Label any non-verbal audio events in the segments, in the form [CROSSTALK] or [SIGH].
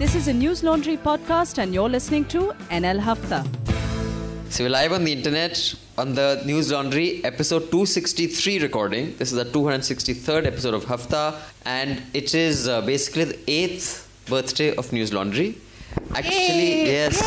This is a News Laundry podcast, and you're listening to NL Hafta. So we're live on the internet on the News Laundry episode 263 recording. This is the 263rd episode of Hafta, and it is uh, basically the eighth birthday of News Laundry. Actually, yes.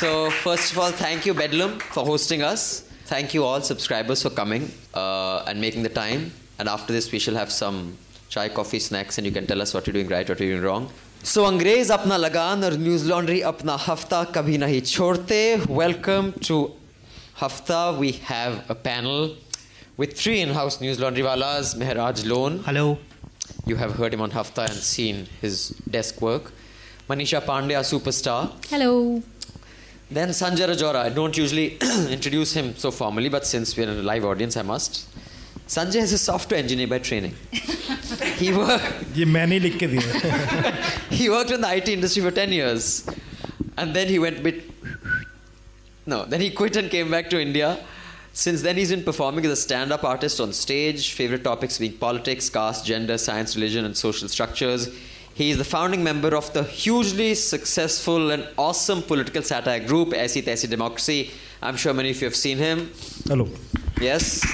So first of all, thank you Bedlam for hosting us. Thank you all subscribers for coming uh, and making the time. And after this, we shall have some chai, coffee, snacks, and you can tell us what you're doing right, or you're doing wrong. So angre अंग्रेज अपना लगान और news laundry अपना हफ्ता कभी hi छोड़ते Welcome to हफ्ता We have a panel with three in-house news laundry walas, Mehraj Lone. Hello. You have heard him on Hafta and seen his desk work. Manisha Pande, superstar. Hello. Then Sanjay Rajoura. I don't usually [CLEARS THROAT] introduce him so formally, but since we're in a live audience, I must. Sanjay is a software engineer by training. [LAUGHS] he worked. [LAUGHS] he worked in the IT industry for 10 years. And then he went bit. No, then he quit and came back to India. Since then, he's been performing as a stand up artist on stage, favorite topics being politics, caste, gender, science, religion, and social structures. He is the founding member of the hugely successful and awesome political satire group, Aisi Taisi Democracy. I'm sure many of you have seen him. Hello. Yes.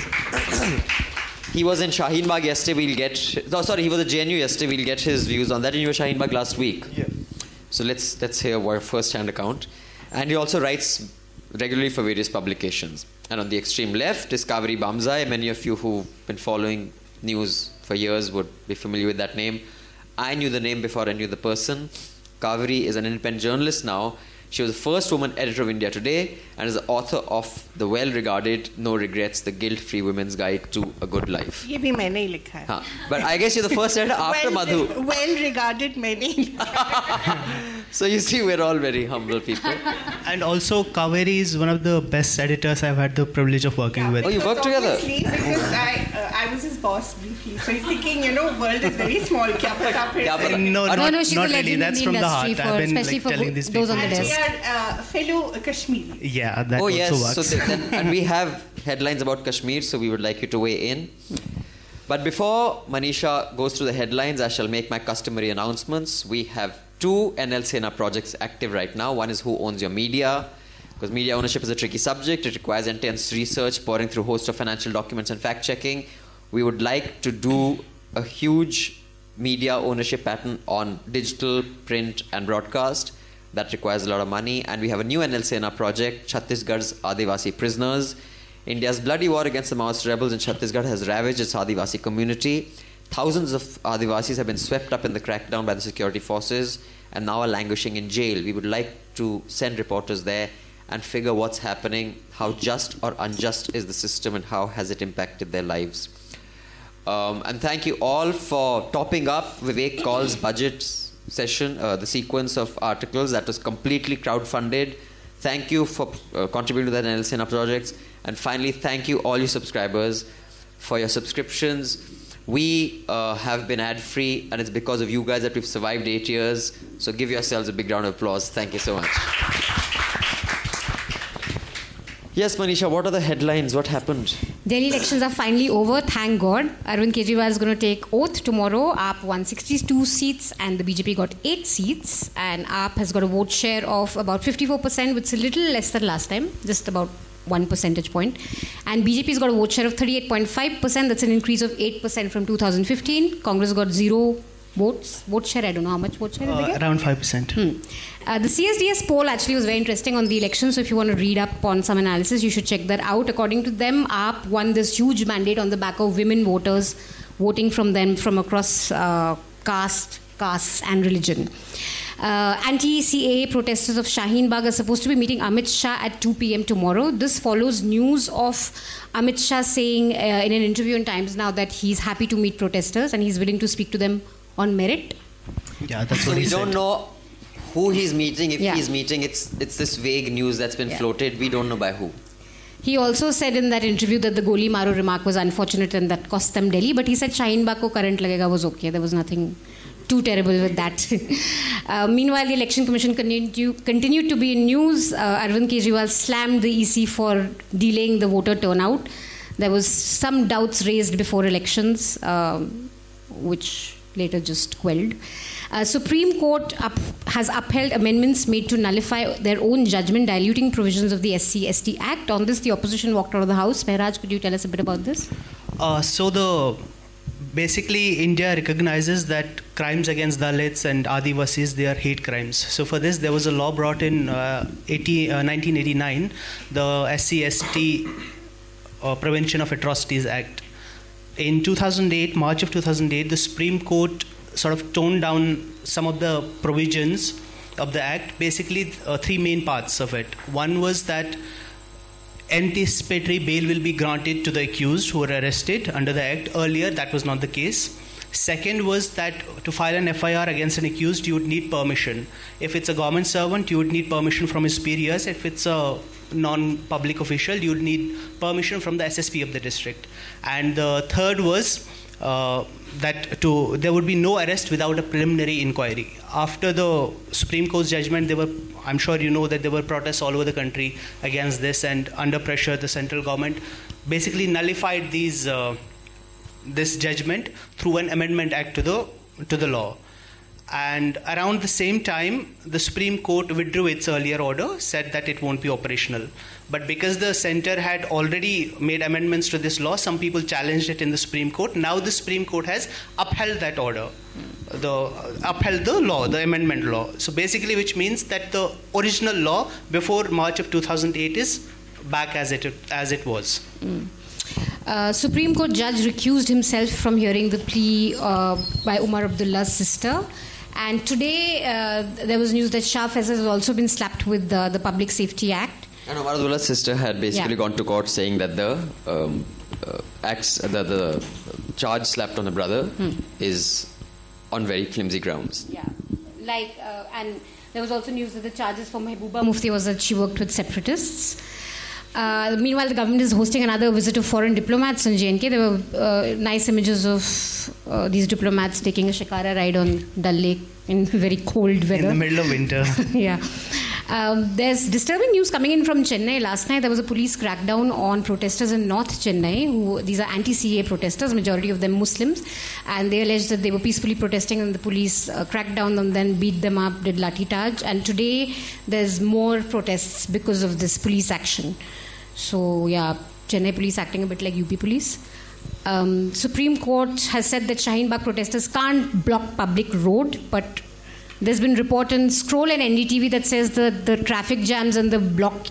[CLEARS THROAT] he was in Shaheen Bagh yesterday. We'll get. No, sorry, he was at JNU yesterday. We'll get his views on that. And you were Shaheen Bagh last week. Yeah. So let's let's hear our first-hand account. And he also writes regularly for various publications. And on the extreme left is Kaveri Bamzai. Many of you who've been following news for years would be familiar with that name. I knew the name before I knew the person. Kaveri is an independent journalist now. She was the first woman editor of India Today and is the author of the well-regarded No Regrets: The Guilt-Free Women's Guide to a Good Life. ये भी मैंने ही लिखा है Huh. But I guess you're the first editor [LAUGHS] after well, Madhu. well regarded मैंने [LAUGHS] ही लिखा [LAUGHS] so you see, we're all very humble people. [LAUGHS] And also, Kaveri is one of the best editors I've had the privilege of working yeah, with. Oh, you work together? Because I, uh, I was his boss briefly. So he's thinking, you know, world is very small. Kya pata yeah, no, not, no, no, she's not really. That's from the heart. For, I've been like, telling these people. Those on the desk. And we are uh, fellow Kashmiri. Yeah, that oh, also yes. works. So then, and we have headlines about Kashmir, so we would like you to weigh in. But before Manisha goes through the headlines, I shall make my customary announcements. We have two NL Sena projects active right now. One is Who Owns Your Media? Because media ownership is a tricky subject. It requires intense research, pouring through a host of financial documents and fact checking. We would like to do a huge media ownership pattern on digital, print, and broadcast. That requires a lot of money. And we have a new NL Sena project, Chhattisgarh's Adivasi Prisoners. India's bloody war against the Maoist rebels in Chhattisgarh has ravaged its Adivasi community. Thousands of Adivasis have been swept up in the crackdown by the security forces and now are languishing in jail. We would like to send reporters there and figure what's happening, how just or unjust is the system, and how has it impacted their lives. Um, and thank you all for topping up Vivek Kaul's budget session, uh, the sequence of articles that was completely crowdfunded. Thank you for uh, contributing to the NL projects. And finally, thank you all you subscribers for your subscriptions. We uh, have been ad free, and it's because of you guys that we've survived eight years. So give yourselves a big round of applause. Thank you so much. Yes, Manisha, what are the headlines? What happened? Delhi elections are finally over, thank God. Arvind Kejriwal is going to take oath tomorrow. AAP won 62 seats and the BJP got 8 seats. And AAP has got a vote share of about 54%, which is a little less than last time, just about one percentage point. And BJP's got a vote share of 38.5%, that's an increase of 8% from 2015. Congress got zero votes. Vote share, I don't know how much vote share Uh, around 5%. Hmm. Uh, the CSDS poll actually was very interesting on the election. So if you want to read up on some analysis, you should check that out. According to them, AAP won this huge mandate on the back of women voters voting from them from across uh, caste, castes, and religion. Uh, Anti-CAA protesters of Shaheen Bagh are supposed to be meeting Amit Shah at 2 p.m. tomorrow. This follows news of Amit Shah saying uh, in an interview in Times Now that he's happy to meet protesters and he's willing to speak to them on merit. Yeah, that's So what we he don't know who he's meeting. If Yeah. he's meeting, it's it's this vague news that's been Yeah. floated. We don't know by who. He also said in that interview that the Goli Maro remark was unfortunate and that cost them Delhi. But he said Shaheen Bagh ko current lagega was okay. There was nothing too terrible with that. [LAUGHS] uh, meanwhile, the Election Commission continue, continued to be in news. Uh, Arvind Kejriwal slammed the EC for delaying the voter turnout. There was some doubts raised before elections, um, which later just quelled. Uh, Supreme Court up, has upheld amendments made to nullify their own judgment, diluting provisions of the SC ST Act. On this, the opposition walked out of the House. Mehraj, could you tell us a bit about this? Uh, so the basically India recognizes that crimes against Dalits and Adivasis they are hate crimes. So for this there was a law brought in uh, 80, uh, 1989, the SCST uh, Prevention of Atrocities Act. In 2008, March of 2008, the Supreme Court sort of toned down some of the provisions of the act. Basically, uh, three main parts of it. One was that anticipatory bail will be granted to the accused who were arrested under the act. Earlier, that was not the case. Second was that to file an FIR against an accused, you would need permission. If it's a government servant, you would need permission from his superiors. If it's a non public official, you would need permission from the SSP of the district. And the third was uh, that to there would be no arrest without a preliminary inquiry. After the Supreme Court's judgment, there were I'm sure you know that there were protests all over the country against this, and under pressure, the central government basically nullified these uh, this judgment through an amendment act to the to the law. And around the same time, the Supreme Court withdrew its earlier order, said that it won't be operational. But because the center had already made amendments to this law, some people challenged it in the Supreme Court. Now the Supreme Court has upheld that order, the uh, upheld the law, the amendment law. So basically, which means that the original law before March of 2008 is back as it as it was. Uh, Supreme Court judge recused himself from hearing the plea uh, by Omar Abdullah's sister. And today uh, there was news that Shah Faisal has also been slapped with the, the Public Safety Act. And Omar Abdullah's sister had basically Yeah. gone to court saying that the um, uh, acts, the, the charge slapped on the brother Hmm. is on very flimsy grounds. Yeah, like, uh, and there was also news that the charges for Mehbooba Mufti was that she worked with separatists. Uh, meanwhile, the government is hosting another visit of foreign diplomats in JNK. There were uh, nice images of uh, these diplomats taking a shikara ride on Dal Lake in [LAUGHS] very cold weather. In the middle of winter. [LAUGHS] yeah. Um, there's disturbing news coming in from Chennai. Last night there was a police crackdown on protesters in North Chennai. Who these are anti-CA protesters, majority of them Muslims, and they alleged that they were peacefully protesting and the police uh, cracked down on them, beat them up, did lathi charge. And today there's more protests because of this police action. So yeah, Chennai police acting a bit like UP police. Um, Supreme Court has said that Shaheen Bagh protesters can't block public road, but there's been report in Scroll and NDTV that says the, the traffic jams and the block,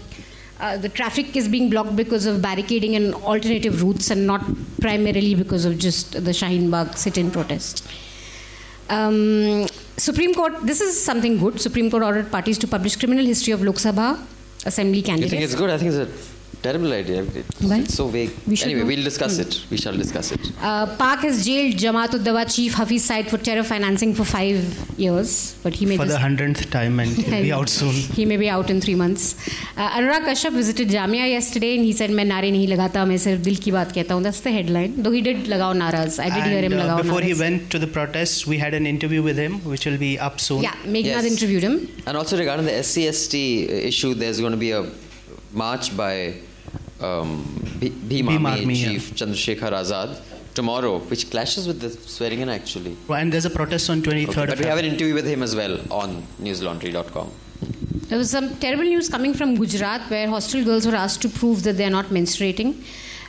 uh, the traffic is being blocked because of barricading and alternative routes and not primarily because of just the Shaheen Bagh sit-in protest. Um, Supreme Court, this is something good. Supreme Court ordered parties to publish criminal history of Lok Sabha Assembly You candidates. think it's good? I think it's a Terrible idea. It's, it's so vague. We anyway, know. we'll discuss hmm. it. We shall discuss it. Uh, Pak has jailed Jamaat ud chief Hafiz Saeed for terror financing for five years, but he may for the hundredth time and he'll be out soon. [LAUGHS] He may be out in three months. Uh, Anurag Kashyap visited Jamia yesterday and he said, "मैं नारे नहीं लगाता, मैं सिर्फ दिल की बात कहता That's the headline. Though he did lagao naras. I did and, hear him uh, Before he went to the protests, we had an interview with him, which will be up soon. Yeah, Meghna yes. interviewed him. And also regarding the SCST issue, there's going to be a march by um, Bhi- Bhim Bhim Army Army, yeah. Chief Chandrasekhar Azad tomorrow, which clashes with the swearing in actually. And there's a protest on 23rd Okay, of but we have an interview with him as well on newslaundry.com. There was some terrible news coming from Gujarat where hostel girls were asked to prove that they are not menstruating.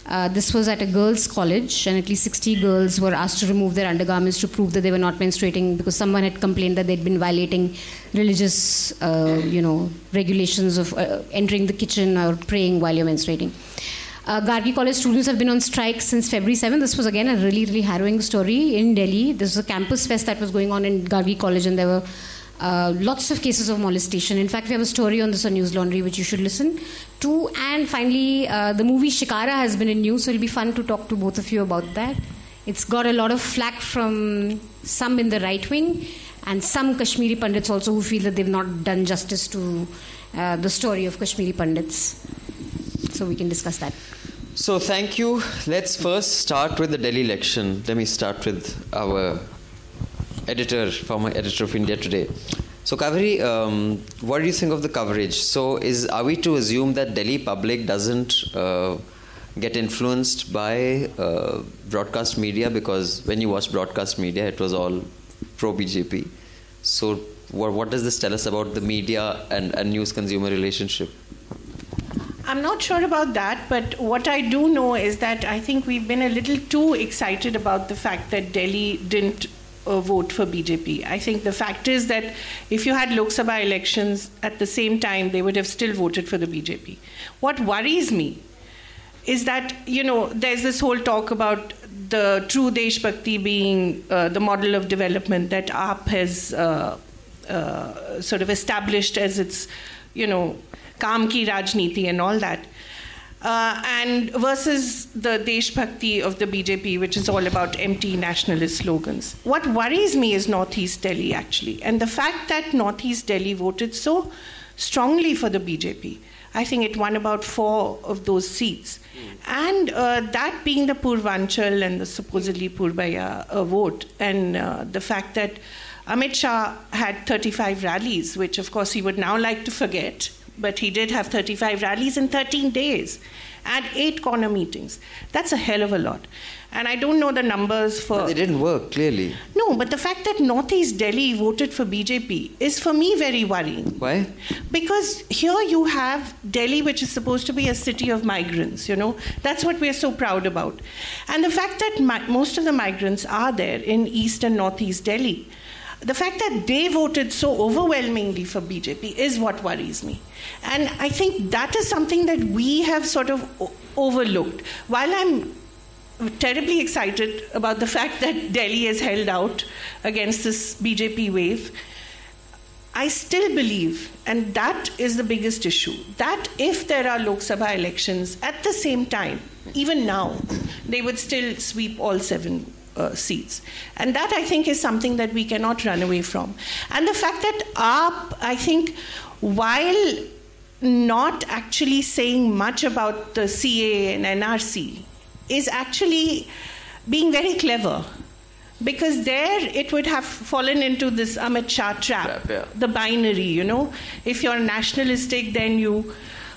Uh, this was at a girls' college, and at least 60 girls were asked to remove their undergarments to prove that they were not menstruating because someone had complained that they'd been violating religious, uh, you know, regulations of uh, entering the kitchen or praying while you're menstruating. Uh, Gargi College students have been on strike since February 7. This was again a really, really harrowing story in Delhi. This was a campus fest that was going on in Gargi College, and there were uh, lots of cases of molestation. In fact, we have a story on this on News Laundry, which you should listen to. And finally, uh, the movie Shikara has been in news, so it'll be fun to talk to both of you about that. It's got a lot of flack from some in the right wing and some Kashmiri Pandits also who feel that they've not done justice to uh, the story of Kashmiri Pandits. So we can discuss that. So thank you. Let's first start with the Delhi election. Let me start with our editor, former editor of India Today. So Kaveri, um, what do you think of the coverage? So is are we to assume that Delhi public doesn't uh, get influenced by uh, broadcast media because when you watch broadcast media, it was all pro BJP. So, what, what does this tell us about the media and, and news consumer relationship? I'm not sure about that, but what I do know is that I think we've been a little too excited about the fact that Delhi didn't vote for BJP. I think the fact is that if you had Lok Sabha elections at the same time, they would have still voted for the BJP. What worries me is that, you know, there's this whole talk about the true Desh Bhakti being uh, the model of development that AAP has uh, uh, sort of established as its, you know, Kam ki Rajniti and all that. Uh, and versus the Desh Bhakti of the BJP, which is all about empty nationalist slogans. What worries me is Northeast Delhi, actually, and the fact that Northeast Delhi voted so strongly for the BJP. I think it won about four of those seats. And uh, that being the Purvanchal and the supposedly Purbaya uh, vote, and uh, the fact that Amit Shah had 35 rallies, which of course he would now like to forget, but he did have 35 rallies in 13 days and eight corner meetings. That's a hell of a lot. And I don't know the numbers for. But they didn't work, clearly. No, but the fact that Northeast Delhi voted for BJP is for me very worrying. Why? Because here you have Delhi, which is supposed to be a city of migrants, you know, that's what we're so proud about. And the fact that mi- most of the migrants are there in East and Northeast Delhi, the fact that they voted so overwhelmingly for BJP is what worries me. And I think that is something that we have sort of o- overlooked. While I'm terribly excited about the fact that Delhi has held out against this BJP wave. I still believe, and that is the biggest issue, that if there are Lok Sabha elections at the same time, even now, they would still sweep all seven uh, seats. And that I think is something that we cannot run away from. And the fact that AAP, I think, while not actually saying much about the CA and NRC, is actually being very clever. Because there it would have fallen into this Amit Shah trap, Trap, yeah. the binary, you know. If you're nationalistic, then you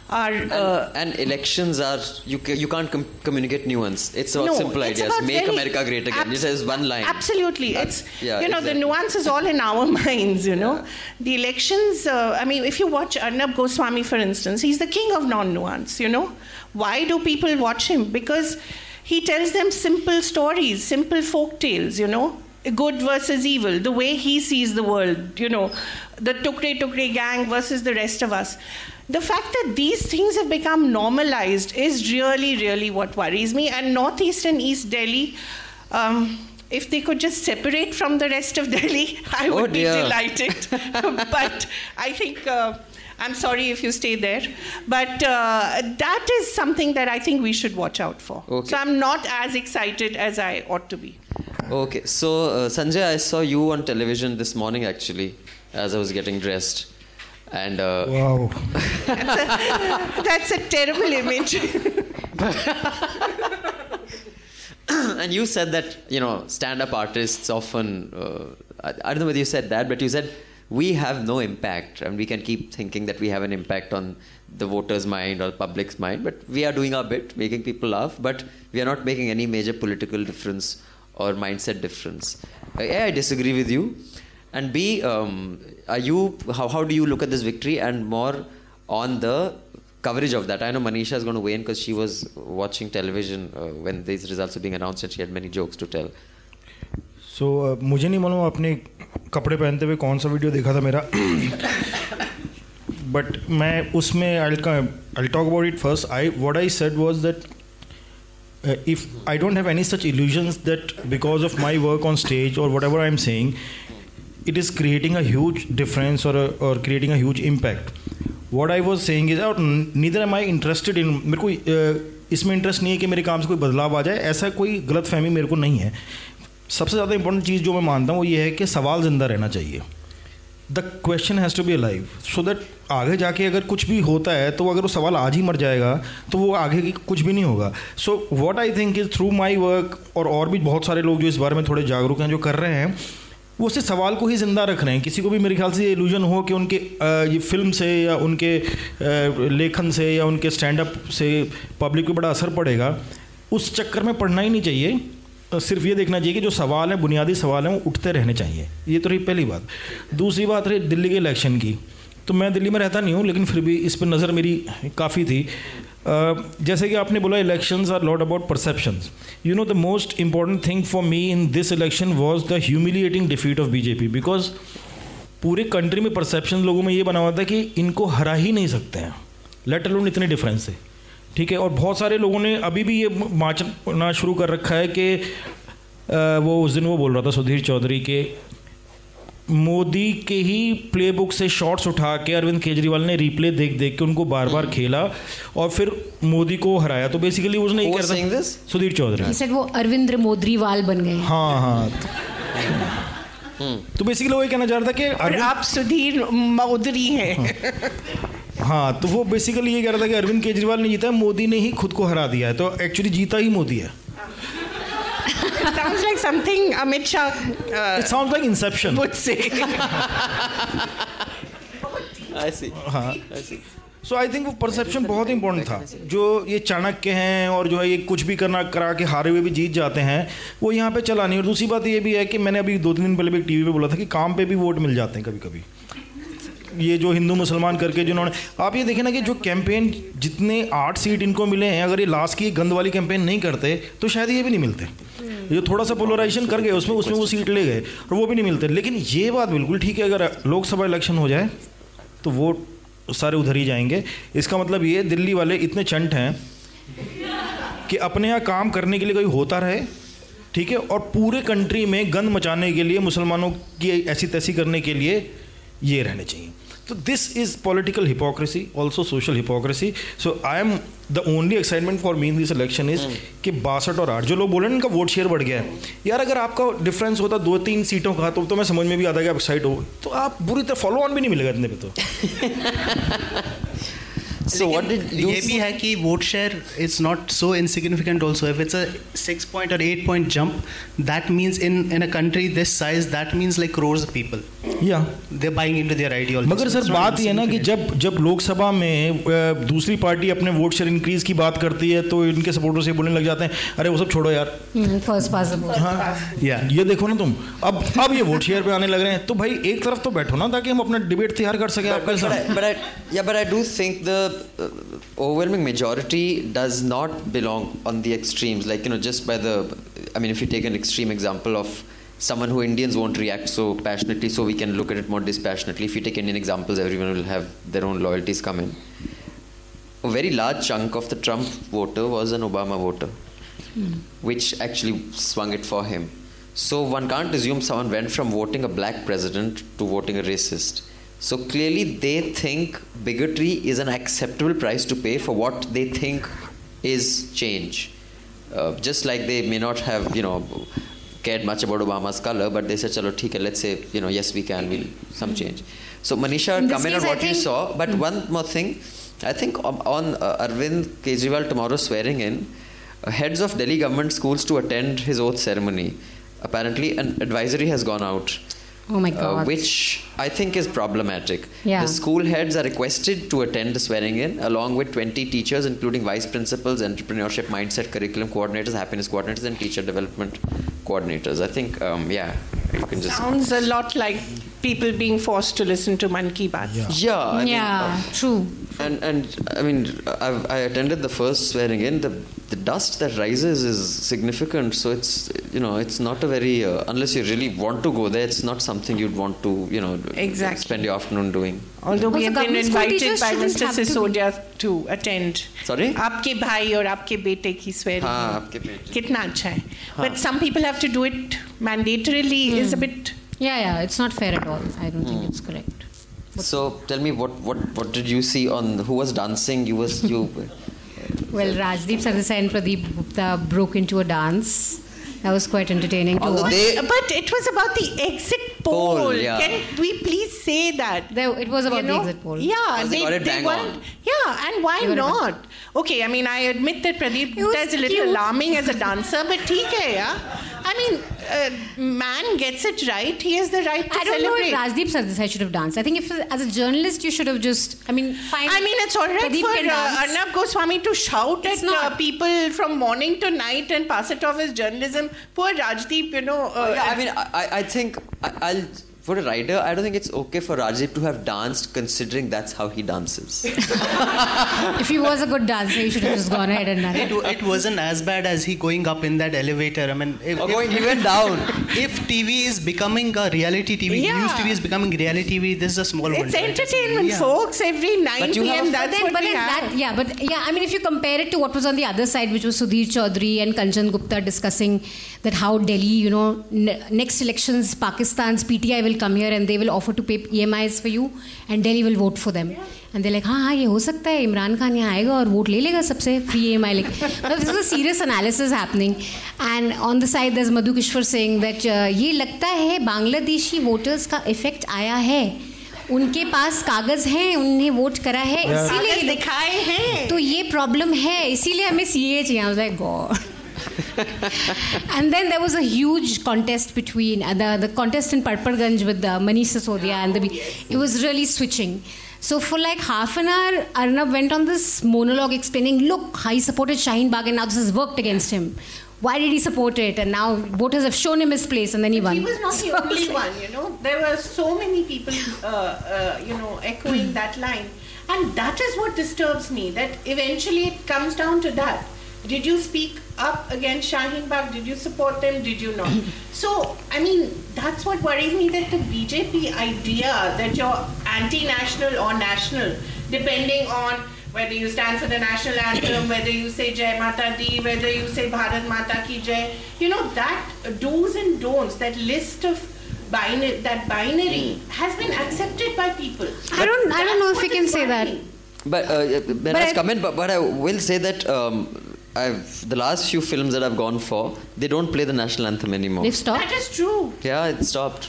are. Uh, and elections are you ca- you can't com- communicate nuance. It's about no, simple it's ideas. about Make America great again. abs- it says one line. Absolutely, That's- it's yeah, you know exactly. the nuance is all in our [LAUGHS] minds. You know, the elections. Uh, I mean, if you watch Arnab Goswami, for instance, he's the king of non-nuance. You know, why do people watch him? Because he tells them simple stories, simple folk tales. You know. Good versus evil, the way he sees the world, you know, the Tukre Tukre gang versus the rest of us. The fact that these things have become normalized is really, really what worries me. And Northeast and East Delhi, um, if they could just separate from the rest of [LAUGHS] Delhi, I Oh, would be delighted. [LAUGHS] but I think. Uh, I'm sorry if you stay there, but uh, that is something that I think we should watch out for. Okay. So I'm not as excited as I ought to be. Okay, so uh, Sanjay, I saw you on television this morning actually, as I was getting dressed, and uh, Wow. That's a terrible image. [LAUGHS] and you said that you know stand-up artists often uh, I, I don't know whether you said that but you said we have no impact and we can keep thinking that we have an impact on the voters mind or the public's mind but we are doing our bit making people laugh but we are not making any major political difference or mindset difference uh, a i disagree with you and b um, are you how, how do you look at this victory and more on the coverage of that. I know Manisha is going to weigh in because she was watching television uh, when these results were being announced and she had many jokes to tell. So so, uh, मुझे नहीं मालूम आपने कपड़े पहनते हुए कौन सा video देखा था मेरा बट मैं उसमें आई आई talk about it first I what I said was that if I don't have any such illusions that because of my work on stage or whatever I'm saying, it is creating a huge difference or a, or creating a huge impact. What I was और neither am I interested in मेरे को इसमें interest नहीं है कि मेरे काम से कोई बदलाव आ जाए ऐसा कोई गलत फहमी मेरे को नहीं है। सबसे ज़्यादा इंपॉर्टेंट चीज़ जो मैं मानता हूँ वो ये है कि सवाल ज़िंदा रहना चाहिए। The question has to be alive so that आगे जाके अगर कुछ भी होता है तो अगर वो सवाल आज ही मर जाएगा तो वो आगे की कुछ भी नहीं होगा। So what I think is through my work और और भी बहुत सारे लोग जो इस बारे में थोड़े जागरूक हैं जो कर रहे हैं वो सिर्फ़ सवाल को ही ज़िंदा रख रहे हैं। किसी को भी मेरे ख्याल से ये इल्यूजन हो कि उनके ये फ़िल्म से या उनके लेखन से या उनके स्टैंड अप से पब्लिक पे बड़ा असर पड़ेगा। उस चक्कर में पढ़ना ही नहीं चाहिए। सिर्फ़ ये देखना चाहिए कि जो सवाल हैं, बुनियादी सवाल हैं, वो उठते रहने चाहिए। ये तो रही पहली बात। दूसरी बात रही दिल्ली के इलेक्शन की। तो मैं दिल्ली में रहता नहीं हूँ, लेकिन फिर भी इस पर नज़र मेरी काफ़ी थी। जैसे कि आपने बोला elections are lot about perceptions you know the most important thing for me in this election was the humiliating defeat of BJP because पूरे कंट्री में परसेप्शन लोगों में ये बना हुआ था कि इनको हरा ही नहीं सकते हैं। लेट अलोन इतने डिफरेंस से। ठीक है? और बहुत सारे लोगों ने अभी भी ये माचना शुरू कर रखा है कि वो उस दिन वो बोल रहा था सुधीर चौधरी के मोदी के ही प्लेबुक से शॉट्स उठा के अरविंद केजरीवाल ने रिप्ले देख देख के उनको बार बार खेला और फिर मोदी को हराया। तो बेसिकली उसने ये Who कह रहा था सुधीर चौधरी। वो अरविंद्र मोदरीवाल बन गए। हाँ हाँ। तो बेसिकली वो ये कहना चाह रहा था कि अरविंद आप सुधीर मौदरी हैं। हाँ। तो वो बेसिकली ये कह रहा था कि अरविंद केजरीवाल ने जीता है मोदी ने ही खुद को हरा दिया है। तो एक्चुअली जीता ही मोदी है। Sounds like something Amit Shah uh, it sound like inception would say. [LAUGHS] I see. हाँ I see. So I think वो परसेप्शन बहुत इंपॉर्टेंट था जो ये चाणक्य हैं और जो है ये कुछ भी करना करा के हारे हुए भी जीत जाते हैं वो यहाँ पे चला नहीं और दूसरी बात ये भी है कि मैंने अभी दो तीन दिन पहले भी एक टीवी पे बोला था कि काम पे भी वोट मिल जाते हैं कभी कभी ये जो हिंदू मुसलमान करके जिन्होंने आप ये देखें ना कि जो कैंपेन जितने आठ सीट इनको मिले हैं अगर ये लास्ट की गंद वाली कैंपेन नहीं करते तो शायद ये भी नहीं मिलते। ये थोड़ा सा पोलराइजेशन कर गए उसमें उसमें वो सीट ले गए और वो भी नहीं मिलते। लेकिन ये बात बिल्कुल ठीक है अगर लोकसभा इलेक्शन हो जाए तो वोट सारे उधर ही जाएँगे। इसका मतलब ये दिल्ली वाले इतने चंट हैं कि अपने यहाँ काम करने के लिए कोई होता रहे ठीक है और पूरे कंट्री में गंद मचाने के लिए मुसलमानों की ऐसी तैसी करने के लिए ये रहने चाहिए। तो this is political hypocrisy also social hypocrisy so I am the only excitement for mean this election is कि बासठ और आठ जो लोग बोले हैं इनका वोट शेयर बढ़ गया है। यार अगर आपका डिफरेंस होता दो तीन सीटों का तो, तो मैं समझ में भी आता कि आप एक्साइट हो। तो आप बुरी तरह फॉलो ऑन भी नहीं मिलेगा इतने पे तो। [LAUGHS] So what did you ये भी है कि vote share is not so insignificant also if it's a six point और eight point jump that means in in a country this size that means like crore people या they buying into their ideology मगर sir बात ये है ना कि जब जब लोकसभा में दूसरी पार्टी अपने वोट शेयर इंक्रीज की बात करती है तो इनके सपोर्टर से बोलने लग जाते हैं अरे वो सब छोड़ो यार. फ़र्स्ट पास हाँ। या ये देखो ना तुम। अब अब ये वोट शेयर पे आने लग रहे हैं। तो भाई एक तरफ़ तो बैठो ना ताकि हम अपना डिबेट तैयार कर सके But, आपके but, but, साथ। I, but I, yeah, but I do think the uh, overwhelming majority does not belong on the extremes. Like you know, just by the, I mean, if you take an extreme example of someone who Indians won't react so passionately, so we can look at it more dispassionately. If you take Indian examples, everyone will have their own loyalties come in. A very large chunk of the Trump voter was an Obama voter, which actually swung it for him. So one can't assume someone went from voting a black president to voting a racist. So clearly they think bigotry is an acceptable price to pay for what they think is change. Uh, just like they may not have, you know, cared much about Obama's color, but they said, "Chalo, theek hai, let's say, you know, yes, we can, we'll some change." So Manisha, come In comment on what you saw. But one more thing, I think on, on uh, Arvind Kejriwal tomorrow swearing in, uh, heads of Delhi government schools to attend his oath ceremony. Apparently, an advisory has gone out. Oh my uh, God. which I think is problematic. Yeah. The school heads are requested to attend the swearing in along with 20 teachers, including vice principals, entrepreneurship mindset curriculum coordinators, happiness coordinators, and teacher development coordinators. I think, um, yeah, you can just. Sounds a lot like people being forced to listen to Monkey Ki Baat. Yeah, I mean, yeah, true and and I mean, I've, I attended the first swearing in. The the dust that rises is significant. So it's you know it's not a very uh, unless you really want to go there. It's not something you'd want to you know Exactly. spend your afternoon doing. Although we Also, have been government school invited teachers by shouldn't Mr. have to be- Sisodia to attend. Sorry? आपके भाई और आपके बेटे की swearing. हाँ, आपके बेटे। कितना अच्छा है. But some people have to do it mandatorily is a bit. Yeah, yeah, it's not fair at all. I don't think it's correct. So tell me what what what did you see on who was dancing? You was you. [LAUGHS] Well, Rajdeep Sardesai and Pradeep Gupta broke into a dance. That was quite entertaining to watch. they- But it was about the exit poll. poll yeah. Can we please say that? There, it was about you know? the exit poll. Yeah, they, they, they Yeah, and why not? Okay, I mean, I admit that Pradeep is a little alarming as a dancer, but okay, yeah. I mean, uh, man gets it right. He has the right to celebrate. I don't celebrate. know if Rajdeep said this. I should have danced. I think if as a journalist, you should have just. I mean, fine. I mean, it's all right Pradeep for uh, Arnab Goswami to shout it's at uh, people from morning to night and pass it off as journalism. Poor Rajdeep, you know. Uh, oh, yeah, I mean, I, I think I, I'll for a writer, I don't think it's okay for Rajiv to have danced, considering that's how he dances. [LAUGHS] if he was a good dancer, he should have just gone ahead and done It, it. it wasn't as bad as he going up in that elevator. I mean, if, if- going, he went down. [LAUGHS] if TV is becoming a reality TV, Yeah. news TV is becoming reality TV, this is a small one. it's entertainment, Yeah. folks. Every 9 But p.m. That's but then, what but we have. that, yeah, but yeah, I mean, if you compare it to what was on the other side, which was Sudhir Chaudhary and Kanchan Gupta discussing that how Delhi, you know, n- next elections, Pakistan's PTI will come here and they will offer to pay EMIs for you, and Delhi will vote for them. And they're like, हाँ हाँ ये हो सकता है इमरान खान यहाँ आएगा और vote ले लेगा सबसे फ्री ई एम आई लेके. This is serious analysis happening and on the side दस मधु किश्वर सिंह दैट ये लगता है बांग्लादेशी वोटर्स का इफ़ेक्ट आया है। उनके पास कागज़ हैं उन्हें वोट करा है इसीलिए दिखाए हैं। तो ये प्रॉब्लम है इसीलिए हमें सी ए चाहिए like God [LAUGHS] and then there was a huge contest between uh, the the contest in Patparganj with uh, Manish Sisodia and the it was really switching. So for like half an hour, Arnab went on this monologue explaining, look, how he supported Shaheen Bagh and now this has worked against him. Why did he support it? And now voters have shown him his place and then he won. He was not the [LAUGHS] only one, you know. There were so many people, uh, uh, you know, echoing that line. And that is what disturbs me, that eventually it comes down to that. Did you speak up against Shaheen Bagh? Did you support them? Did you not? [CLEARS THROAT] So, I mean, that's what worries me that the BJP idea that you're anti national or national, depending on whether you stand for the national anthem, [CLEARS THROAT] whether you say Jai Mata Di, whether you say Bharat Mata Ki Jai, you know, that do's and don'ts, that list of binary, that binary has been accepted by people. I don't- I don't know if we can say that. worrying. But uh, Ben But I- come in, but, but I will say that um, I've, the last few films that I've gone for, they don't play the national anthem anymore. They've stopped. That is true. Yeah, it stopped.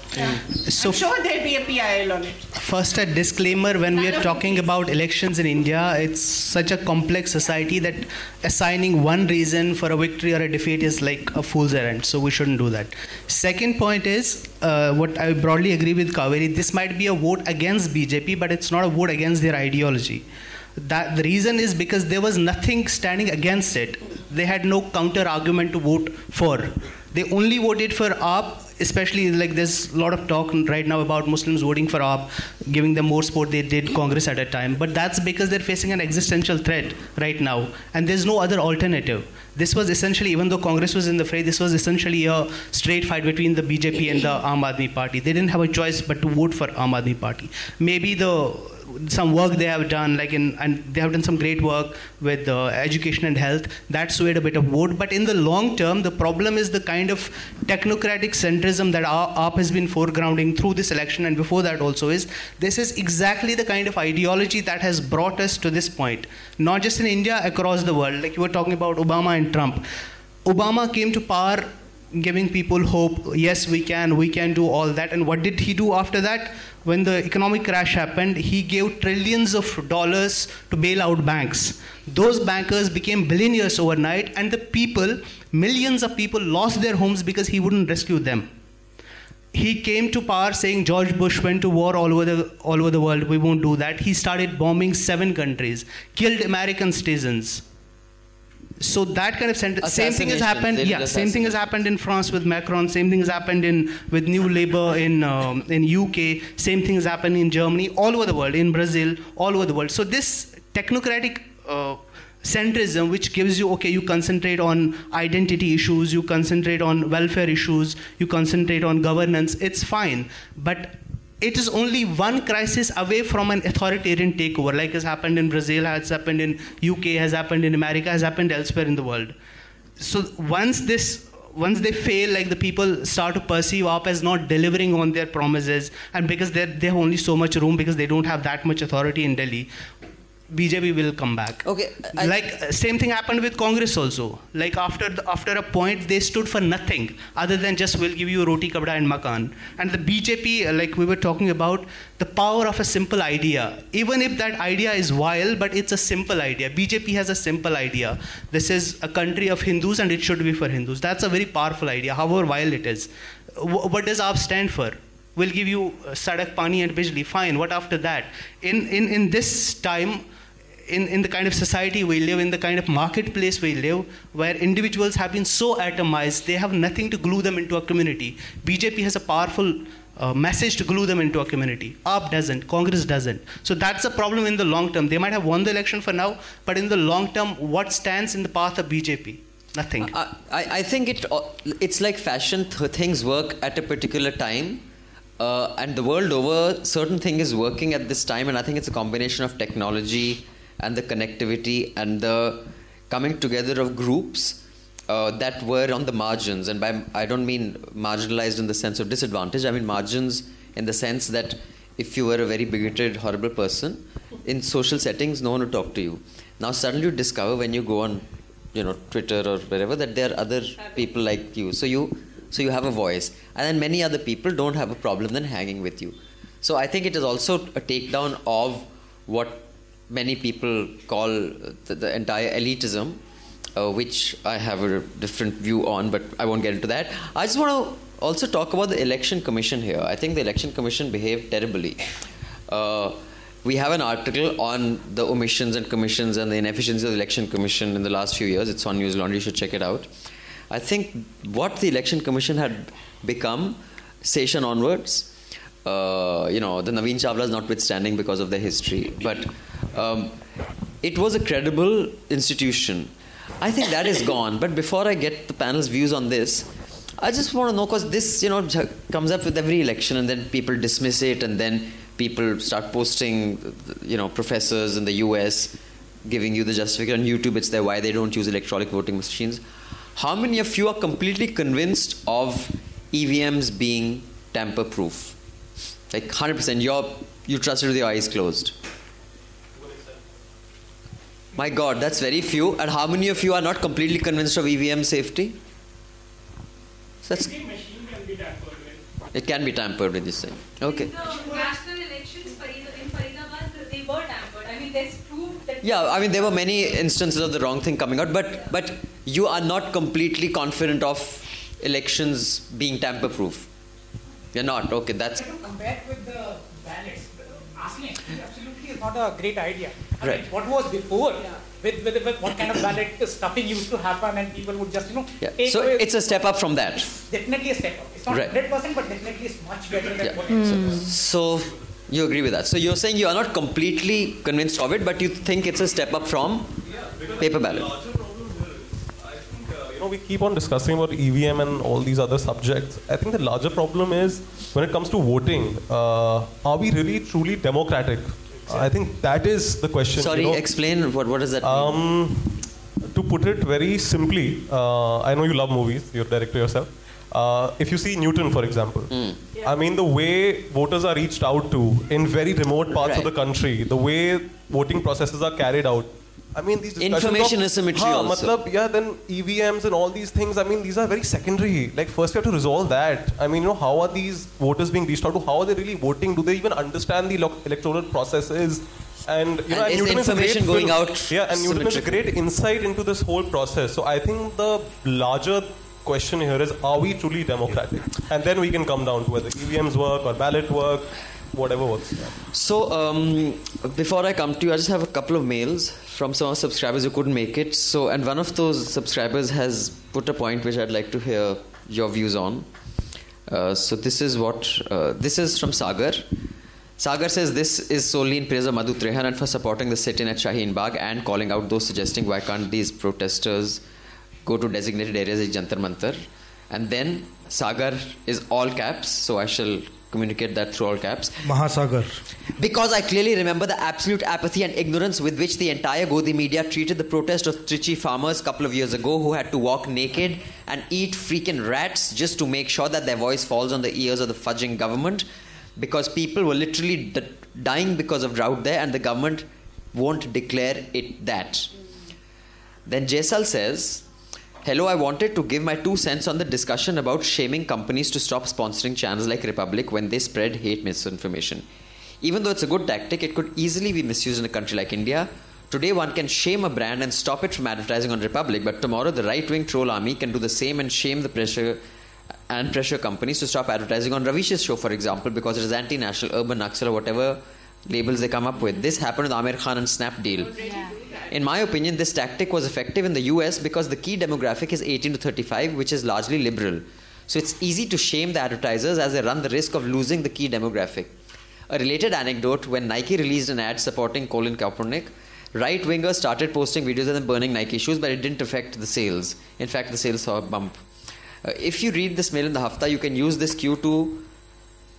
So I'm sure there'll be a PIL on it. First, a disclaimer when we are talking about elections in India, it's such a complex society that assigning one reason for a victory or a defeat is like a fool's errand. So, we shouldn't do that. Second point is uh, what I broadly agree with Kaveri this might be a vote against BJP, but it's not a vote against their ideology. That the reason is because there was nothing standing against it. They had no counter argument to vote for. They only voted for AAP especially like there's a lot of talk right now about Muslims voting for AAP, giving them more support they did Congress at a time. But that's because they're facing an existential threat right now, and there's no other alternative. This was essentially, even though Congress was in the fray, this was essentially a straight fight between the BJP and the Aam Party. They didn't have a choice but to vote for Aam Party. Maybe the some work they have done, like in, and they have done some great work with uh, education and health. That swayed a bit of vote. But in the long term, the problem is the kind of technocratic centrism that our AAP has been foregrounding through this election and before that also is this is exactly the kind of ideology that has brought us to this point. Not just in India, across the world. Like you were talking about Obama and Trump. Obama came to power giving people hope yes we can we can do all that and what did he do after that when the economic crash happened he gave trillions of dollars to bail out banks those bankers became billionaires overnight and the people millions of people lost their homes because he wouldn't rescue them he came to power saying George Bush went to war all over the all over the world. We won't do that. He started bombing seven countries, killed American citizens. So that kind of same thing has happened. Yeah, same thing has happened in France with Macron. Same thing has happened in with New Labour in um, in UK. Same thing has happened in Germany, all over the world, in Brazil, all over the world. So this technocratic. Uh, centrism which gives you okay you concentrate on identity issues you concentrate on welfare issues you concentrate on governance it's fine but it is only one crisis away from an authoritarian takeover like has happened in brazil has happened in uk has happened in america has happened elsewhere in the world. So once this once they fail like the people start to perceive up as not delivering on their promises and because they they have only so much room because they don't have that much authority in delhi BJP will come back. Okay, I- like uh, same thing happened with Congress also. Like after the, after a point, they stood for nothing other than just we'll give you roti, kabda, and makan. And the BJP, uh, like we were talking about, the power of a simple idea. Even if that idea is vile, but it's a simple idea. BJP has a simple idea. This is a country of Hindus, and it should be for Hindus. That's a very powerful idea, however vile it is. Wh- what does AAP stand for? We'll give you uh, sadak, pani, and bijli. Fine. What after that? In in in this time in, in the kind of society we live, in the kind of marketplace we live, where individuals have been so atomized, they have nothing to glue them into a community. BJP has a powerful uh, message to glue them into a community. AAP doesn't, Congress doesn't. So that's a problem in the long term. They might have won the election for now, but in the long term, what stands in the path of BJP? Nothing. I, I I think it uh, it's like fashion. Th- things work at a particular time, uh, and the world over, certain thing is working at this time. And I think it's a combination of technology and the connectivity and the coming together of groups uh, that were on the margins. And by I don't mean marginalized in the sense of disadvantage. I mean margins in the sense that if you were a very bigoted, horrible person, in social settings, no one would talk to you. Now suddenly you discover when you go on you know twitter or wherever that there are other people like you so you so you have a voice and then many other people don't have a problem then hanging with you so i think it is also a takedown of what many people call the, the entire elitism uh, which i have a different view on but i won't get into that i just want to also talk about the election commission here i think the election commission behaved terribly uh, we have an article on the omissions and commissions and the inefficiency of the election commission in the last few years. It's on News Laundry. You should check it out. I think what the election commission had become, session onwards, uh, you know, the Naveen Chawlas notwithstanding because of their history, but um, it was a credible institution. I think that is gone. But before I get the panel's views on this, I just want to know because this, you know, comes up with every election, and then people dismiss it, and then people start posting, you know, professors in the U.S. giving you the justification on YouTube. It's there why they don't use electronic voting machines. How many of you are completely convinced of EVMs being tamper-proof? Like 100%. You're you trust it with your eyes closed. My God, that's very few. And how many of you are not completely convinced of EVM safety? So that's, it can be tampered with this thing. Okay. The national elections in Faridabad, they were tampered. I mean, there's proof that. Yeah, I mean there were many instances of the wrong thing coming out, but but you are not completely confident of elections being tamper-proof. You're not. Okay, that's to compare with the ballots, asking absolutely is not a great idea. I Right. mean, what was before, with, with, with what kind of ballot stuffing used to happen and people would just, you know, yeah. take So away. it's a step up from that. definitely a step up. It's not Right. 100%, but definitely it's much better than Yeah. what it was. Mm. So you agree with that. So you're saying you are not completely convinced of it, but you think it's a step up from paper ballot. You know, we keep on discussing about EVM and all these other subjects. I think the larger problem is when it comes to voting, uh, are we really truly democratic? I think that is the question. Sorry, you know. explain what what does that mean? Um, to put it very simply, uh, I know you love movies, you're a director yourself. Uh, if you see Newton, for example, Hmm. I mean, the way voters are reached out to in very remote parts of the country, the way voting processes are carried out. I mean, these Information of, asymmetry हाँ, also. matlab, yeah, then EVMs and all these things, I mean, these are very secondary. Like, first we have to resolve that. I mean, you know, how are these voters being reached out to? How are they really voting? Do they even understand the electoral processes? And, you know, And is Newton is a great information going film. out Yeah, and Newton is a great insight into this whole process. So I think the larger question here is are we truly democratic? And then we can come down to whether EVMs work or ballot work, whatever works. So, um, before I come to you, I just have a couple of mails from some subscribers who couldn't make it. So, and one of those subscribers has put a point which I'd like to hear your views on. Uh, so, this is what uh, this is from Sagar. Sagar says this is solely in praise of Madhu Trehan and for supporting the sit-in at Shaheen Bagh and calling out those suggesting why can't these protesters go to designated areas like Jantar Mantar. And then Sagar is all caps, so I shall communicate that through all caps. Mahasagar. Because I clearly remember the absolute apathy and ignorance with which the entire Godi media treated the protest of Trichy farmers a couple of years ago who had to walk naked and eat freaking rats just to make sure that their voice falls on the ears of the fudging government because people were literally d- dying because of drought there and the government won't declare it that. Then Jaisal says, Hello, I wanted to give my two cents on the discussion about shaming companies to stop sponsoring channels like Republic when they spread hate misinformation. Even though it's a good tactic, it could easily be misused in a country like India. Today, one can shame a brand and stop it from advertising on Republic, but tomorrow, the right wing troll army can do the same and shame the pressure and pressure companies to stop advertising on Ravish's show, for example, because it is anti national, urban, Naxal, or whatever labels they come up with. This happened with Aamir Khan and Snap Snapdeal. In my opinion, this tactic was effective in the US because the key demographic is 18 to 35, which is largely liberal. So it's easy to shame the advertisers as they run the risk of losing the key demographic. A related anecdote when Nike released an ad supporting Colin Kaepernick, right wingers started posting videos of them burning Nike shoes, but it didn't affect the sales. In fact, the sales saw a bump. Uh, if you read this mail in the Hafta, you can use this Q2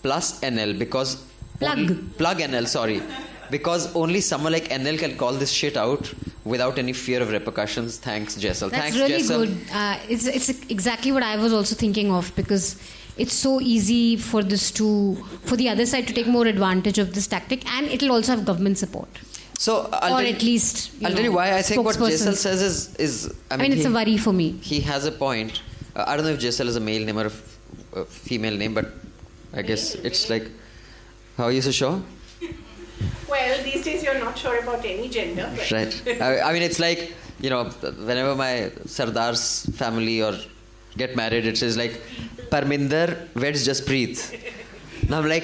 plus NL because Plug. plug NL, sorry, because only someone like NL can call this shit out without any fear of repercussions. Thanks, Jessel. That's Thanks, really Jessel. good. Uh, it's it's exactly what I was also thinking of because it's so easy for this to for the other side to take more advantage of this tactic, and it'll also have government support, So I'll or tell, at least you I'll know, tell you why I think what. Jessel says is is I I mean, mean, it's he, a worry for me. he has a point. Uh, I don't know if Jessel is a male name or a, f- a female name, but I guess it's like how are you so sure? Well, these days you're not sure about any gender. But Right. I, I mean, it's like, you know, whenever my Sardar's family or get married, it says like, Parminder weds Jaspreet. Now I'm like,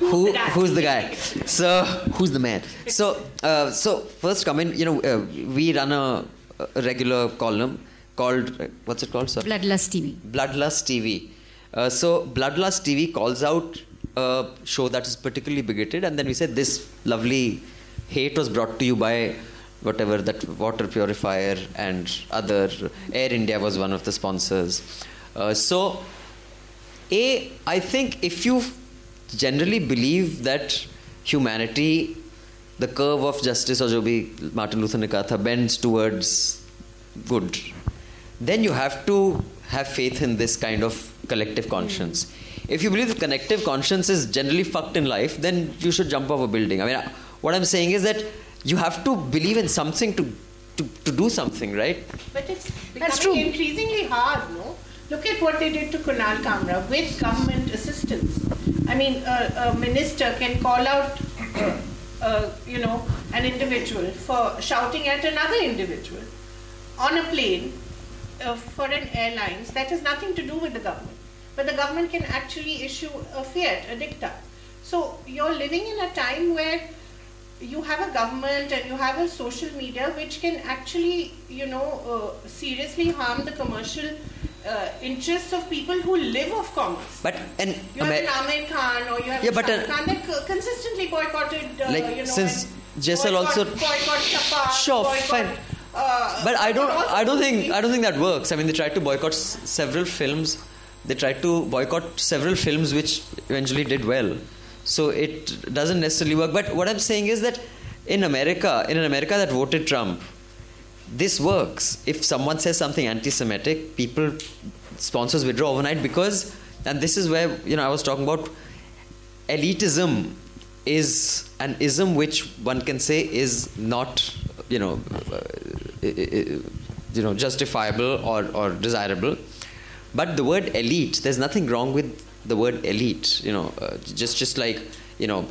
who, who's the guy? So, who's the man? So, uh, so first comment, you know, uh, we run a, a regular column called, uh, what's it called, sir? Bloodlust TV. Bloodlust TV. Uh, so Bloodlust TV calls out a show that is particularly bigoted, and then we said this lovely hate was brought to you by whatever that water purifier and other Air India was one of the sponsors. Uh, so, a I think if you generally believe that humanity, the curve of justice or Jobi Martin Luther ne kaha bends towards good, then you have to have faith in this kind of collective conscience. If you believe the connective conscience is generally fucked in life, then you should jump off a building. I mean, what I'm saying is that you have to believe in something to, to, to do something, right? But it's That's becoming true. increasingly hard, no? Look at what they did to Kunal Kamra with government assistance. I mean, a, a minister can call out, uh, uh, you know, an individual for shouting at another individual on a plane uh, for an airlines that has nothing to do with the government. But the government can actually issue a fiat, a dicta. So you're living in a time where you have a government and you have a social media which can actually, you know, uh, seriously harm the commercial uh, interests of people who live off commerce. But an You have Amer- an Aamir Khan or you have Yeah, a but Shah an- Khan that co- consistently boycotted, uh, Like, you know, since boycott- also- boycott Sure, boycott, fine. Uh, but I don't. I don't think. I don't think that works. I mean, they tried to boycott s- several films. They tried to boycott several films, which eventually did well. So it doesn't necessarily work. But what I'm saying is that in America, in an America that voted Trump, this works. If someone says something anti-Semitic, people sponsors withdraw overnight because, and this is where you know I was talking about elitism is an ism which one can say is not you know uh, uh, uh, you know justifiable or, or desirable but the word elite there's nothing wrong with the word elite you know uh, just just like you know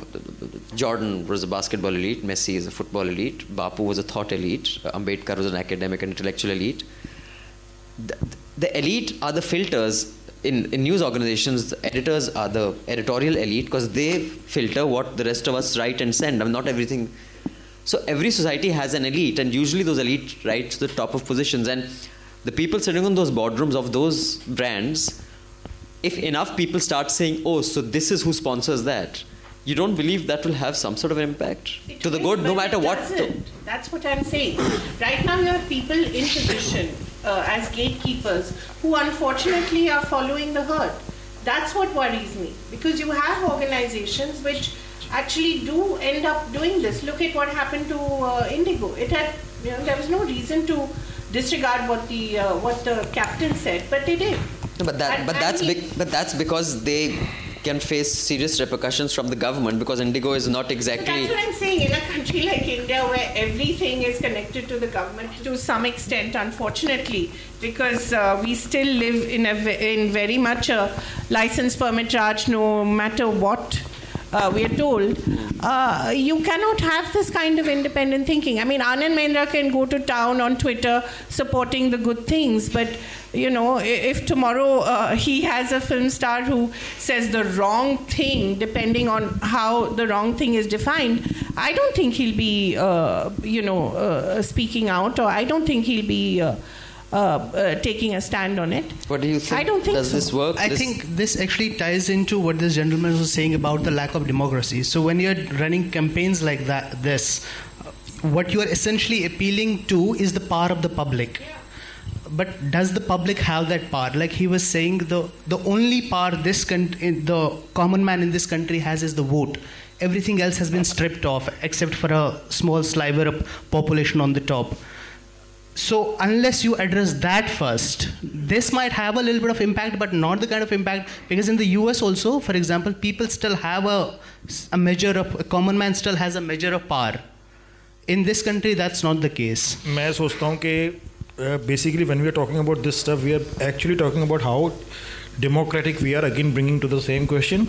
jordan was a basketball elite messi is a football elite bapu was a thought elite ambedkar was an academic and intellectual elite. The, the elite are the filters in, in news organizations editors are the editorial elite because they filter what the rest of us write and send. I mean, not everything. So every society has an elite and usually those elite write to the top of positions. And the people sitting on those boardrooms of those brands if enough people start saying oh so this is who sponsors that you don't believe that will have some sort of an impact It to the good no matter what. That's what I'm saying. Right now, you have people in position uh, as gatekeepers who unfortunately are following the herd. That's what worries me because you have organizations which actually do end up doing this. Look at what happened to uh, Indigo. It had, you know, there was no reason to disregard what the uh, what the captain said, but they did. No, but that, And- but and that's he- big, but that's because they can face serious repercussions from the government because Indigo is not exactly. That's what I'm saying. In a country [LAUGHS] like India, where everything is connected to the government to some extent, unfortunately, because uh, we still live in a in very much a license permit charge, no matter what. Uh, we are told uh, you cannot have this kind of independent thinking. I mean, Anand Mahindra can go to town on Twitter supporting the good things, but you know, if tomorrow uh, he has a film star who says the wrong thing, depending on how the wrong thing is defined, I don't think he'll be, uh, you know, uh, speaking out, or I don't think he'll be. Uh, uh, taking a stand on it. What do you think? I don't think Does so. this work? I This- think this actually ties into what this gentleman was saying about the lack of democracy. So when you're running campaigns like that, this, what you are essentially appealing to is the power of the public. But does the public have that power? Like he was saying, the the only power this con- the common man in this country has is the vote. Everything else has been stripped off, except for a small sliver of population on the top So unless you address that first, this might have a little bit of impact, but not the kind of impact because in the U.S. also, for example, people still have a, a measure of a common man still has a measure of power. In this country, that's not the case. मैं सोचता हूँ कि basically when we are talking about this stuff we are actually talking about how democratic we are again bringing to the same question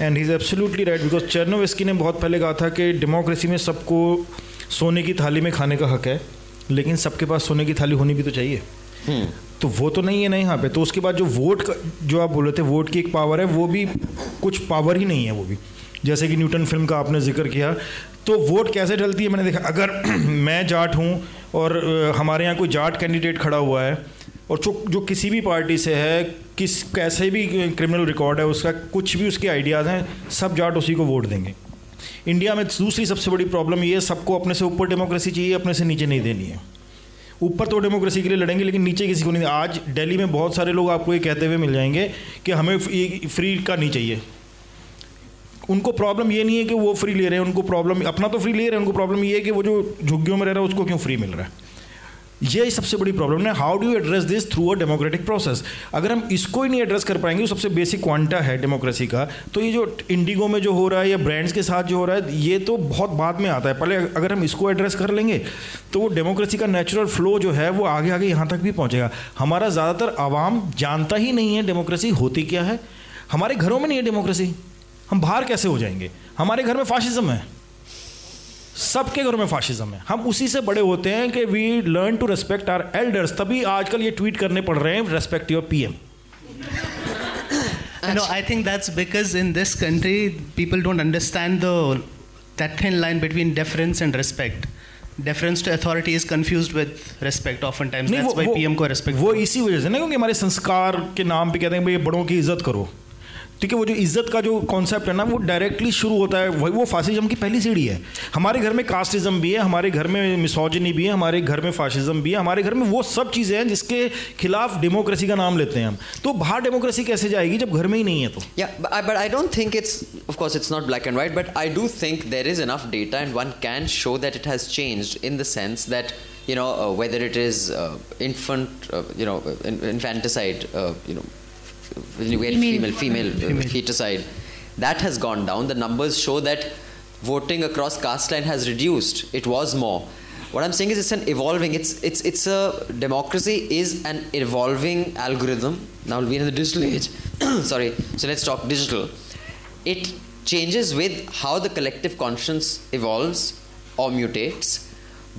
and he is absolutely right because चर्नोविस्की ने बहुत पहले कहा था कि डेमोक्रेसी में सबको सोने की थाली में खाने का हक है लेकिन सबके पास सोने की थाली होनी भी तो चाहिए। तो वो तो नहीं है ना यहाँ पे। तो उसके बाद जो वोट का जो आप बोल रहे थे वोट की एक पावर है वो भी कुछ पावर ही नहीं है वो भी। जैसे कि न्यूटन फ़िल्म का आपने ज़िक्र किया। तो वोट कैसे डलती है मैंने देखा। अगर [CLEARS THROAT] मैं जाट हूँ और हमारे यहाँ कोई जाट कैंडिडेट खड़ा हुआ है और जो जो किसी भी पार्टी से है किस कैसे भी क्रिमिनल रिकॉर्ड है उसका कुछ भी उसके आइडियाज़ हैं सब जाट उसी को वोट देंगे। इंडिया में दूसरी सबसे बड़ी प्रॉब्लम ये है, सबको अपने से ऊपर डेमोक्रेसी चाहिए, अपने से नीचे नहीं देनी है। ऊपर तो डेमोक्रेसी के लिए लड़ेंगे, लेकिन नीचे किसी को नहीं आज दिल्ली में बहुत सारे लोग आपको ये कहते हुए मिल जाएँगे कि हमें फ्री का नहीं चाहिए। उनको प्रॉब्लम ये नहीं है कि वो फ्री ले रहे हैं, उनको प्रॉब्लम अपना तो फ्री ले रहे हैं, उनको प्रॉब्लम ये है कि वो जो झुग्गियों में रह रहा है, उसको क्यों फ्री मिल रहा है? ये सबसे बड़ी प्रॉब्लम है। How do address this through a democratic process अगर हम इसको ही नहीं एड्रेस कर पाएँगे जो सबसे बेसिक क्वांटा है डेमोक्रेसी का। तो ये जो इंडिगो में जो हो रहा है या ब्रांड्स के साथ जो हो रहा है, ये तो बहुत बाद में आता है। पहले अगर हम इसको एड्रेस कर लेंगे तो वो डेमोक्रेसी का नेचुरल फ्लो जो है, वो आगे आगे यहाँ तक भी पहुँचेगा। हमारा ज़्यादातर आवाम जानता ही नहीं है डेमोक्रेसी होती क्या है। हमारे घरों में नहीं है डेमोक्रेसी हम बाहर कैसे हो जाएँगे? हमारे घर में फाशिज्म है। सबके घरों में फासिज्म है। हम उसी से बड़े होते हैं कि we learn to respect our elders तभी आजकल ये ट्वीट करने पड़ रहे हैं respect your P M I think that's because in this country people don't understand the that thin line between deference and respect deference to authority is confuse with respect often times that's why PM को respect वो इसी वजह से ना क्योंकि हमारे संस्कार के नाम पे कहते हैं भाई बड़ों की इज़्ज़त करो। ठीक है, वो जो इज़्ज़त का जो कॉन्सेप्ट है ना, वो डायरेक्टली शुरू होता है। वही वो फासिज्म की पहली सीढ़ी है। हमारे घर में कास्टिज्म भी है, हमारे घर में मिसोजनी भी है, हमारे घर में फासिज्म भी है, हमारे घर में वो सब चीज़ें हैं जिसके खिलाफ डेमोक्रेसी का नाम लेते हैं हम। तो बाहर डेमोक्रेसी कैसे जाएगी जब घर में ही नहीं है तो? But I don't think it's of course it's not black and white but I don't think there is enough data and one can show that it has change in the sense that you know whether it is infant you infanticide you know when you get Female. female, female, Uh, feticide, that has gone down. The numbers show that voting across caste line has reduced. It was more. What I'm saying is it's an evolving, it's, it's, it's a, democracy is an evolving algorithm. Now we're in the digital age. [COUGHS] Sorry. So let's talk digital. It changes with how the collective conscience evolves or mutates.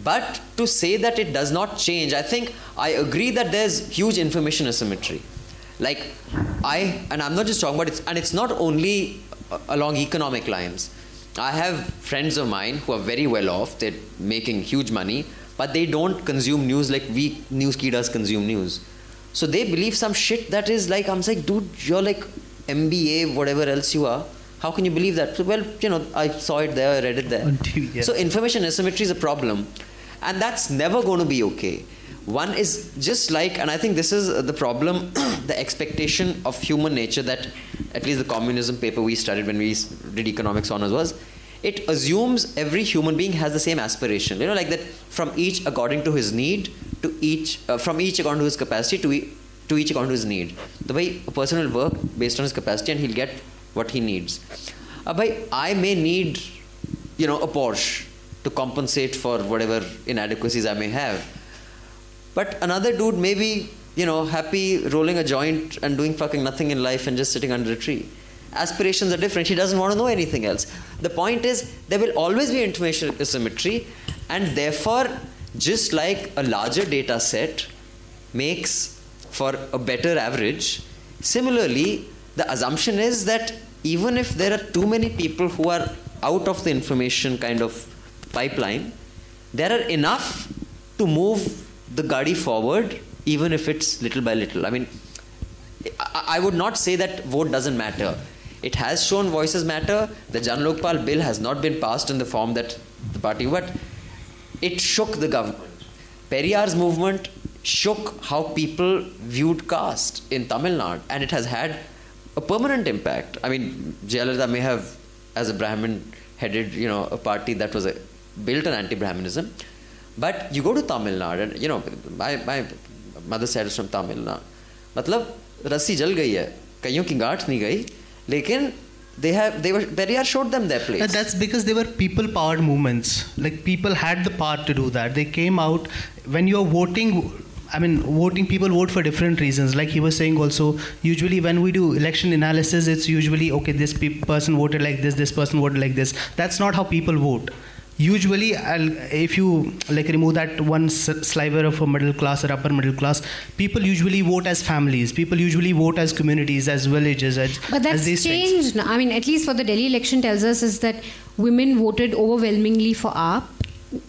But to say that it does not change, I think I agree that there's huge information asymmetry. Like I, and I'm not just talking about it, and it's not only uh, along economic lines. I have friends of mine who are very well off, they're making huge money, but they don't consume news like we news does consume news. So they believe some shit that is like, I'm like, dude, you're like MBA, whatever else you are. How can you believe that? So, well, you know, I saw it there, I read it there. TV, yeah. So information asymmetry is a problem, and that's never going to be okay. One is just like, and I think this is the problem, [COUGHS] the expectation of human nature that at least the communism paper we studied when we did economics honors was, it assumes every human being has the same aspiration. You know, like that from each according to his need to each, uh, from each according to his capacity to, e- to each according to his need. The way a person will work based on his capacity and he'll get what he needs. Uh, bhai, I may need, you know, a Porsche to compensate for whatever inadequacies I may have. But another dude may be, you know, happy rolling a joint and doing fucking nothing in life and just sitting under a tree. Aspirations are different. He doesn't want to know anything else. The point is, there will always be information asymmetry, and therefore, just like a larger data set makes for a better average, similarly, the assumption is that even if there are too many people who are out of the information kind of pipeline, there are enough to move the gadi forward, even if it's little by little. I mean, I, I would not say that vote doesn't matter. It has shown voices matter. The Jan Lokpal bill has not been passed in the form that the party, but it shook the government. Periyar's movement shook how people viewed caste in Tamil Nadu, and it has had a permanent impact. I mean, Jayalalitha may have, as a Brahmin, headed you know a party that was a, built on anti-Brahminism, but you go to Tamil Nadu, and you know my my mother side is from Tamil Nadu. मतलब रस्सी जल गई है कईयों की गांठ नहीं गई लेकिन they have they were Periyar showed them their place. Uh, That's because they were people powered movements. Like people had the power to do that. They came out when you're voting. I mean, voting people vote for different reasons. Like he was saying, also, usually when we do election analysis, it's usually okay. This pe- person voted like this. This person voted like this. That's not how people vote. Usually, I'll, if you like remove that one sliver of a middle class or upper middle class, people usually vote as families. People usually vote as communities, as villages, as, But as that's these changed. I mean, at least for the Delhi election tells us is that women voted overwhelmingly for AAP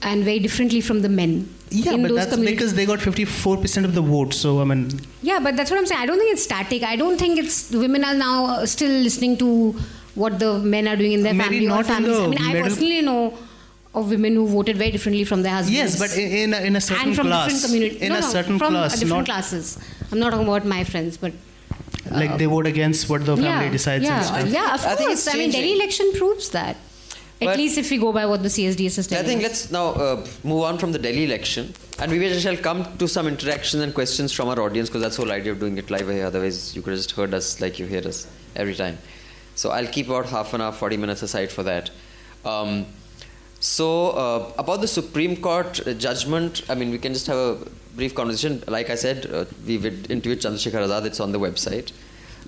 and very differently from the men. Yeah, but those that's because they got 54% of the vote. So, I mean, Yeah, but that's what I'm saying. I don't think it's static. I don't think it's women are now still listening to what the men are doing in their Maybe family not or families. I mean, I personally know of women who voted very differently from their husbands. yes, but in, in, a, in a certain and from class. different communities. In no, a no, certain from class, different not classes. I'm not talking about my friends, but like they vote against what the family yeah, decides yeah, and stuff. yeah. Of I think course. it's I mean, Delhi election proves that. At But- least if we go by what the CSDS is telling. I think us. let's now uh, move on from the Delhi election, and we shall come to some interactions and questions from our audience because that's the whole idea of doing it live here. Otherwise, you could have just heard us like you hear us every time. So I'll keep about half an hour, 40 minutes aside for that. Um, so uh, about the Supreme Court judgment, I mean, we can just have a brief conversation. Like I said, uh, we've interviewed Chandrasekhar Azad. It's on the website.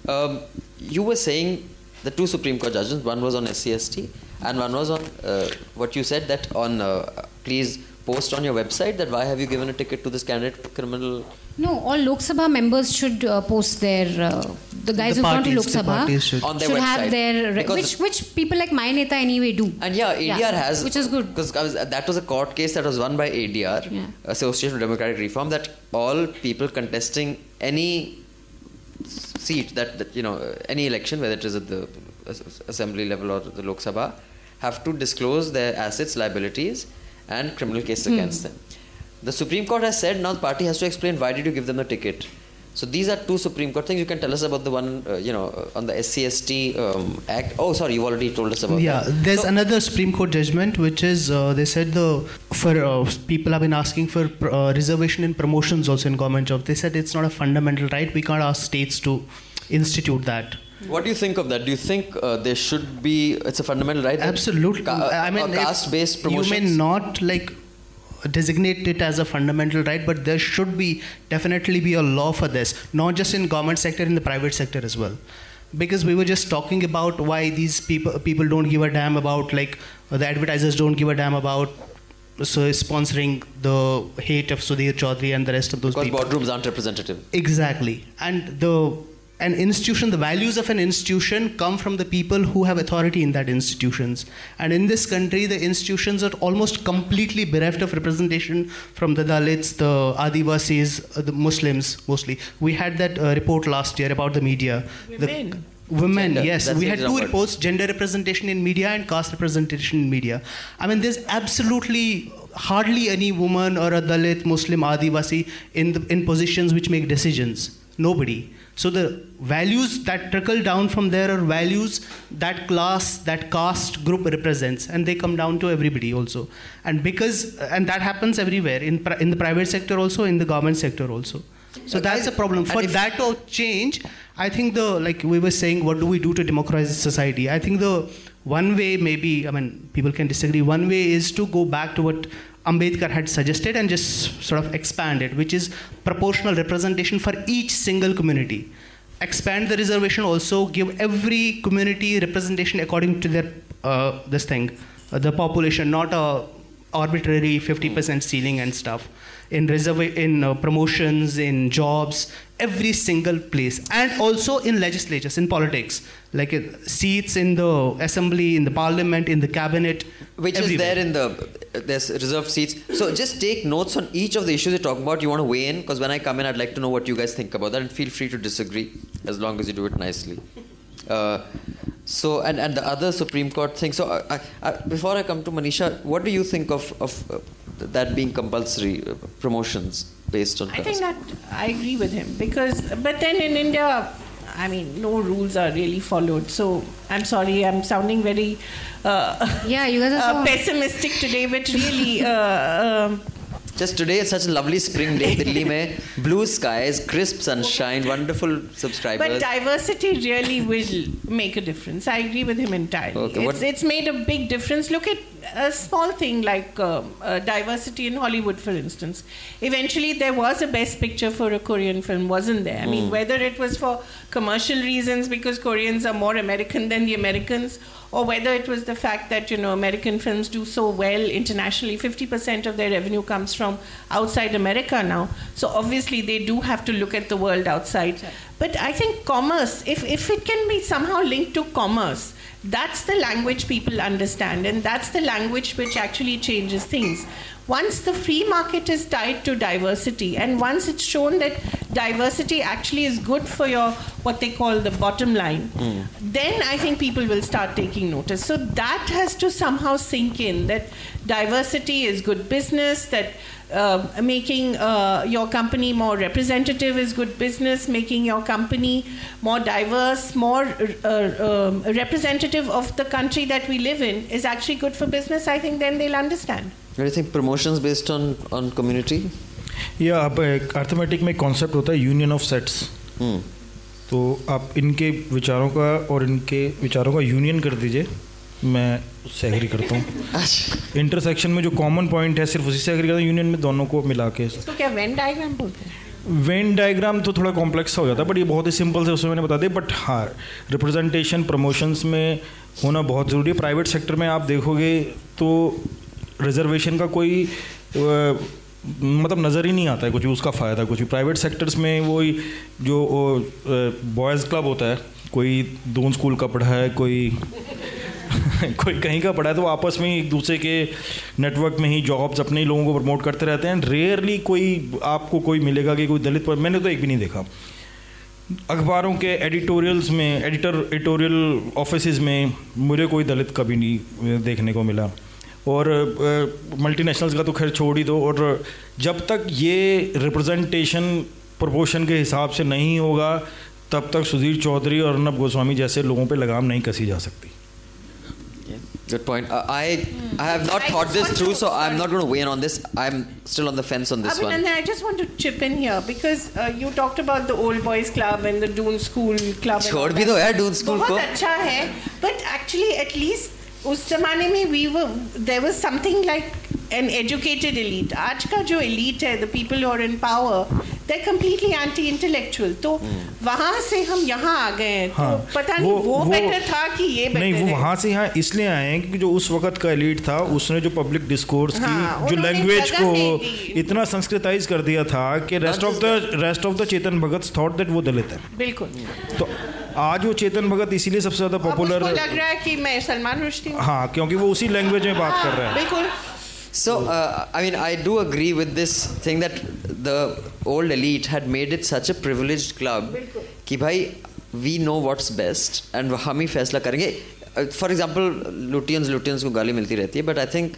Um, you were saying the two Supreme Court judgments. One was on SCST, and one was on uh, what you said that on. Uh, please post on your website that why have you given a ticket to this candidate criminal. No, all Lok Sabha members should uh, post their. Uh, the guys The who've gone to Lok parties- the Sabha parties should. On their have website. their Because- which which people like my neta anyway do. And yeah, ADR Yeah, has which is good. because that was a court case that was won by ADR, Yeah. Association for Democratic Reform, that all people contesting any seat that, that you know uh, any election, whether it is at the assembly level or the Lok Sabha, have to disclose their assets, liabilities, and criminal cases Hmm. against them. The Supreme Court has said now the party has to explain why did you give them the ticket. So these are two Supreme Court things. You can tell us about the one, uh, you know, uh, on the SCST um, Act. Oh, sorry, you've already told us about Yeah, that. there's So- another Supreme Court judgment which is uh, they said the for uh, people have been asking for pr- uh, reservation in promotions also in government jobs. They said it's not a fundamental right. We can't ask states to institute that. What do you think of that? Do you think uh, there should be? It's a fundamental right. Absolutely. Ca- I mean, caste-based you may not like designate it as a fundamental right, but there should be definitely be a law for this, not just in government sector, in the private sector as well. Because we were just talking about why these people people don't give a damn about like uh, the advertisers don't give a damn about so sponsoring the hate of Sudhir Chaudhary and the rest of those because people. boardrooms aren't representative. Exactly. And the an institution, the values of an institution come from the people who have authority in that institutions. And in this country, the institutions are almost completely bereft of representation from the Dalits, the Adivasis, uh, the Muslims mostly. We had that uh, report last year about the media. The- Women. women, Gender. yes. That's we had two word. reports gender representation in media and caste representation in media. I mean, there's absolutely hardly any woman or a Dalit, Muslim, Adivasi in, the, in positions which make decisions. Nobody. So the values that trickle down from there are values that class, that caste group represents, and they come down to everybody also. And because, and that happens everywhere in in the private sector also, in the government sector also. So that's a problem. For that to change, I think the like we were saying, what do we do to democratize society? I think the one way, maybe I mean, people can disagree. One way is to go back to what Ambedkar had suggested and just sort of expanded, which is proportional representation for each single community. Expand the reservation, also give every community representation according to their uh, this thing, uh, the population, not a arbitrary 50% ceiling and stuff in reserva- in uh, promotions in jobs every single place. And also in legislatures in politics like uh, seats in the assembly in the parliament in the cabinet which is there in the there's reserved seats. So just take notes on each of the issues you talk about you want to weigh in because when i come in i'd like to know what you guys think about that and feel free to disagree as long as you do it nicely. Uh, so and, and the other supreme court thing so uh, I, I, before i come to manisha what do you think of, of uh, that being compulsory uh, promotions based on I think caste? that I agree with him because, but then in India, I mean, no rules are really followed. So I'm sorry, I'm sounding very uh, Yeah, you guys are uh, so- pessimistic today, but really. Uh, um, Just today, it's such a lovely spring day. Delhi [LAUGHS] mein blue skies, crisp sunshine, wonderful subscribers. But diversity really will make a difference. I agree with him entirely. Okay, it's, it's made a big difference. Look at a small thing like um, uh, diversity in Hollywood, for instance. Eventually, there was a best picture for a Korean film, wasn't there? I mean, Hmm. whether it was for commercial reasons because Koreans are more American than the Americans, or whether it was the fact that you know American films do so well internationally. 50% of their revenue comes from outside America now. So obviously they do have to look at the world outside. But I think commerce, if, if it can be somehow linked to commerce, that's the language people understand, and that's the language which actually changes things. Once the free market is tied to diversity, and once it's shown that diversity actually is good for your what they call the bottom line, then I think people will start taking notice. So that has to somehow sink in that diversity is good business, that uh, making uh, your company more representative is good business, making your company more diverse, more uh, um, representative of the country that we live in is actually good for business, I think then they'll understand. Do you think promotions based on, on community? या अब arithmetic में concept होता है union of sets. तो आप इनके विचारों का और इनके विचारों का यूनियन कर दीजिए मैं उससे एग्री करता हूँ। [LAUGHS] इंटरसेक्शन में जो कॉमन पॉइंट है सिर्फ़ उसी से एग्री करता हूँ यूनियन में दोनों को मिला के। इसको क्या वेन डायग्राम बोलते हैं? वेन डायग्राम तो थोड़ा कॉम्प्लेक्स हो जाता है बट ये बहुत ही सिंपल से उसमें मैंने बता दिया बट हाँ रिप्रेजेंटेशन प्रमोशंस में होना बहुत ज़रूरी है। प्राइवेट सेक्टर में आप देखोगे तो रिजर्वेशन का कोई मतलब नज़र ही नहीं आता है, कुछ भी उसका फ़ायदा कुछ भी। प्राइवेट सेक्टर्स में वही जो बॉयज़ क्लब होता है, कोई दून स्कूल का पढ़ा है, कोई [LAUGHS] कोई कहीं का पढ़ा है तो आपस में एक दूसरे के नेटवर्क में ही जॉब्स अपने ही लोगों को प्रमोट करते रहते हैं। रेयरली कोई आपको कोई मिलेगा कि कोई दलित पर, मैंने तो एक भी नहीं देखा। अखबारों के एडिटोरियल्स में एडिटर एडिटोरियल ऑफ़िस में मुझे कोई दलित कभी नहीं देखने को मिला। और मल्टीनेशनल्स का तो खैर छोड़ ही दो और जब तक ये रिप्रेजेंटेशन प्रोपोर्शन के हिसाब से नहीं होगा तब तक सुधीर चौधरी और अर्नब गोस्वामी जैसे लोगों पे लगाम नहीं कसी जा सकती Good point. Uh, I I have not I thought this through, to- so I'm not going to weigh in on this. I'm still on the fence on this one. Abhinandan, I just want to chip in here because uh, you talked about the old boys club and the Doon School club. छोड़ भी. दो यार Doon School बहुत को. अच्छा है but actually at least उस जमाने में were there was something like an educated elite. आज का जो elite है people who are in power they're completely anti intellectual तो वहाँ से हम यहाँ आ गए हैं। हाँ, तो पता नहीं वो, वो बेटर था कि ये बेटर नहीं वो वहाँ से यहाँ इसलिए आए हैं क्योंकि जो उस वक्त का एलिट था उसने जो पब्लिक डिस्कोर्स हाँ, की जो लैंग्वेज को इतना संस्कृताइज कर दिया था कि rest of the rest of the Chetan Bhagat thought that वो दलित है। बिल्कुल। तो आज वो चेतन भगत इसीलिए सबसे ज़्यादा पॉपुलर लग रहा है कि मैं सलमान रुश्दी हूँ। हाँ क्योंकि वो उसी लैंग्वेज में बात कर रहा है। बिल्कुल। So, uh, I mean, I do agree with this thing that the old elite had made it such a privileged club कि भाई we know what's best and हम ही फैसला करेंगे। फॉर एग्ज़ाम्पल लुटियंस लुटियंस को गाली मिलती रहती है but I think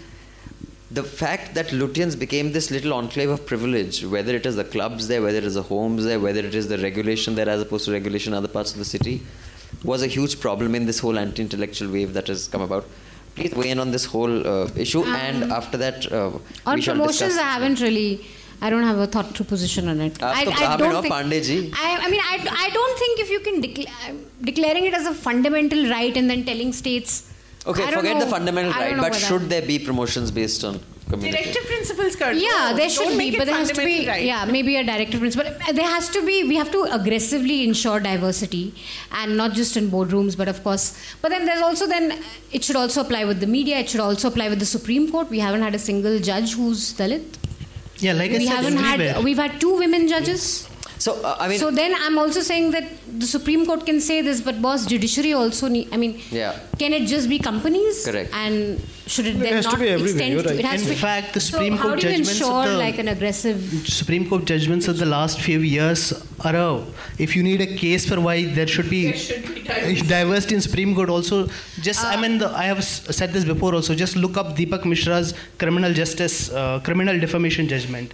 the fact that Lutyens became this little enclave of privilege, whether it is the clubs there, whether it is the homes there, whether it is the regulation there as opposed to regulation in other parts of the city, was a huge problem in this whole anti intellectual wave that has come about. Please weigh in on this whole uh, issue, um, and after that, uh, on promotions, I haven't really. I don't have a thought to position on it. I, I, don't think, I, I mean, I, I don't think if you can decla- declaring it as a fundamental right and then telling states Okay, I forget know- the fundamental I right, but whether- should there be promotions based on community? Directive principles, Kurt. Yeah, No, there should don't be, but there has to be, right. yeah, maybe a directive principle. There has to be, we have to aggressively ensure diversity, and not just in boardrooms, but of course. But then there's also then it should also apply with the media. It should also apply with the Supreme Court. We haven't had a single judge who's Dalit. Yeah, like I we said, haven't everywhere. had. We've had two women judges. So uh, I mean, so then I'm also saying that the Supreme Court can say this, but boss, judiciary also need. I mean, yeah. can it just be companies? Correct. And should it It then has to not be everywhere, extend you're to? right. It has In to be. fact, the Supreme so Court how do you judgments ensure the- like an aggressive? Supreme Court judgments of the last few years are a, if you need a case for why there should be, There should be diversity. [LAUGHS] diversity in Supreme Court also just I mean the, I have said this before also just look up Deepak Mishra's criminal justice uh, criminal defamation judgment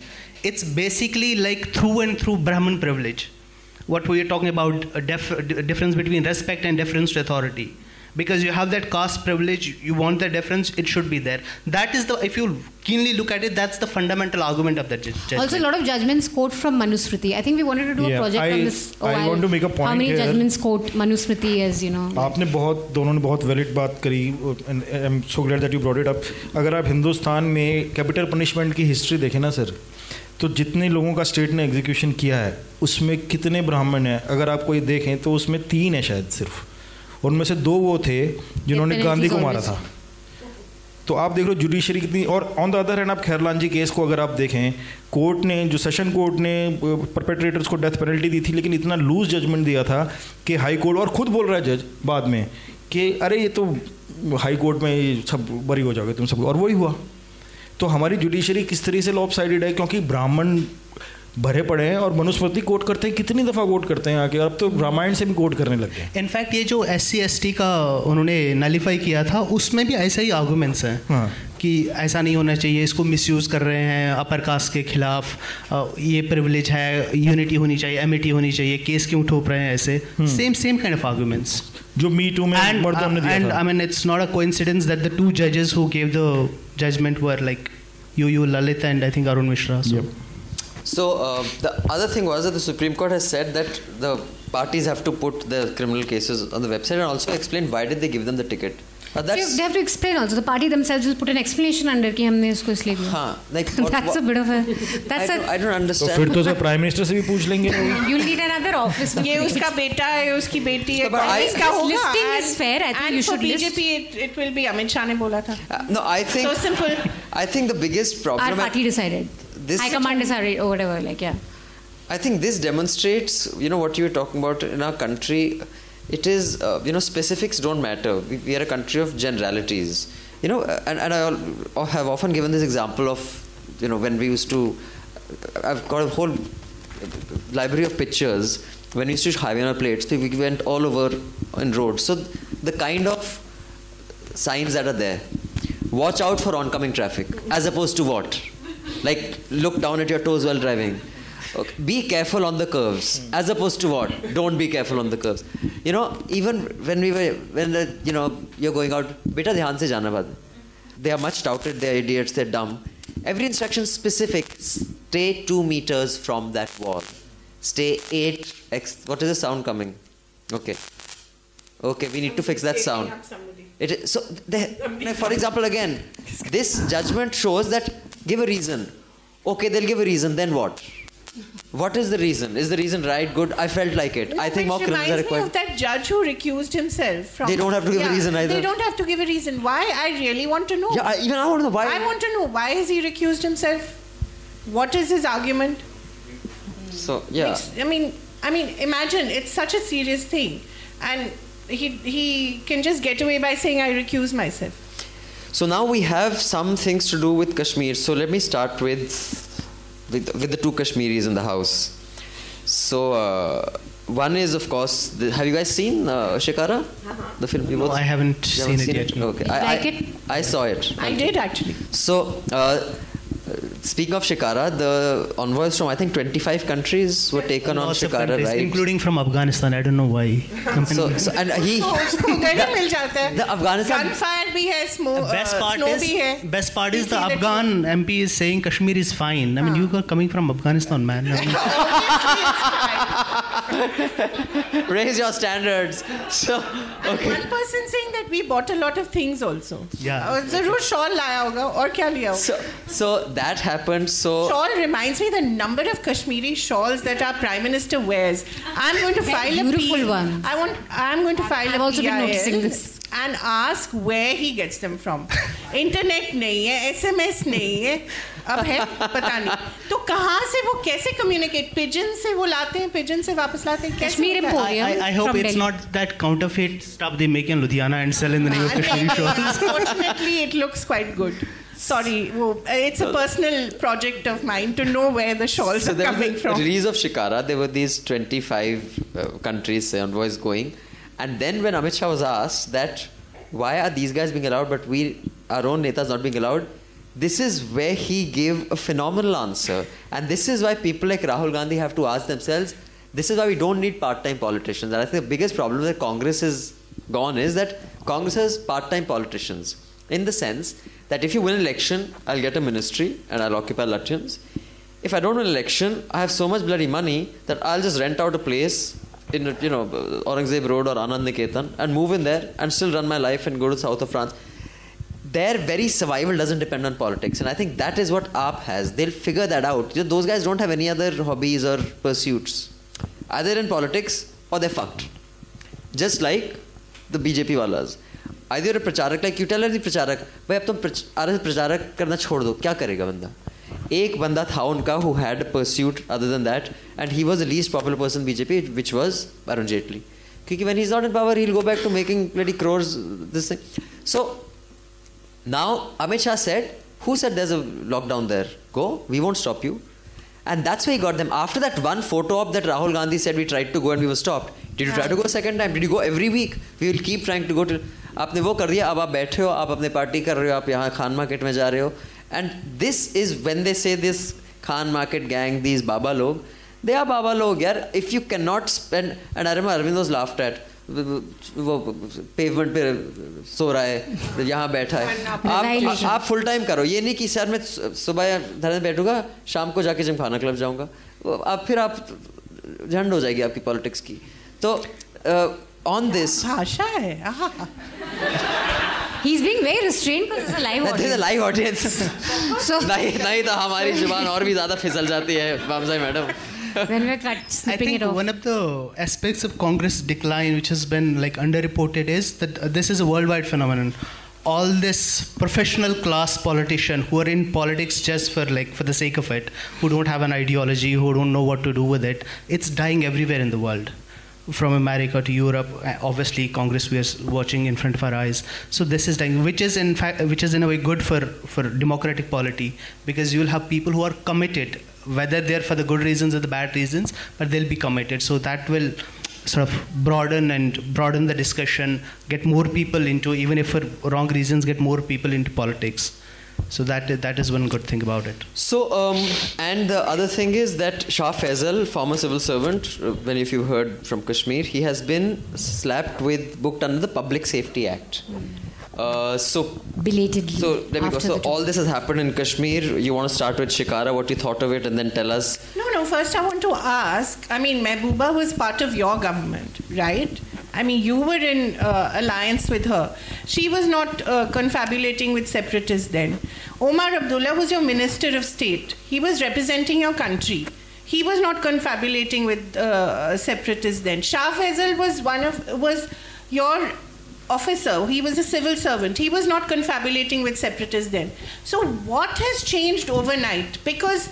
it's basically like through and through Brahmin privilege what we are talking about a def- d- difference between respect and deference to authority because you have that caste privilege you want the deference it should be there that is the if you keenly look at it that's the fundamental argument of that ju- judgment Also, a lot of judgments quote from Manusmriti. I think we wanted to do Yeah, a project I- on this. a I while. want to make a How point many here. judgments quote Manusmriti as you know? आपने बहुत दोनों ने बहुत valid बात करी I am so glad that you brought it up अगर आप हिंदुस्तान में कैपिटल पनिशमेंट की हिस्ट्री देखें ना सर तो जितने लोगों का स्टेट ने एग्जीक्यूशन किया है उसमें कितने ब्राह्मण हैं? अगर आप कोई देखें तो उसमें तीन है शायद सिर्फ़। उनमें से दो वो थे जिन्होंने गांधी को मारा था। तो आप देख लो जुडिशरी कितनी और ऑन द अदर हैंड आप खैरलान जी केस को अगर आप देखें कोर्ट ने जो सेशन कोर्ट ने परपेट्रेटर्स को डेथ पेनल्टी दी थी लेकिन इतना लूज जजमेंट दिया था कि हाई कोर्ट और खुद बोल रहा है जज बाद में कि अरे ये तो हाई कोर्ट में ये सब बरी हो जाओगे तुम सब और वही हुआ। तो हमारी जुडिशरी किस तरीके से लॉप साइडेड है? क्योंकि ब्राह्मण भरे पड़े हैं और मनुस्मृति कोट करते हैं कितनी दफ़ा कोट करते हैं आके अब तो रामायण से भी कोट करने लगे हैं इनफैक्ट ये जो एस सी का उन्होंने नलीफाई किया था उसमें भी ऐसे ही आर्गूमेंट्स हैं। हाँ। कि ऐसा नहीं होना चाहिए इसको मिसयूज़ कर रहे हैं अपर कास्ट के खिलाफ ये प्रिविलेज है यूनिटी होनी चाहिए एमिटी होनी चाहिए केस क्यों ठोप रहे हैं ऐसे same same kind of arguments जो मी टू में and मर्दों ने uh, दिया and था I mean it's not a coincidence that the two judges who gave the judgment were like Yu Yu Lalit and I think Arun Mishra. So. So uh, the other thing was that the Supreme Court has said that the parties have to put the criminal cases on the website and also explain why did they give them the ticket. Uh, They, that's they have to explain also. The party themselves will put an explanation under कि हमने इसको इसलिए दिया. हाँ, like what, That's a bit of a. I, That's don't, I a. don't तो फिर तो sir prime minister से भी पूछ लेंगे You'll need another office. ये उसका बेटा है उसकी बेटी है but I- कांग्रेस होगा Listing is fair. I think you should list- BJP it, it will be Amit Shah ने बोला था Uh, no, I think so simple I think the biggest Our party decided. This- High command decided or whatever. Like yeah. I think this demonstrates, you know, what you were talking about in our country. It is, uh, you know, specifics don't matter. We, we are a country of generalities. You know, uh, and, and I have often given this example of, you know, when we used to, I've got a whole library of pictures. When we used to highway on our plates, we went all over in roads. So the kind of signs that are there, watch out for oncoming traffic, as opposed to what? Like look down at your toes while driving. Okay. Be careful on the curves, as opposed to what? Don't be careful on the curves. You know, even when we were, when the, you know, you're going out, beta dhyan se jana. They are much touted, they're idiots, they're dumb. Every instruction specific. Stay two meters from that wall. Stay eight x. What is the sound coming? Okay. Okay, we need to fix that sound. It is, so, they, for example, again, this judgment shows that give a reason. Okay, they'll give a reason. Then what? What is the reason? Is the reason right? Good. I felt like it. I think more Which criminals are reminds me required. of that judge who recused himself from They don't have to give a reason either. they don't have to give a reason why I really want to know Yeah, I, even I want to know why. I want to know why has he recused himself what is his argument so yeah. It's- I mean, I mean, imagine it's such a serious thing, and he he can just get away by saying I recuse myself. So now we have some things to do with Kashmir. So let me start with with, with the two Kashmiris in the house. So uh, one is of course. The, have you guys seen uh, Shikara? The film. You No, both- I haven't you seen it yet, no. Okay. You I, like I, it? I saw it. I did actually. So, uh, Speaking of Shikara, the envoys from I think 25 countries were taken on Shikara, right? Including from Afghanistan. I don't know why. so, so, and he. the, the Afghanistan. Gunfire bhi hai, the best part is, hai. Best part is the Afghan MP is saying Kashmir is fine. I mean, huh. you are coming from Afghanistan, man. [LAUGHS] I mean, [LAUGHS] raise your standards. So, okay. One person saying that we bought a lot of things also. Yeah. और जरूर shawl लाया होगा और क्या लिया होगा So, so that happened. So, Shawl reminds me the number of Kashmiri shawls that our Prime Minister wears. I'm going to file a beautiful P- one. I want. I'm going to file I've a also been PIL noticing this. and ask where he gets them from. Internet नहीं है, SMS नहीं है, अब है पता नहीं. तो कहाँ से वो कैसे communicate? Pigeon से वो लाते हैं, pigeon से वापस लाते हैं. कैसे Kashmir होता है? Emporium. I, I hope from it's Delhi. not that counterfeit stuff they make in Ludhiana and sell in the name of Kashmiri shawls. Unfortunately, it looks quite good. Sorry, wo- it's a personal project of mine to know where the shawls so are there coming was from. the release of Shikara. There were these 25 uh, countries, uh, envoys going. And then when Amit Shah was asked that why are these guys being allowed but we, our own netas not being allowed, This is where he gave a phenomenal answer. And this is why people like Rahul Gandhi have to ask themselves, this is why we don't need part-time politicians. And I think the biggest problem that Congress has gone is that Congress has part-time politicians. In the sense that if you win an election, I'll get a ministry and I'll occupy Lutyens. If I don't win an election, I have so much bloody money that I'll just rent out a place in, you know, Aurangzeb Road or Anand Niketan and move in there and still run my life and go to south of France Their very survival doesn't depend on politics, and I think that is what AAP has. They'll figure that out. You know, those guys don't have any other hobbies or pursuits, either in politics or they're fucked. Just like the BJP वालाज either you're a प्रचारक like you tell her the प्रचारक भाई अब तुम प्रच- are प्रचारक करना छोड़ दो क्या करेगा बंदा एक बंदा था उनका who had a pursuit other than that and he was the least popular person in BJP which was Arun Jaitley क्योंकि when he's not in power he'll go back to making bloody crores this thing so now Amit Shah said who said there's a lockdown there go we won't stop you and that's why he got them. After that one photo op that Rahul Gandhi said we tried to go and we were stopped. Did you try to go a second time? Did you go every week? We will keep trying to go to. आपने वो कर दिया अब आप बैठे हो आप अपने पार्टी कर रहे हो आप यहाँ खान मार्केट में जा रहे हो and this is when they say this Khan market gang these बाबा लोग दे आर बाबा लोग यार if you can not spend and I remember Arvind was laughed at वो पेवमेंट पे सो रहा है यहाँ बैठा है। आप आप फुल टाइम करो। ये नहीं कि सर मैं सुबह धरने बैठूँगा शाम को जाके जिम खाना क्लब जाऊँगा। आप फिर आप झंड हो जाएगी आपकी पॉलिटिक्स की। तो ऑन दिस भाषा है। He's being very restrained because it's a live audience. There's a live audience. So [LAUGHS] नहीं नहीं तो हमारी ज़ुबान और भी ज़्यादा फिसल जाती है Bamzai madam. When we're cut, I think it off. one of the aspects of Congress decline, which has been like underreported, is that uh, this is a worldwide phenomenon. All this professional class politician who are in politics just for like for the sake of it, who don't have an ideology, who don't know what to do with it, it's dying everywhere in the world. From America to Europe, uh, obviously Congress we are watching in front of our eyes. So this is dying, which is in fact, which is in a way good for for democratic polity because you will have people who are committed, whether they're for the good reasons or the bad reasons, but they'll be committed. So that will sort of broaden and broaden the discussion, get more people into, even if for wrong reasons, get more people into politics. So that that is one good thing about it. So, um, and the other thing is that Shah Faisal, former civil servant, uh, when if you heard from Kashmir, he has been slapped with, booked under the Public Safety Act. Uh, so, Belatedly. so let me go. So, all this has happened in Kashmir. You want to start with Shikara, what you thought of it, and then tell us. No, no. First, I want to ask. I mean, Mehbooba was part of your government, right? I mean, you were in uh, alliance with her. She was not uh, confabulating with separatists then. Omar Abdullah was your minister of state. He was representing your country. He was not confabulating with uh, separatists then. Shah Faisal was one of was your officer. He was a civil servant. He was not confabulating with separatists then. So what has changed overnight? Because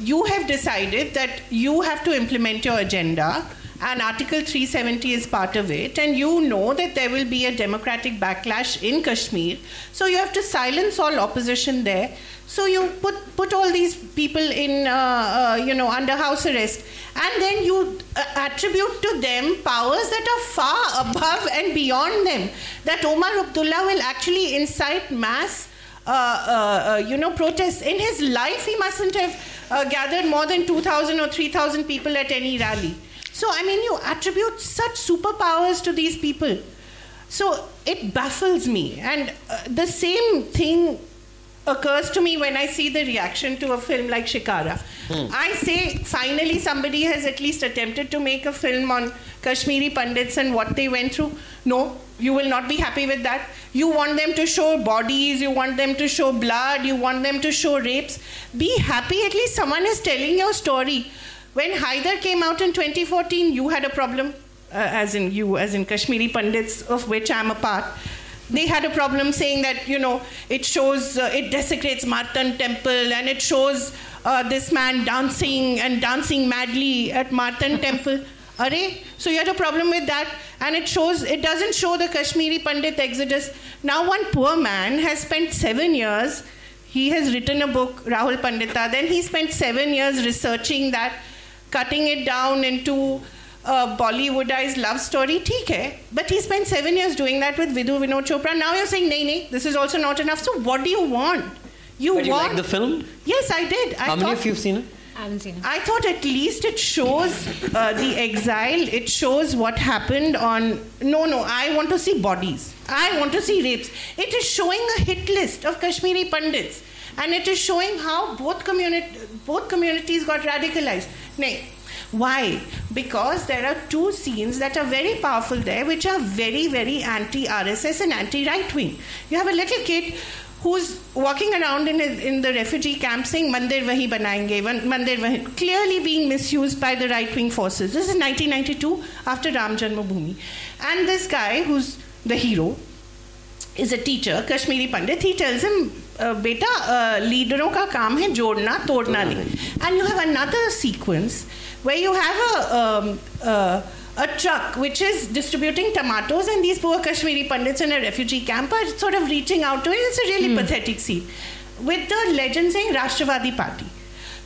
you have decided that you have to implement your agenda and article 370 is part of it. And you know that there will be a democratic backlash in kashmir. So you have to silence all opposition there. So you put put all these people in uh, uh, you know under house arrest. And then you uh, attribute to them powers that are far above and beyond them. That omar abdullah will actually incite mass uh, uh, uh, you know, protests. In his life, he mustn't have gathered more than 2,000 or 3,000 people at any rally. So, I mean, you attribute such superpowers to these people. So, it baffles me. And uh, the same thing occurs to me when I see the reaction to a film like Shikara. I say, finally, somebody has at least attempted to make a film on Kashmiri Pandits and what they went through. No, you will not be happy with that. You want them to show bodies, you want them to show blood, you want them to show rapes. Be happy, at least someone is telling your story. When Haider came out in 2014, you had a problem, uh, as in you, as in Kashmiri Pandits, of which I'm a part they had a problem saying that you know it shows uh, it desecrates Martand temple and it shows uh, this man dancing and dancing madly at Martand [LAUGHS] temple. Are so you had a problem with that, and it shows it doesn't show the Kashmiri Pandit exodus. Now one poor man has spent seven years. He has written a book, Rahul Pandita. Then he spent seven years researching that, cutting it down into a Bollywoodized love story, theek hai. But he spent seven years doing that with Vidhu Vinod Chopra. Now you're saying, nay, nay, this is also not enough. So what do you want? You but want... you like the film? Yes, I did. I How many of you have seen it? I haven't seen it. I thought at least it shows uh, the exile. It shows what happened on. No, no. I want to see bodies. I want to see rapes. It is showing a hit list of Kashmiri pundits and it is showing how both, communi- both communities got radicalized. Nay, why? Because there are two scenes that are very powerful there, which are very, very anti RSS and anti right wing. You have a little kid who's walking around in, in the refugee camp saying mandir wahi banayenge mandir clearly being misused by the right wing forces this is 1992 after ram janmabhoomi and this guy who's the hero is a teacher kashmiri pandit he tells him uh, beta uh, लीडरों का काम है जोड़ना तोड़ना नहीं and you have another sequence where you have a um, uh, a truck which is distributing tomatoes and these poor Kashmiri Pandits in a refugee camp are sort of reaching out to it. It's a really pathetic scene with the legend saying Rashtravadi Party.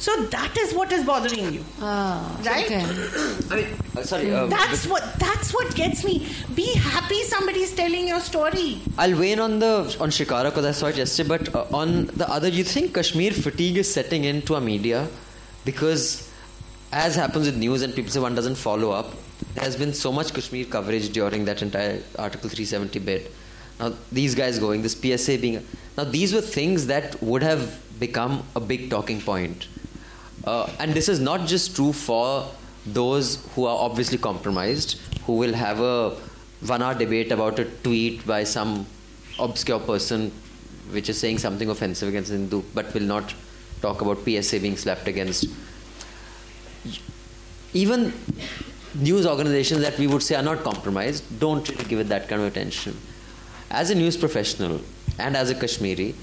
So that is what is bothering you, right? I mean, uh, sorry. Uh, That's what that's what gets me. Be happy somebody's telling your story. I'll weigh in on the on Shikara because I saw it yesterday. But uh, on the other, you think Kashmir fatigue is setting into our media because, as happens with news and people say one doesn't follow up. There has been so much Kashmir coverage during that entire Article 370 bit. Now these guys going, this PSA being. Now these were things that would have become a big talking point. Uh, and this is not just true for those who are obviously compromised, who will have a one hour debate about a tweet by some obscure person which is saying something offensive against Hindu, but will not talk about PSA being slapped against. Even news organizations that we would say are not compromised don't really give it that kind of attention. As a news professional and as a Kashmiri,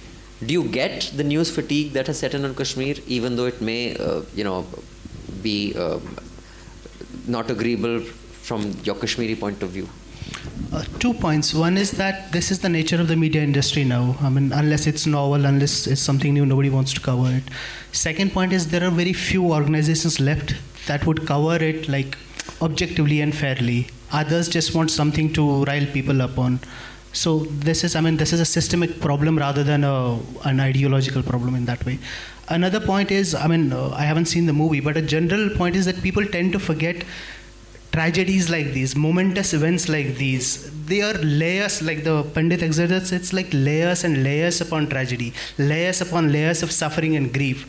do you get the news fatigue that has set in on Kashmir, even though it may, uh, you know, be um, not agreeable from your Kashmiri point of view? Uh, two points. One is that this is the nature of the media industry now. I mean, unless it's novel, unless it's something new, nobody wants to cover it. Second point is there are very few organizations left that would cover it like objectively and fairly. Others just want something to rile people up on. So this is, I mean, this is a systemic problem rather than a, an ideological problem in that way. Another point is, I mean, uh, I haven't seen the movie, but a general point is that people tend to forget tragedies like these, momentous events like these, they are layers, like the Pandit exhorts, it's like layers and layers upon tragedy, layers upon layers of suffering and grief.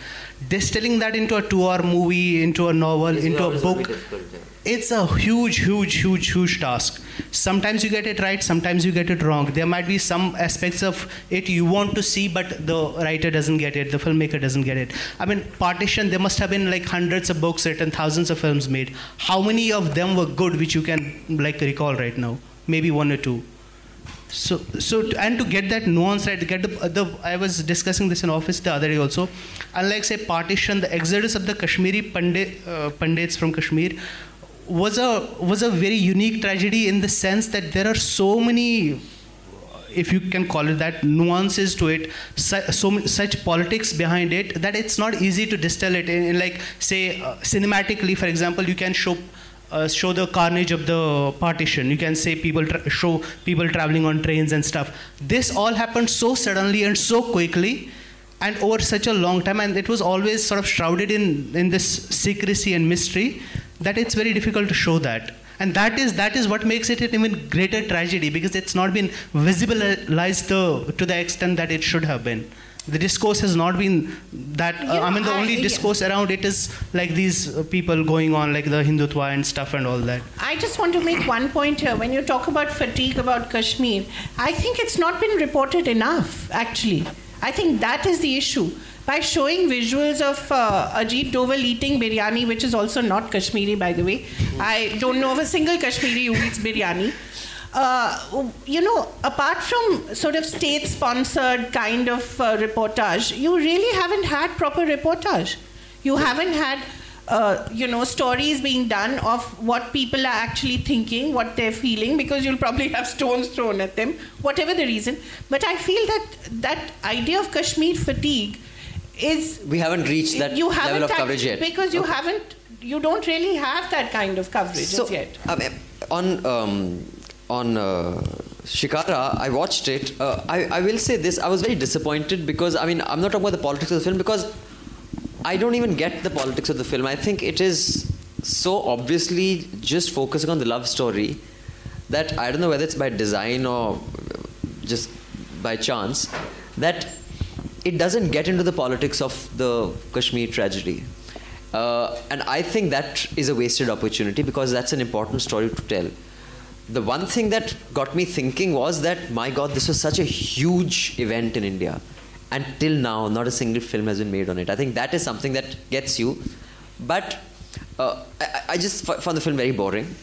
Distilling that into a two hour movie, into a novel, into a book, it's a huge, huge, huge, huge task. Sometimes you get it right, sometimes you get it wrong. There might be some aspects of it you want to see, but the writer doesn't get it, the filmmaker doesn't get it. I mean, partition, there must have been like hundreds of books written, thousands of films made. How many of them were good, which you can like recall right now? Maybe one or two. So, so and to get that nuance right, get the, the I was discussing this in office the other day also. Unlike say partition, the exodus of the Kashmiri Pandit, uh, Pandits from Kashmir was a was a very unique tragedy in the sense that there are so many if you can call it that nuances to it so m- such politics behind it that it's not easy to distill it in, in like say uh, cinematically for example you can show uh, show the carnage of the partition. You can say people tra- show people traveling on trains and stuff. This all happened so suddenly and so quickly, and over such a long time, and it was always sort of shrouded in in this secrecy and mystery that it's very difficult to show that. And that is that is what makes it an even greater tragedy because it's not been visibilized the, to the extent that it should have been the discourse has not been that uh, You i mean the I- only yeah. discourse around it is like these uh, people going on like the hindutva and stuff and all that I just want to make one point here. When you talk about fatigue about Kashmir, I think it's not been reported enough, actually. I think that is the issue. By showing visuals of uh, Ajit Doval eating biryani, which is also not Kashmiri, by the way, I don't know of a single Kashmiri who eats biryani. Uh, you know, apart from sort of state sponsored kind of uh, reportage, you really haven't had proper reportage. You haven't had uh, you know, stories being done of what people are actually thinking, what they're feeling, because you'll probably have stones thrown at them, whatever the reason. But I feel that that idea of Kashmir fatigue is We haven't reached that you level haven't of coverage yet. because you haven't, you don't really have that kind of coverage So, yet. Mean, on um, on uh, Shikara, I watched it. Uh, I, I will say this: I was very disappointed because I mean, I'm not talking about the politics of the film because I don't even get the politics of the film. I think it is so obviously just focusing on the love story that I don't know whether it's by design or just by chance that it doesn't get into the politics of the Kashmir tragedy. Uh, and I think that is a wasted opportunity because that's an important story to tell. The one thing that got me thinking was that, my God, this was such a huge event in India. And till now, not a single film has been made on it. I think that is something that gets you. But uh, I, I just f- found the film very boring.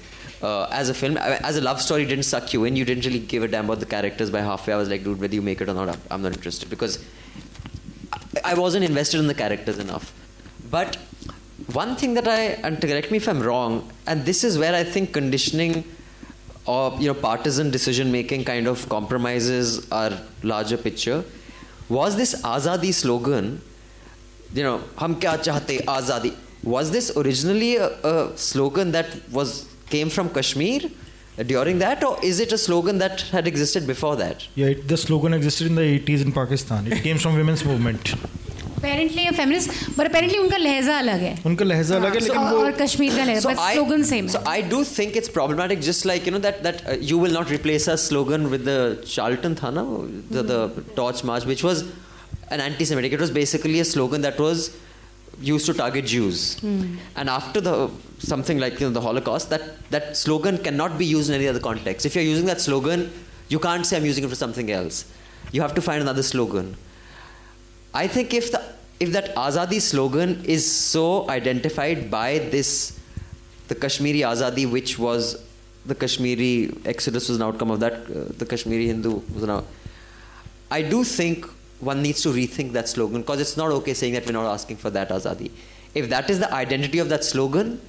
Uh, as a film, I- as a love story, didn't suck you in. You didn't really give a damn about the characters by halfway. I was like, dude, whether you make it or not, I'm- I'm not interested because I wasn't invested in the characters enough. But one thing that I, and correct me if I'm wrong, and this is where I think conditioning or you know partisan decision making kind of compromises our larger picture, was this Azadi slogan, you know, hum kya chahte Azadi, was this originally a, a slogan that was came from Kashmir during that, or is it a slogan that had existed before that? Yeah, it, the slogan existed in the 80s in Pakistan. It came from women's movement. Apparently a feminist, but apparently उनका लहजा अलग है उनका लहजा अलग है लेकिन और, वो और कश्मीर का लहजा but slogan same so I do think it's problematic. Just like you know that that uh, you will not replace a slogan with the Charlton Thana, the, the Torch March, which was an anti-Semitic. It was basically a slogan that was used to target Jews. And after the something like you know the Holocaust, that that slogan cannot be used in any other context. If you're using that slogan, you can't say I'm using it for something else. You have to find another slogan. I think if the if that Azadi slogan is so identified by this, the Kashmiri Azadi, which was the Kashmiri exodus was an outcome of that, uh, the Kashmiri Hindu was an out- I do think one needs to rethink that slogan because it's not okay saying that we're not asking for that Azadi. If that is the identity of that slogan,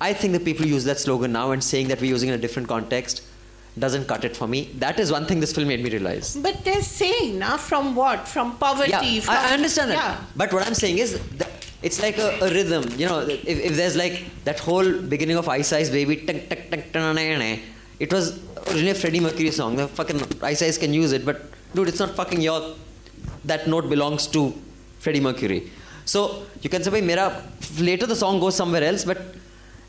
I think the people use that slogan now and saying that we're using it in a different context doesn't cut it for me. That is one thing this film made me realize. But they're saying now from what? From poverty. Yeah, from, I, I understand that. Yeah. But what I'm saying is, that it's like a, a rhythm. You know, if, if there's like that whole beginning of Ice Ice Baby, tunk, tunk, tunk, tunk, tunk, tunk, it was originally a Freddie Mercury song. The fucking Ice Ice can use it, but dude, it's not fucking your. That note belongs to Freddie Mercury. So you can say, "Bhai, mera." Later the song goes somewhere else, but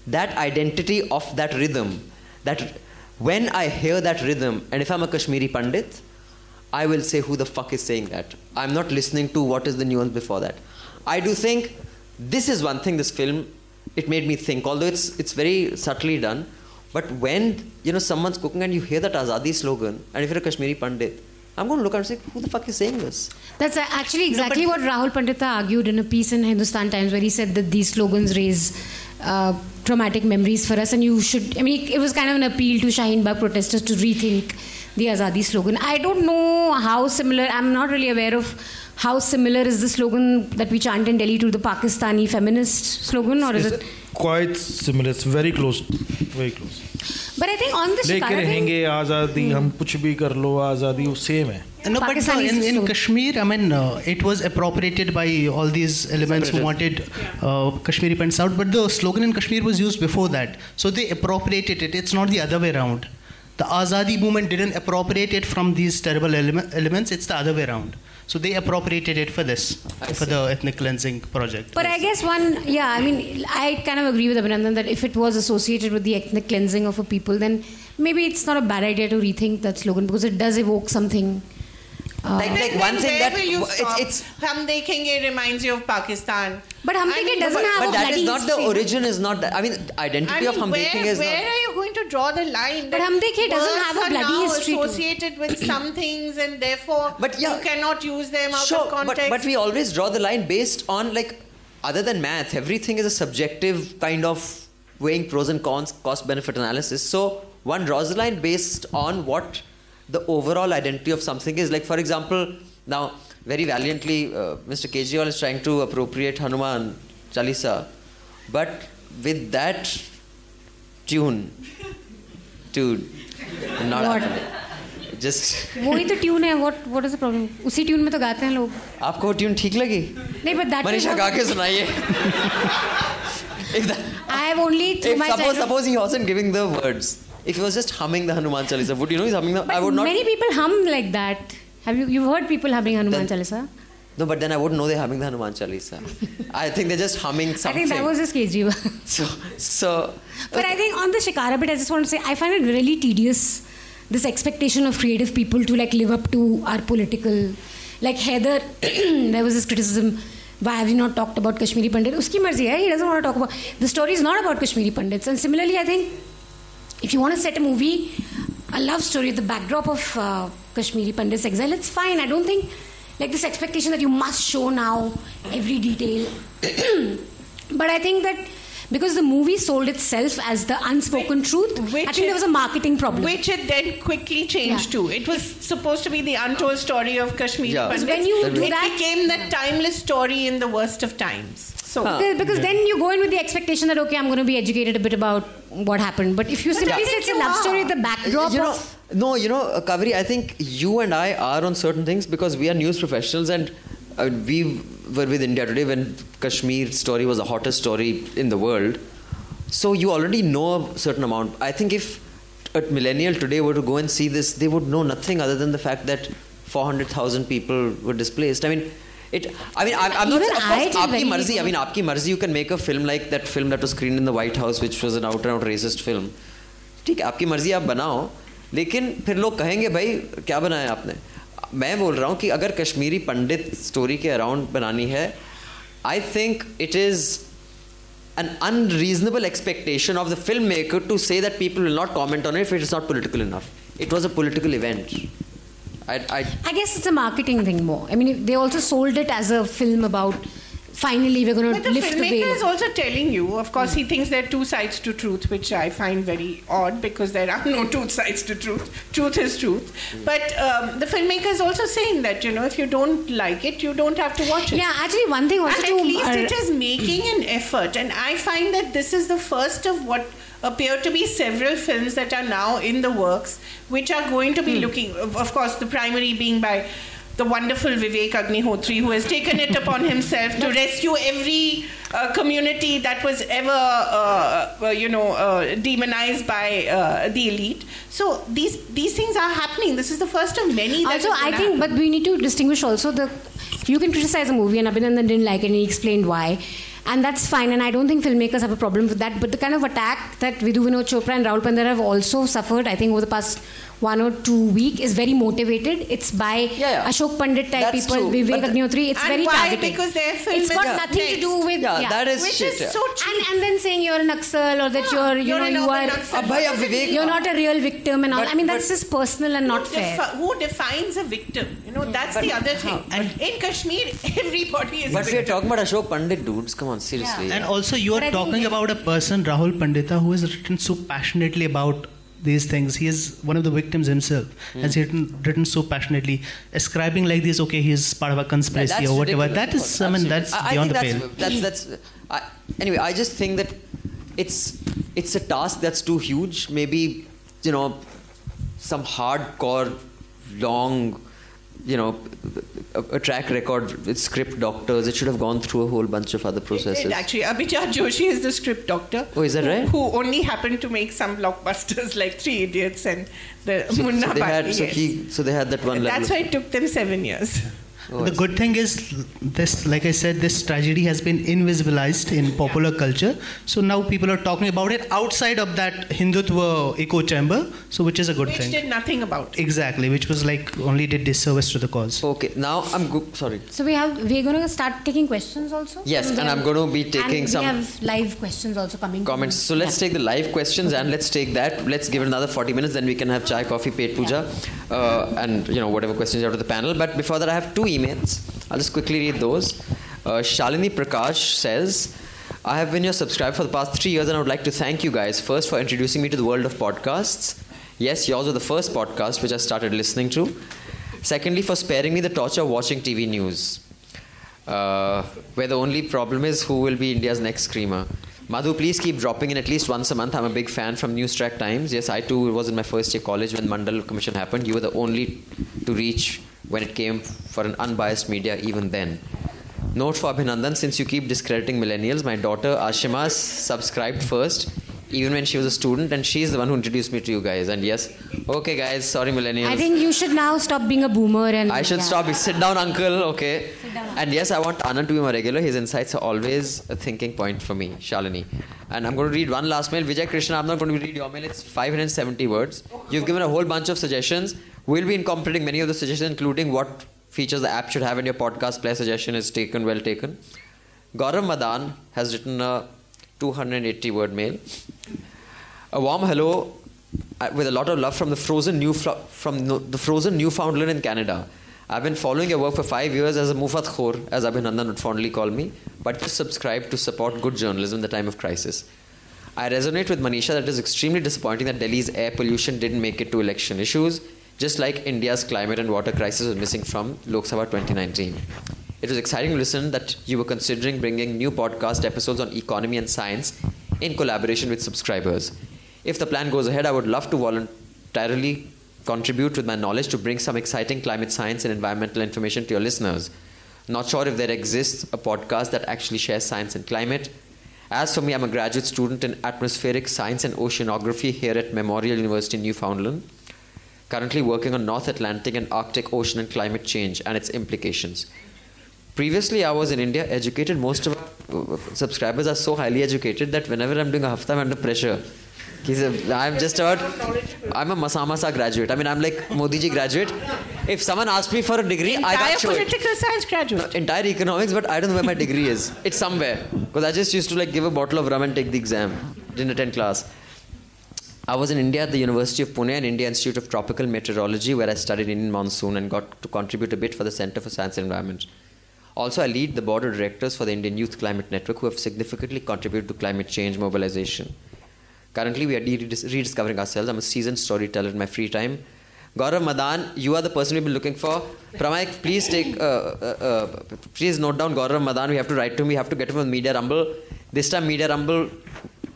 that identity of that rhythm, that when I hear that rhythm, and if I'm a Kashmiri Pandit, I will say, who the fuck is saying that? I'm not listening to what is the nuance before that. I do think this is one thing this film, it made me think, although it's, it's very subtly done. But when, you know, someone's cooking and you hear that Azadi slogan, and if you're a Kashmiri Pandit, I'm going to look and say, who the fuck is saying this? That's actually exactly what Rahul Pandita argued in a piece in Hindustan Times where he said that these slogans raise uh, traumatic memories for us and you should, I mean, it was kind of an appeal to Shaheen Bagh protesters to rethink the Azadi slogan. I don't know how similar, I'm not really aware of how similar is the slogan that we chant in Delhi to the Pakistani feminist slogan or is, Is it? it- quite similar it's very close very close but i think on the लेके रहेंगे आज़ादी हम कुछ भी कर लो आज़ादी वो same है No, but no, in, in Kashmir, I mean, uh, it was appropriated by all these elements who wanted uh, Kashmiri pandits out, but the slogan in Kashmir was used before that. So they appropriated it. It's not the other way around. The Azadi movement didn't appropriate it from these terrible ele- elements. It's the other way around. So they appropriated it for this, for the ethnic cleansing project. But I guess one, yeah, I mean, I kind of agree with Abhinandan that if it was associated with the ethnic cleansing of a people, then maybe it's not a bad idea to rethink that slogan because it does evoke something. Uh, Like, like Then one thing that you it's, stop? it's Hum Dekhenge reminds you of Pakistan. but Hum I mean, doesn't but- have but a that bloody is not the origin. Is not. That, I mean, identity I mean, of hum where, Dekhenge is where not. are you going to draw the line? But that Hum Dekhe doesn't have a are bloody now history too. associated with [CLEARS THROAT] some things, and therefore But yeah, you cannot use them out sure, of context. But, but we always draw the line based on like, other than math, everything is a subjective kind of weighing pros and cons, cost benefit analysis. So one draws the line based on what the overall identity of something is. Like for example, now very valiantly, uh, Mr. Kejriwal is trying to appropriate Hanuman Chalisa, but with that tune, dude, not What? happening. Just वही तो tune है what what is the problem उसी tune में तो गाते हैं लोग आपको वो ट्यून ठीक लगी नहीं बट दैट मनीषा गा के सुनाइए if that, I have only through if my suppose suppose he wasn't giving the words if he was just humming the Hanuman Chalisa would you know he's humming the I would not Many people hum like that. Have you you've heard people humming Hanuman Then- Chalisa? no but then I wouldn't know they're humming the Hanuman Chalisa I think they're just humming something. [LAUGHS] I think that was just Kejriwal. [LAUGHS] so so But I think on the Shikara bit, I just want to say I find it really tedious this expectation of creative people to like live up to our political. Like Heather, [CLEARS THROAT] there was this criticism. Why have you not talked about Kashmiri Pandit? Uski marzi hai. He doesn't want to talk about. The story is not about Kashmiri Pandits. And similarly, I think if you want to set a movie, a love story, the backdrop of uh, Kashmiri Pandits exile, it's fine. I don't think like this expectation that you must show now every detail. [CLEARS THROAT] but I think that because the movie sold itself as the unspoken truth, I think there was a marketing problem. Which it then quickly changed Yeah. to. It was supposed to be the untold story of Kashmir. Yeah. Pandits. When you do it that- became the timeless story in the worst of times. So because because then you go in with the expectation that okay, I'm going to be educated a bit about what happened. But if you But simply I say it's a love are. story, the backdrop you know of no you know uh, Kaveri I think you and I are on certain things because we are news professionals and uh, we were with India today when Kashmir story was the hottest story in the world. So you already know a certain amount. I think if a millennial today were to go and see this they would know nothing other than the fact that 400,000 people were displaced. I mean it I mean I'm, I'm not Even of course aapki marzi I mean aapki marzi you can make a film like that film that was screened in the White House which was an out and out racist film ठीक है आपकी मर्ज़ी आप बनाओ लेकिन फिर लोग कहेंगे भाई क्या बनाया आपने मैं बोल रहा हूँ कि अगर कश्मीरी पंडित स्टोरी के अराउंड बनानी है I think it is an unreasonable expectation of the filmmaker to say that people will not comment on it if it is not political enough. It was a political event. I, I, I guess it's a marketing thing more. I mean, they also sold it as a film about finally we're going But to the lift the filmmaker veil. is also telling you, of course, he thinks there are two sides to truth, which I find very odd because there are [LAUGHS] no two sides to truth. Truth is truth. But um, the filmmaker is also saying that, you know, if you don't like it, you don't have to watch it. Yeah, actually, one thing also And to at least uh, it is making an effort. And I find that this is the first of what appear to be several films that are now in the works, which are going to be Hmm. looking, of course, the primary being by the wonderful Vivek Agnihotri, who has taken it upon himself to [LAUGHS] rescue every uh, community that was ever, uh, uh, you know, uh, demonized by uh, the elite. So these these things are happening. This is the first of many. Also i think happen. but we need to distinguish also the you can criticize a movie and abhinandan didn't like it and he explained why and that's fine and i don't think filmmakers have a problem with that. But the kind of attack that vidhu vinod chopra and rahul pandita have also suffered i think over the past one or two week is very motivated it's by Yeah, yeah. ashok pandit type That's people true. vivek But Agnihotri. it's And very why? targeted Because their film it's got is nothing to do with yeah, that is Which shit. is yeah. so cheap. and, and then saying you're an Naxal or that you're you You're know an you are Naxal. Ab oh, bhai, ab What does it Vivek- you're not a real victim and all But- i mean but- that's just personal and not who, fair defi- who defines a victim? You know, that's the other thing. in Kashmir, [LAUGHS] everybody is. But we are talking about Ashok Pandit, dudes. Come on, seriously. And also, you are talking about a person, Rahul Pandita, who has written so passionately about these things. He is one of the victims himself. Hmm. Has written, written so passionately, ascribing like this. Okay, he's part of a conspiracy That's or whatever. ridiculous, That is, I mean, that's I- I beyond the think pale. that's, That's that's. I, anyway, I just think that it's it's a task that's too huge. Maybe you know some hardcore, long, you know, a, a track record with script doctors. It should have gone through a whole bunch of other processes. And actually, Abhijat Joshi is the script doctor. Oh, is that who, right? Who only happened to make some blockbusters [LAUGHS] like Three Idiots and the so, Munna so they had so he so they had that one. That's why it took them seven years. Oh, the good thing is this like i said this tragedy has been invisibilized in popular culture so now people are talking about it outside of that hindutva echo chamber so which is a good Which thing did nothing about exactly which was like only did disservice to the cause Okay, now I'm go- sorry. So we have we're going to start taking questions also. Yes, and. I'm going to be taking and some- We have live questions also coming. comments. So let's Yeah. take the live questions and let's take that. Let's give it another 40 minutes, then we can have chai, coffee, paid puja, uh, and you know whatever questions you have to the panel. But before that, I have two emails. I'll just quickly read those. Uh, Shalini Prakash says. I have been your subscriber for the past three years, and I would like to thank you guys first for introducing me to the world of podcasts. Yes, yours were the first podcast which I started listening to. Secondly, for sparing me the torture of watching TV news uh, where the only problem is who will be India's next screamer. Madhu, please keep dropping in at least once a month. I'm a big fan from News Track Times. Yes, I too was in my first year college when Mandal Commission happened. You were the only to reach when it came for an unbiased media even then. Note for Abhinandan, since you keep discrediting millennials, my daughter Ashima subscribed first, even when she was a student, and she's the one who introduced me to you guys. And yes, okay, guys, sorry, millennials. I think you should now stop being a boomer and. I should yeah. stop. Sit down, uncle. Okay. And yes, I want Anand to be my regular. His insights are always a thinking point for me, Shalini. And I'm going to read one last mail. Vijay Krishna, I'm not going to read your mail. It's 570 words. You've given a whole bunch of suggestions. We'll be incorporating many of the suggestions, including what features the app should have in your podcast player suggestion is taken, well taken. Gaurav Madan has written a 280 word mail. A warm hello uh, with a lot of love from the frozen new from the frozen Newfoundland in Canada. I've been following your work for five years as a Mufat Khor, as Abhinandan would fondly call me, but just subscribe to support good journalism in the time of crisis. I resonate with Manisha that it is extremely disappointing that Delhi's air pollution didn't make it to election issues, just like India's climate and water crisis was missing from Lok Sabha 2019. It was exciting to listen that you were considering bringing new podcast episodes on economy and science in collaboration with subscribers. If the plan goes ahead, I would love to voluntarily contribute with my knowledge to bring some exciting climate science and environmental information to your listeners. Not sure if there exists a podcast that actually shares science and climate. As for me, I'm a graduate student in atmospheric science and oceanography here at Memorial University in Newfoundland, currently working on North Atlantic and Arctic Ocean and climate change and its implications. Previously, I was in India educated. Most of our subscribers are so highly educated that whenever I'm doing a hafta, I'm under pressure. He's a, I'm just about, I'm a Masamasa graduate. I mean, I'm like Modi ji graduate. If someone asked me for a degree, I Entire can't show it. political science graduate. Entire economics, but I don't know where my degree is. It's somewhere. Because I just used to like give a bottle of rum and take the exam. Didn't attend class. I was in India at the University of Pune and India Institute of Tropical Meteorology, where I studied Indian monsoon and got to contribute a bit for the Center for Science and Environment. Also, I lead the board of directors for the Indian Youth Climate Network, who have significantly contributed to climate change mobilization. Currently, we are rediscovering ourselves. I'm a seasoned storyteller in my free time. Gaurav Madan, you are the person we've been looking for. Pramay, please take, uh, uh, uh, please note down Gaurav Madan. We have to write to him. We have to get him on Media Rumble. This time, Media Rumble,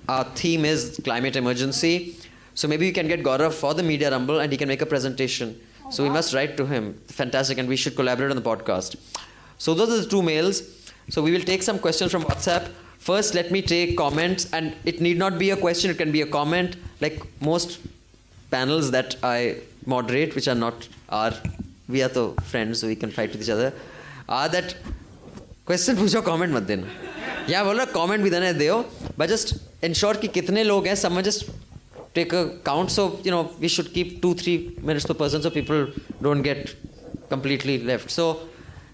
our theme is climate emergency. So maybe we can get Gaurav for the Media Rumble and he can make a presentation. so we must write to him. Fantastic. And we should collaborate on the podcast. So those are the two mails. So we will take some questions from WhatsApp. First, let me take comments, and it need not be a question, it can be a comment. Like most panels that I moderate, which are not our, we are the friends, so we can fight with each other, are that question [LAUGHS] पूछो comment मत देना यहाँ बोल रहा comment भी देना है देओ but just ensure कि कितने लोग हैं someone just take a count. So you know we should keep two three minutes per person so people don't get completely left. So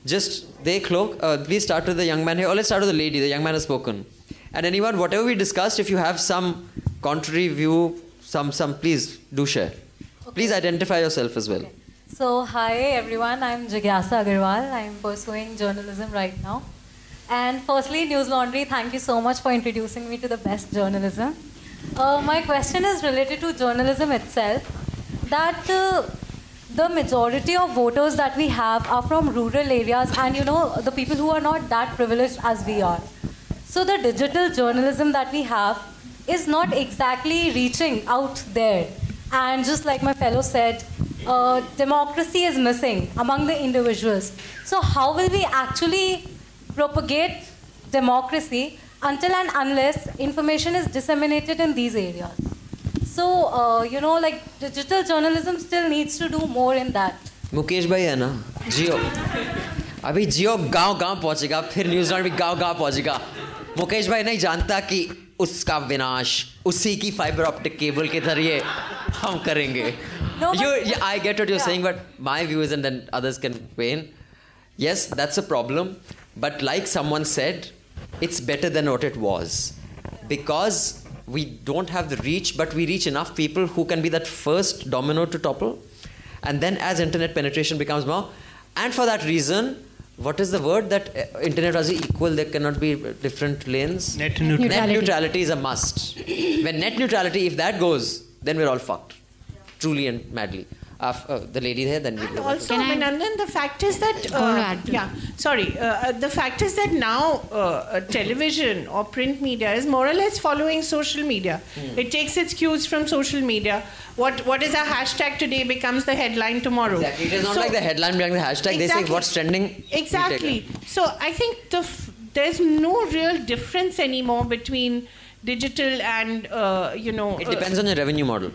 just they cloak. Uh, please start with the young man here, or let's start with the lady. The young man has spoken. And anyone, whatever we discussed, if you have some contrary view, some some, please do share. Okay. Please identify yourself as well. Okay. So hi everyone, I'm Jigyasa Agarwal. I'm pursuing journalism right now. And firstly, News Laundry, thank you so much for introducing me to the best journalism. Uh, my question is related to journalism itself. That uh, the majority of voters that we have are from rural areas and you know, the people who are not that privileged as we are. So, the digital journalism that we have is not exactly reaching out there. And just like my fellow said, uh, democracy is missing among the individuals. So, how will we actually propagate democracy until and unless information is disseminated in these areas? So, uh, you know, like digital journalism still needs to do more in that. Mukesh भाई है ना जियो अभी जियो गांव गांव पहुंचेगा फिर New Zealand भी गांव गांव पहुंचेगा मुकेश भाई नहीं जानता कि उसका विनाश उसी की फाइबर ऑप्टिक केबल के जरिए हम करेंगे No, but- you, yeah, I get what you're Yeah. saying, but my view is, and then others can weigh in. Yes, that's a problem, but like someone said, it's better than what it was because we don't have the reach, but we reach enough people who can be that first domino to topple. And then as internet penetration becomes more, and for that reason, what is the word that uh, internet was equal? There cannot be different lanes. Net neutrality. Net neutrality is a must. when net neutrality, if that goes, then we're all fucked, truly and madly. Uh, uh, the lady there, then we And also, Abhinandan, the fact is that uh, yeah, sorry, uh, uh, the fact is that now uh, uh, television or print media is more or less following social media. Hmm. It takes its cues from social media. What what is a hashtag today becomes the headline tomorrow. Exactly. It is not So- like the headline behind the hashtag. They say what's trending. Exactly. So I think the f- there's no real difference anymore between digital and uh, you know. It depends on your revenue model.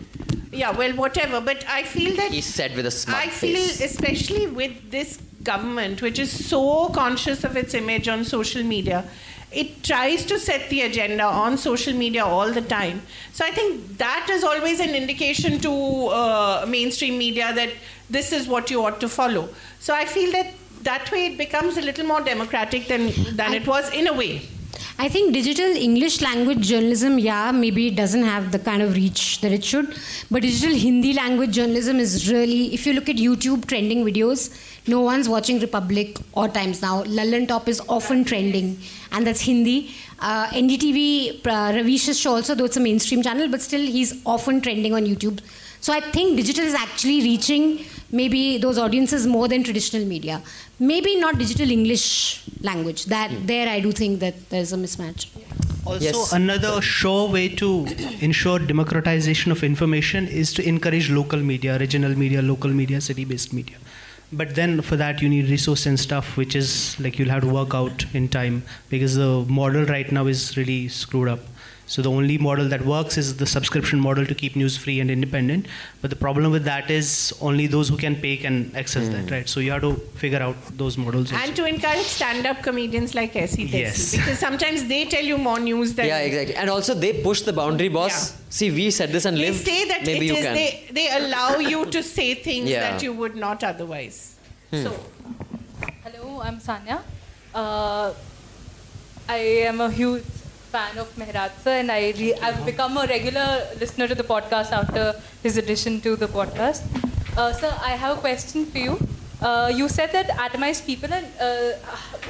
Yeah, well, whatever. But I feel that He said with a smart I feel, face. especially with this government, which is so conscious of its image on social media, it tries to set the agenda on social media all the time. So I think that is always an indication to uh, mainstream media that this is what you ought to follow. So I feel that that way it becomes a little more democratic than than it was in a way. I think digital English language journalism, yeah, maybe it doesn't have the kind of reach that it should. But digital Hindi language journalism is really, if you look at YouTube trending videos, no one's watching Republic or Times Now. Lallan Top is often trending, and that's Hindi. Uh, NDTV, uh, Ravish's show also, though it's a mainstream channel, but still he's often trending on YouTube. So I think digital is actually reaching maybe those audiences more than traditional media. Maybe not digital English language. That hmm. there I do think that there's a mismatch. Also, Yes. another sure way to ensure democratization of information is to encourage local media, regional media, local media, city based media. But then for that, you need resource and stuff, which is like you'll have to work out in time because the model right now is really screwed up. So the only model that works is the subscription model to keep news free and independent. But the problem with that is only those who can pay can access that, right? So you have to figure out those models. also. And to encourage stand-up comedians like Essie Yes. because [LAUGHS] sometimes they tell you more news than Yeah, exactly. And also they push the boundary, boss. Yeah. See, we said this and They lived. say that Maybe it you is can. they they allow you to say things Yeah. that you would not otherwise. So Hello, I'm Sanya. Uh, I am a huge fan of Mehraj sir, and I re- I've become a regular listener to the podcast after his addition to the podcast. Uh, sir, I have a question for you. Uh, you said that atomized people and uh,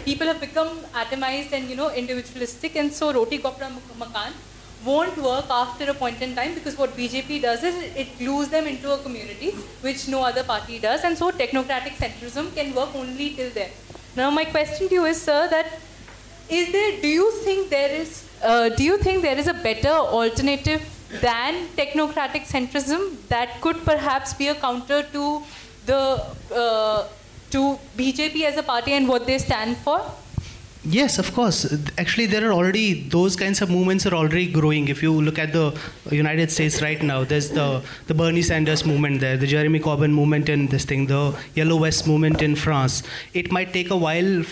people have become atomized and you know individualistic, and so roti kopra mak- makan won't work after a point in time because what BJP does is it glues them into a community which no other party does, and so technocratic centrism can work only till there. Now, my question to you is, sir, that is there? Do you think there is? Uh, do you think there is a better alternative than technocratic centrism that could perhaps be a counter to the uh, to BJP as a party and what they stand for? Yes, of course. Actually, there are already those kinds of movements are already growing. If you look at the United States right now, there's the the Bernie Sanders movement there, the Jeremy Corbyn movement in this thing, the Yellow Vest movement in France. It might take a while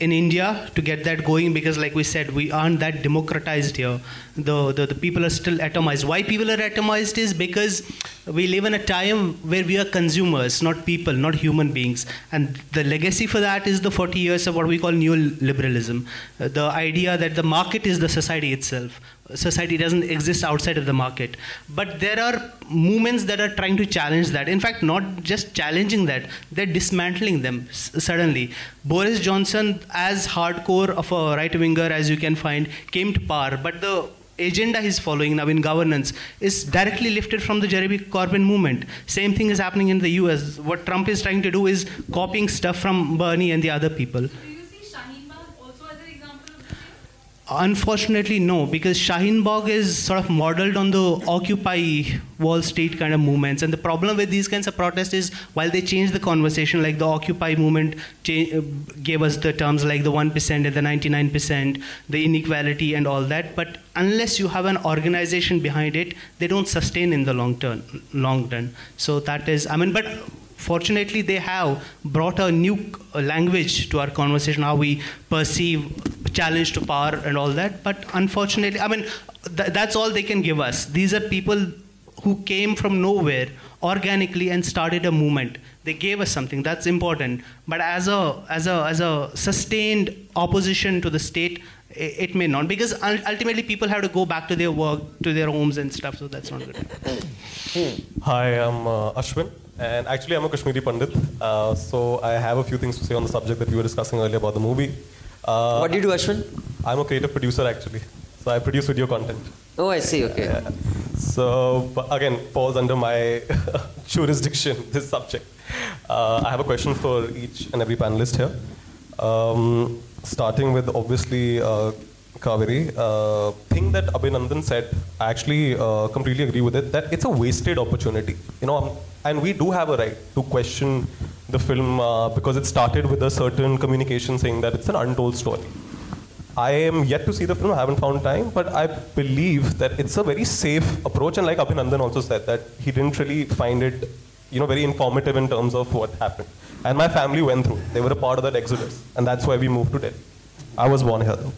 in India to get that going because, like we said, we aren't that democratized here. The, the, the people are still atomized. Why people are atomized is because we live in a time where we are consumers, not people, not human beings. And the legacy for that is the 40 years of what we call neoliberalism. Uh, the idea that the market is the society itself. Society doesn't exist outside of the market. But there are movements that are trying to challenge that. In fact, not just challenging that, they're dismantling them s- suddenly. Boris Johnson, as hardcore of a right winger as you can find, came to power. But the agenda he's following now in governance is directly lifted from the Jeremy Corbyn movement. Same thing is happening in the US. What Trump is trying to do is copying stuff from Bernie and the other people. Do you see Shaheen Bagh also as an example of this? Unfortunately, no, because Shaheen Bagh is sort of modeled on the Occupy Wall Street kind of movements. And the problem with these kinds of protests is while they change the conversation, like the Occupy movement cha- gave us the terms like the 1% and the 99%, the inequality and all that, but unless you have an organization behind it, they don't sustain in the long term. Long term. So that is, I mean, but fortunately they have brought a new uh, language to our conversation how we perceive challenge to power and all that. But unfortunately i mean th- that's all they can give us. These are people who came from nowhere organically and started a movement. They gave us something. That's important. But as a as a as a sustained opposition to the state it may not. Because ultimately people have to go back to their work to their homes and stuff so that's not good. Hi, I'm uh, Ashwin, and actually I'm a Kashmiri Pandit. Uh, so I have a few things to say on the subject that we were discussing earlier about the movie. Uh, What do you do, Ashwin? I'm a creative producer actually, so I produce video content. Oh, I see. Okay. So again, falls under my [LAUGHS] jurisdiction. This subject. Uh, I have a question for each and every panelist here. Um, starting with obviously uh, Kaveri, uh, thing that Abhinandan said, I actually uh, completely agree with it. That it's a wasted opportunity. You know, um, and we do have a right to question the film uh, because it started with a certain communication saying that it's an untold story. I am yet to see the film, I haven't found time, but I believe that it's a very safe approach. And like Abhinandan also said, that he didn't really find it, you know, very informative in terms of what happened. And my family went through. They were a part of that exodus. And that's why we moved to Delhi. I was born here though.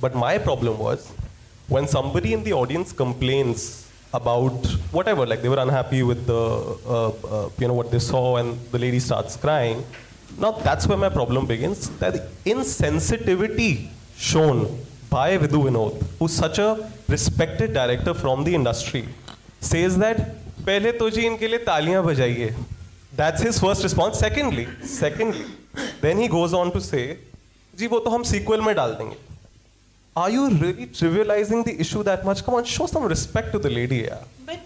But my problem was when somebody in the audience complains about whatever, like they were unhappy with the, uh, uh, you know, what they saw, and the lady starts crying. Now that's where my problem begins. That insensitivity shown by Vidhu Vinod, who's such a respected director from the industry, says that पहले तो जी इनके लिए तालियां बजाइए. That's his first response. Secondly, secondly, then he goes on to say, जी वो तो हम sequel में डाल देंगे. are you really trivializing the issue that much? Come on, show some respect to the lady, yeah.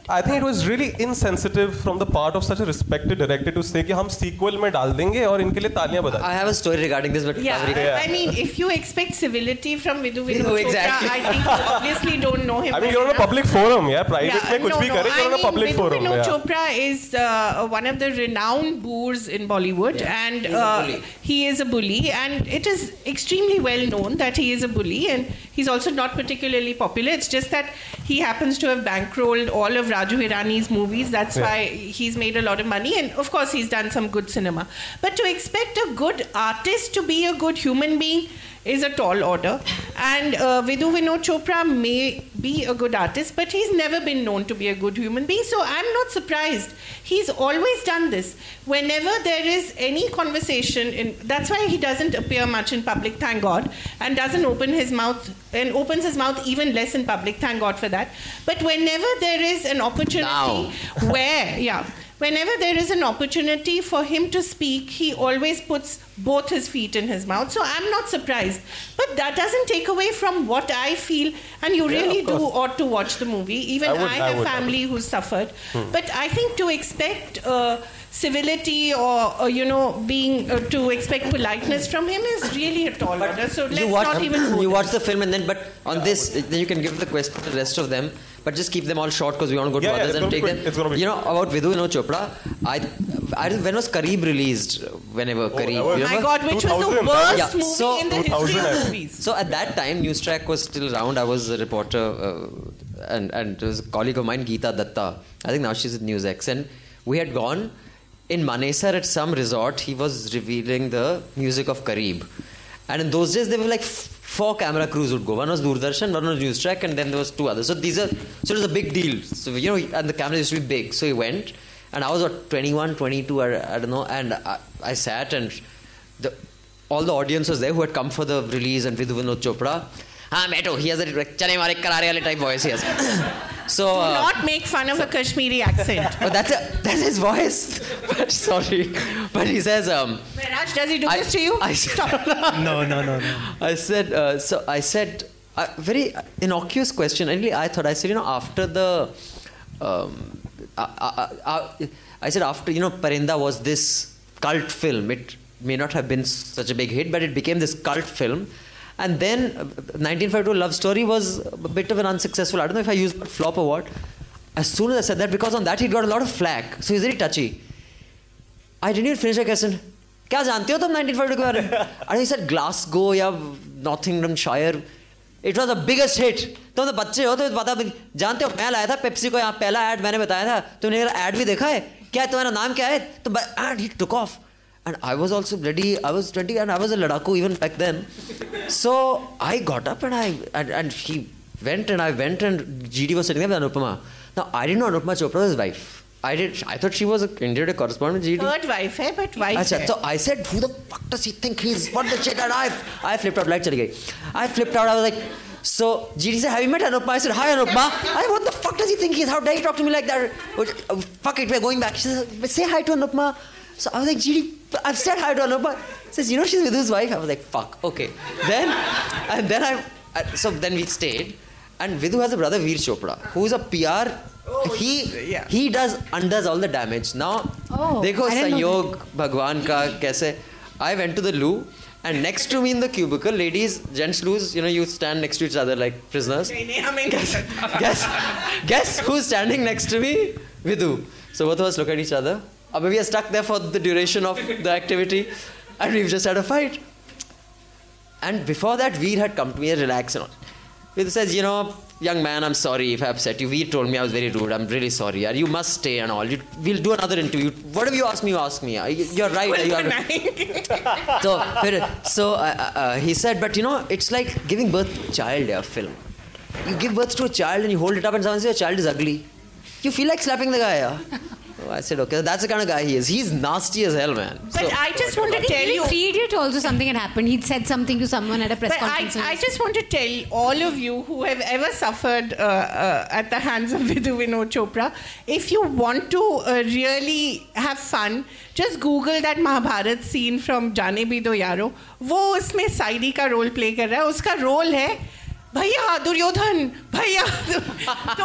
I think it was really insensitive from the part of such a respected director to say कि हम sequel में डाल देंगे और इनके लिए तालियां बजा I have a story regarding this, but Yeah, Kaveri- I mean, if you expect civility from Vidhu Vinod No, Chopra, exactly. I think you obviously don't know him. I mean, well you're on a enough. public forum, yeah. Private Yeah, में कुछ no, भी no, करे, I you're on a mean, public Vidhu forum. Vinod yeah. Chopra is uh, one of the renowned boors in Bollywood, and He's a uh, bully. he is a bully, and it is extremely well known that he is a bully, and he's also not particularly popular. It's just that he happens to have bankrolled all of Raju Hirani's movies. That's Yeah. why he's made a lot of money, and of course, he's done some good cinema. But to expect a good artist to be a good human being is a tall order. And uh, Vidhu Vinod Chopra may be a good artist, but he's never been known to be a good human being. So I'm not surprised. He's always done this. Whenever there is any conversation, in, that's why he doesn't appear much in public, thank God, and doesn't open his mouth and opens his mouth even less in public, thank God for that. But whenever there is an opportunity where, yeah, whenever there is an opportunity for him to speak, he always puts both his feet in his mouth. So I'm not surprised. But that doesn't take away from what I feel, and you Yeah, really do ought to watch the movie. Even I I, would- I have would, I family who suffered. Hmm. But I think to expect uh, civility or, or, you know, being uh, to expect politeness from him is really a tall order. So let's you watch, not even you watch the film and then, but on this, then you can give the question to the rest of them. But just keep them all short because we want to go to Yeah, yeah, others it's and gonna be take quick. them. It's gonna be you know about Vidhu Vinod Chopra. I, I when was Kareeb released? Whenever Kareeb, Oh, that was- you My? God, which was the worst Yeah, movie so- in the history of movies. So at that time, Newstrack was still around. I was a reporter, uh, and and there was a colleague of mine, Geeta Datta. I think now she's at NewsX, and we had gone in Manesar at some resort. He was revealing the music of Kareeb, and in those days there were like f- four camera crews would go. One was Doordarshan, one was News Track, and then there was two others. So these are so it was a big deal. So you know, and the cameras used to be big. So he went, and I was what 21, 22, I, I don't know, and I, I sat and the all the audience was there who had come for the release and Vidhu Vinod Chopra. Ah, Meto, he has a chane mare karare wale type voice he has. So, Do uh, not make fun of a Kashmiri accent. but [LAUGHS] that's a, that's his voice. [LAUGHS] but sorry, but he says um. Raj, does he do I- this to you? I- Stop. [LAUGHS] no no no no I said uh, so. I said a very innocuous question. Really, I thought I said you know after the, um, I, I, I, I said after you know Parinda was this cult film. It may not have been such a big hit, but it became this cult film. And then uh, 1952 Love Story was a bit of an unsuccessful. I don't know if I used flop or what. As soon as I said that, because on that he got a lot of flack. So he's very touchy. I didn't even finish the question. क्या जानते हो तुम 1942 के बारे में? And he said Glasgow या Nottinghamshire. It was the biggest hit. तुम तो बच्चे हो तो पता जानते हो मैं लाया था पेप्सी को यहाँ पहला ऐड मैंने बताया था तुमने ऐड भी देखा है क्या है तुम्हारा नाम क्या है तो and he took off and I was also ready. I was 20 and I was a Ladaku even back then. So I got up and I and, and he went and I went and GD was sitting there with Anupama. Now I didn't know Anupama Chopra was his wife. I did. I thought she was a India Today correspondent GD. Third wife है but wife है. Eh. so I said, who the fuck does he think he's? What the shit? And I, I flipped out, like chali gayi. I flipped out. I was like, so GD said, have you met Anupma? I said, hi Anupma. I, what the fuck does he think he is? How dare he talk to me like that? Oh, fuck it, we're going back. She said, say hi to Anupma. So I was like, GD, I've said hi to her, but says, you know, she's with his wife. I was like, fuck, okay. Then, and then I, I uh, so then we stayed. And Vidhu has a brother, Veer Chopra, who's a PR. Oh, he yeah. he does undoes all the damage. Now, oh, dekho Sanyog, Bhagwan ka kaise. I went to the loo and next to me in the cubicle, ladies, gents loos, you know, you stand next to each other like prisoners. guess, guess, guess who's standing next to me? Vidhu. So both of us look at each other. Abhi we are stuck there for the duration of the activity and we've just had a fight and before that Veer had come to me and relaxed and all Vidhu says you know young man I'm sorry if I upset you Veer told me I was very rude I'm really sorry yaar. you must stay and all you, we'll do another interview whatever you ask me you ask me. You- you're right you are [LAUGHS] so, so uh, uh, uh, he said, but you know, it's like giving birth to a child, a film. You give birth to a child and you hold it up and someone says your child is ugly. You feel like slapping the guy, yeah. I said, okay, that's the kind of guy he is. He's nasty as hell, man. But so, I just want to tell you, Three also something had happened. He'd said something to someone at a press but conference. I, I just want to tell all of you who have ever suffered uh, uh, at the hands of [LAUGHS] Vidhu Vinod Chopra, if you want to uh, really have fun, just Google that Mahabharat scene from Jaane Bhi Do Yaaro. Who is उसमें साइडी role role play कर रहा है उसका role भैया दुर्योधन भैया [LAUGHS] तो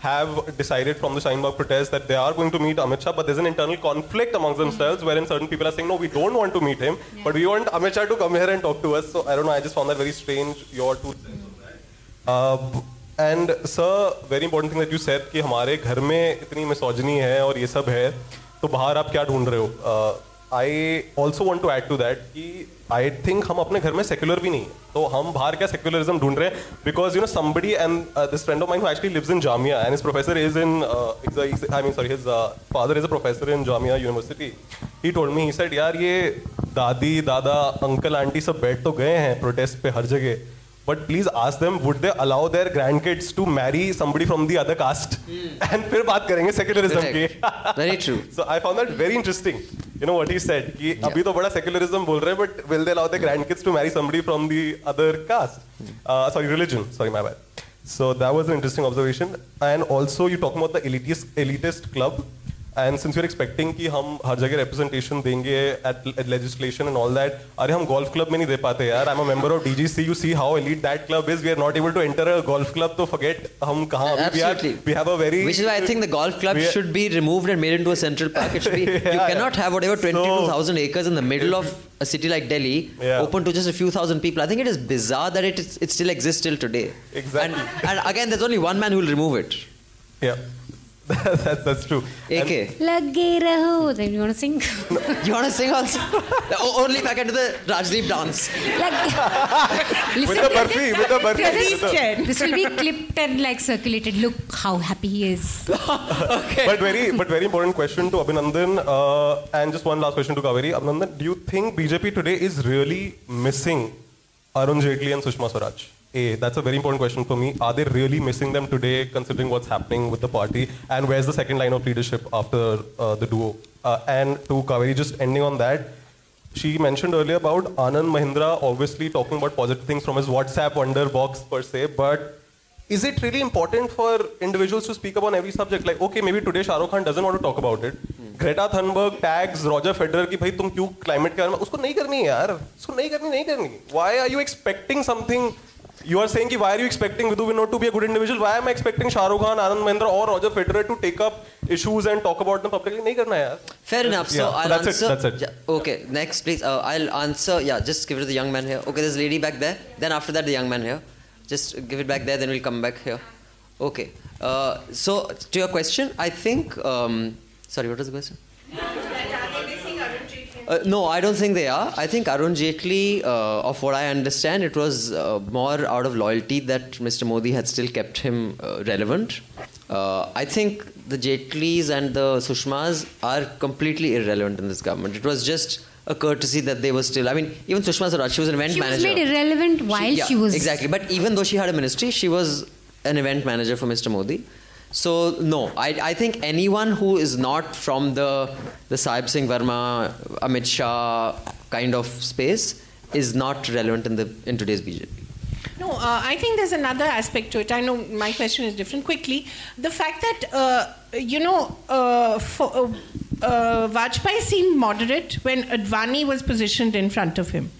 have decided from the Shinebaug protest that they are going to meet Amit Shah, but there's an internal conflict amongst themselves wherein certain people are saying, no, we don't want to meet him, yeah. but we want Amit Shah to come here and talk to us. So I don't know, I just found that very strange, your two cents on that. Uh, and sir very important thing that you said कि हमारे घर में इतनी misogyny है और ये सब है तो बाहर आप क्या ढूंढ रहे हो I also want to add to that कि आई थिंक हम अपने घर में सेक्युलर भी नहीं तो हम बाहर क्या सेक्युलरिज्म ढूंढ रहे हैं? Because you know somebody and this friend of mine actually lives in Jamia and is professor is in I mean sorry his father is a professor in Jamia university he told me he said यार, ये दादी, दादा uncle aunty सब बैठ तो गए हैं protest पे हर जगह. But please ask them would they allow their grandkids to marry somebody from the other caste and फिर बात करेंगे सेक्युलरिज्म की। Very true so I found that very interesting you know what he said कि अभी तो बड़ा secularism बोल रहे हैं but will they allow their grandkids to marry somebody from the other caste sorry religion sorry my bad so that was an interesting observation and also you talk about the elitist elitist club and since you're expecting कि हम हर जगह representation देंगे legislation and all that अरे हम golf club में नहीं दे पाते यार। I am member of DGC you see how elite that club is we are not able to enter a golf club तो फॉरगेट हम कहाँ we are we have a very which is I think the golf club should be removed and made into a central park it should be you can not have whatever 22000 a city like Delhi yeah. open to just a few thousand people. I think it is bizarre that it it still exists till today. Exactly. And, and again there's only one man who will remove it. Yeah. [LAUGHS] that's, that's true. AK. Lagge raho. Then you want to sing? [LAUGHS] you want to sing also? Only if I can do the Rajdeep dance. [LAUGHS] With the barfi, with the barfi. This will be clipped and like circulated. Look how happy he is. okay. But very, but very important question to Abhinandan, uh, and just one last question to Kaveri. Abhinandan, do you think BJP today is really missing Arun Jaitley and Sushma Swaraj? A, that's a very important question for me. Are they really missing them today, considering what's happening with the party? And where's the second line of leadership after uh, the duo? Uh, and to Kaveri, just ending on that, she mentioned earlier about Anand Mahindra obviously talking about positive things from his WhatsApp wonder box per se, but is it really important for individuals to speak about every subject? Like, okay, maybe today Shah Rukh Khan doesn't want to talk about it. Greta Thunberg tags Roger Federer कि भाई तुम क्यों climate के बारे में उसको नहीं करनी है यार उसको नहीं करनी नहीं करनी why are you expecting something you are saying why are you expecting Vidhu Vinod to be a good individual? Why am I expecting Shahrukh Khan, Anand Mahindra or Roger Federer to take up issues and talk about them publicly? Fair enough. So yeah. I'll that's answer. It, that's it. Yeah, okay, next please. Uh, I'll answer. Yeah, just give it to the young man here. Okay, there's a lady back there. Then after that, the young man here. Just give it back there. Then we'll come back here. Okay. Uh, so to your question, I think. Um, sorry, what was the question? Uh, no, I don't think they are. I think Arun Jaitley, uh, of what I understand, it was uh, more out of loyalty that Mr. Modi had still kept him uh, relevant. Uh, I think the Jaitleys and the Sushmas are completely irrelevant in this government. It was just a courtesy that they were still. I mean, even Sushma Swaraj, she was an event manager. She was made irrelevant while yeah, she was. exactly. But even though she had a ministry, she was an event manager for Mr. Modi. So no, I, I think anyone who is not from the the Sahib Singh Verma, Amit Shah kind of space is not relevant in the in today's BJP. No, uh, I think there's another aspect to it. I know my question is different. Quickly, the fact that uh, you know, uh, for, uh, uh, Vajpayee seemed moderate when Advani was positioned in front of him.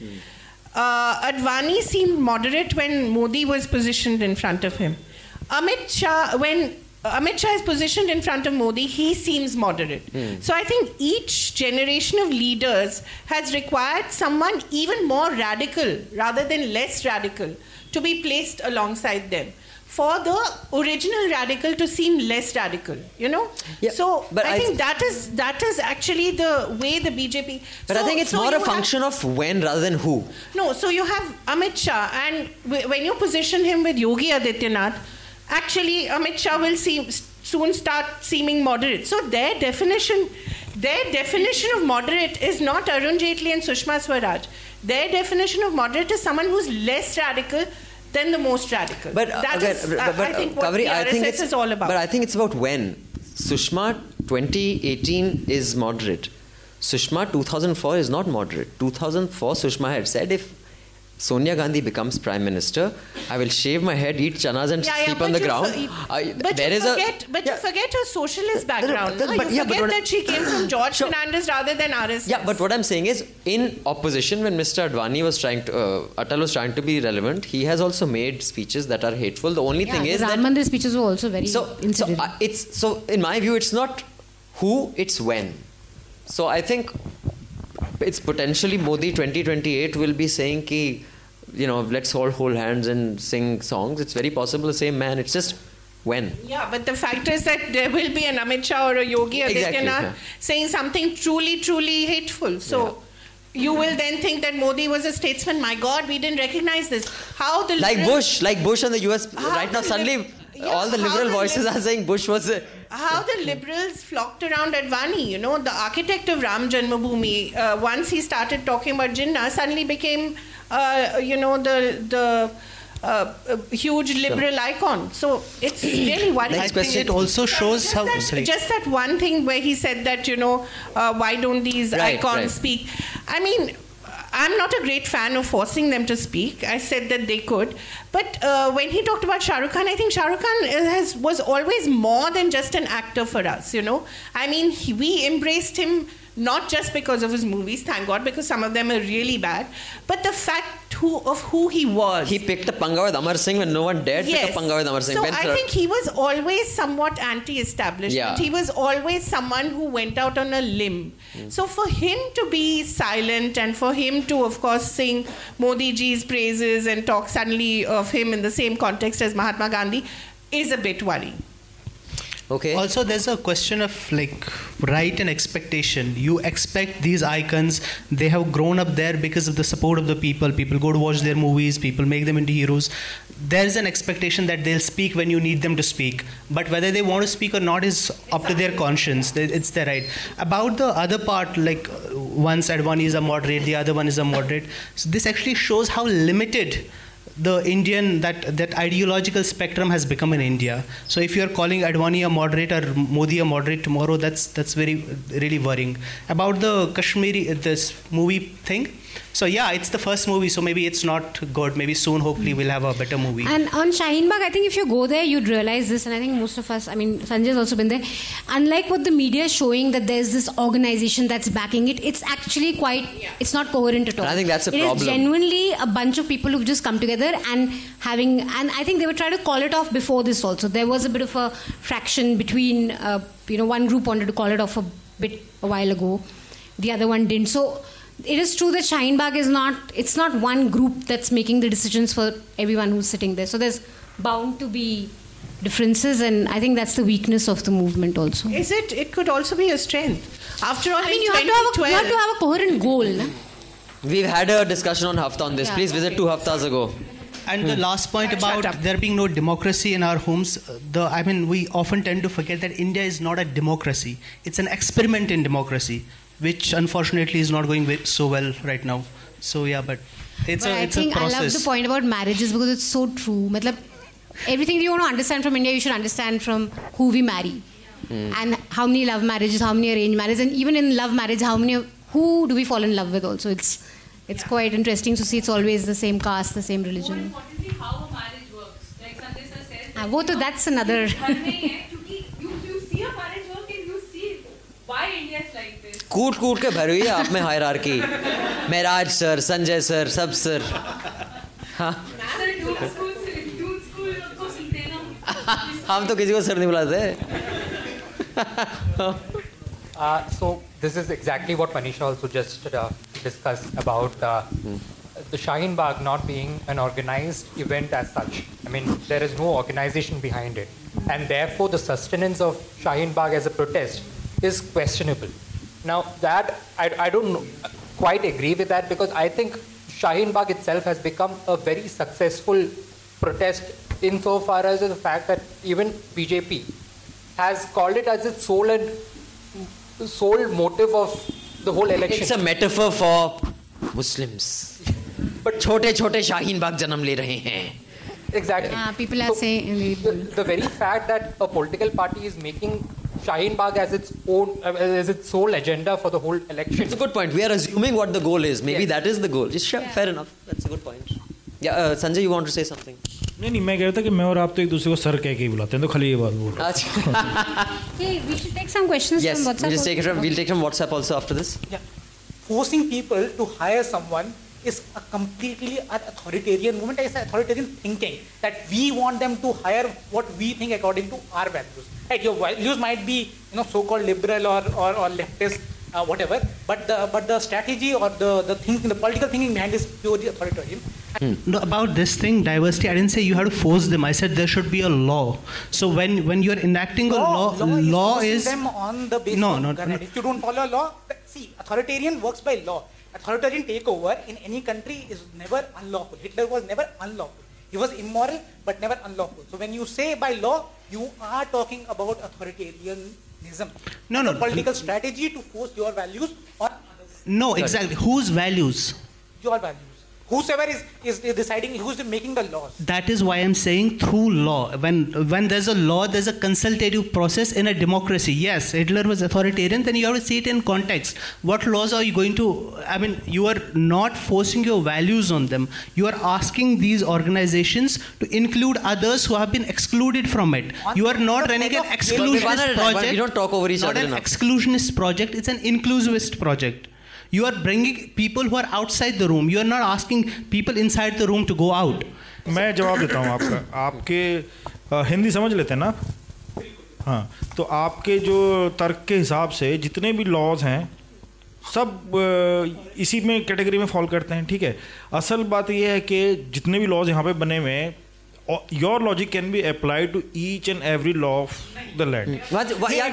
Uh, Advani seemed moderate when Modi was positioned in front of him. Amit Shah, when Amit Shah is positioned in front of Modi, he seems moderate. Hmm. So I think each generation of leaders has required someone even more radical rather than less radical to be placed alongside them. For the original radical to seem less radical, you know. so but I, I think th- that is that is actually the way the BJP. But I think it's so more a have- function of when rather than who. no, so you have Amit Shah, and w- when you position him with Yogi Adityanath, actually Amit Shah will seem, soon start seeming moderate. So their definition, their definition of moderate is not Arun Jaitley and Sushma Swaraj. Their definition of moderate is someone who's less radical than the most radical. But uh, That again, is, but, I- but, I think what Kaveri, the I think RSS it's is all about. But I think it's about when. Sushma 2018 is moderate. Sushma 2004 is not moderate. 2004 Sushma had said if Sonia Gandhi becomes prime minister, I will shave my head, eat chanas, and Yeah, yeah, sleep but on the ground. for- I- but there you a- forget, but you forget her socialist background. no, no? but- you yeah, forget what- that she came from George Fernandes rather than RSS. Yeah, but what I'm saying is, in opposition, when Mr. Advani was trying to, uh, Atal was trying to be relevant, he has also made speeches that are hateful. The only Yeah, thing the is Ram that Mandir speeches were also very so, so uh, it's so in my view, it's not who, it's when. So I think it's potentially Modi 2028 will be saying ki, you know, let's all hold hands and sing songs. It's very possible the same man. It's just when. Yeah, but the fact is that there will be an Amit Shah or a Yogi Exactly, Adityanath yeah. saying something truly, truly hateful. So you will then think that Modi was a statesman. My God, we didn't recognize this. How the Like liberal- Bush, like Bush and the US right now. Suddenly, yeah, all the liberal the voices lib- are saying Bush was a. how the liberals flocked around Advani, you know, the architect of Ram Janmabhoomi, uh, once he started talking about Jinnah, suddenly became, uh, you know, the the uh, uh, huge liberal icon. So it's [COUGHS] really worrying. I think it also shows just how. that, just that one thing where he said that you know uh, why don't these Right, icons right. speak i mean i'm not a great fan of forcing them to speak i said that they could but uh, when he talked about shah rukh khan i think shah rukh khan has was always more than just an actor for us you know i mean he, we embraced him not just because of his movies thank god because some of them are really bad but the fact who, of who he was He picked a panga with Amar Singh when no one dared pick a panga with Amar Singh. so When I Thir- think he was always somewhat anti-establishment. Yeah. He was always someone who went out on a limb. Mm. So for him to be silent and for him to, of course, sing Modi ji's praises and talk suddenly of him in the same context as Mahatma Gandhi is a bit worrying. Okay. Also, there's a question of like right and expectation. You expect these icons, they have grown up there because of the support of the people. People go to watch their movies, people make them into heroes. There's an expectation that they'll speak when you need them to speak. But whether they want to speak or not is up to their conscience. It's their right. About the other part, like one once one is a moderate, the other one is a moderate. So this actually shows how limited the Indian that that ideological spectrum has become in India. So if you are calling Advani a moderate or Modi a moderate tomorrow, that's that's very really worrying. About the Kashmiri this movie thing. So yeah, it's the first movie, so maybe it's not good. Maybe soon, hopefully, we'll have a better movie. And on Shaheen Bagh, I think if you go there, you'd realize this, and I think most of us, I mean, Sanjay's also been there. Unlike what the media is showing that there's this organization that's backing it, it's actually quite, it's not coherent at all. And I think that's a It is problem. genuinely a bunch of people who've just come together and having, and I think they were trying to call it off before this also. There was a bit of a fraction between, uh, you know, one group wanted to call it off a bit a while ago, the other one didn't. So it is true that Shaheen Bagh is not, it's not one group that's making the decisions for everyone who's sitting there. So there's bound to be differences, and I think that's the weakness of the movement also. Is it? It could also be a strength. After all, I mean, you have, to have a, you have to have a coherent goal. na? We've had a discussion on Hafta on this. Yeah, Please visit okay. two Haftas ago. And the last point about there being no democracy in our homes, uh, the I mean, we often tend to forget that India is not a democracy. It's an experiment in democracy, which unfortunately is not going so well right now. So yeah, but it's but a I it's think a I process. love the point about marriages because it's so true. Matlab, everything you want to understand from India, you should understand from who we marry. And how many love marriages, how many arranged marriages, and even in love marriage, how many, who do we fall in love with also? It's, it's quite interesting to see it's always the same caste, the same religion. Importantly, how a marriage works. Like Sanjay sir says. Ah, wo to, that's another. [LAUGHS] कूट कूट के भर हुई है आप में higher are की Maharaj sir Sanjay sir सब सर। हाँ। हम तो किसी को सर नहीं बुलाते। So this is exactly what Manisha also just discuss about the Shaheen Bagh not being an organise event as such I mean there is no organisation behind it and there for the sustenance of Shaheen Bagh as a protest is questionable Now that I, I don't know, quite agree with that because I think Shaheen Bagh itself has become a very successful protest insofar as the fact that even BJP has called it as its sole and sole motive of the whole election. It's a metaphor for Muslims. But छोटे छोटे शाहीन बाग जन्म ले रहे हैं Exactly. Ah, people are saying. The, the very fact that a political party is making Shaheen Bagh as its own, uh, as its sole agenda for the whole election. It's a good point. We are assuming what the goal is. Maybe that is the goal. Just sure, fair enough. That's a good point. Yeah, uh, Sanjay, you want to say something? नहीं नहीं मैं कह रहा था कि मैं और आप तो एक दूसरे को सर कह के ही बुलाते हैं तो खाली ये बात बोल रहा हूँ। Hey, we should take some questions yes, from WhatsApp. we'll just take it from also. we'll take it from WhatsApp also after this. forcing people to hire someone is a completely an authoritarian movement. It's an authoritarian thinking that we want them to hire what we think according to our values. Right? Your values might be you know so-called liberal or or, or leftist. Uh, whatever, but the but the strategy or the the thinking, the political thinking behind is purely authoritarian. No, about this thing, diversity. I didn't say you have to force them. I said there should be a law. So when when you're enacting a law, law, forcing is them on the basis No, no, no. If you don't follow a law, see, authoritarian works by law. Authoritarian takeover in any country is never unlawful. Hitler was never unlawful. He was immoral, but never unlawful. So when you say by law, you are talking about authoritarianism. No, no. political strategy to force your values on others. no exactly whose values. your values. Whosoever is, is deciding, who's making the laws. That is why I'm saying through law. When when there's a law, there's a consultative process in a democracy. Yes, Hitler was authoritarian. Then you have to see it in context. What laws are you going to? I mean, you are not forcing your values on them. You are asking these organizations to include others who have been excluded from it. You are not running an exclusionist at a time, project. you don't talk over each not other an enough. exclusionist project. It's an inclusivist project. You are bringing people who are outside the room. You are not asking people inside the room to go out. मैं जवाब देता हूँ आपका आपके हिंदी समझ लेते हैं ना आप? हाँ तो आपके जो तर्क के हिसाब से जितने भी लॉज हैं, सब इसी में कैटेगरी में फॉल करते हैं, ठीक है असल बात यह है कि जितने भी लॉज यहाँ पे बने हुए हैं your logic can be apply to each and every law of the land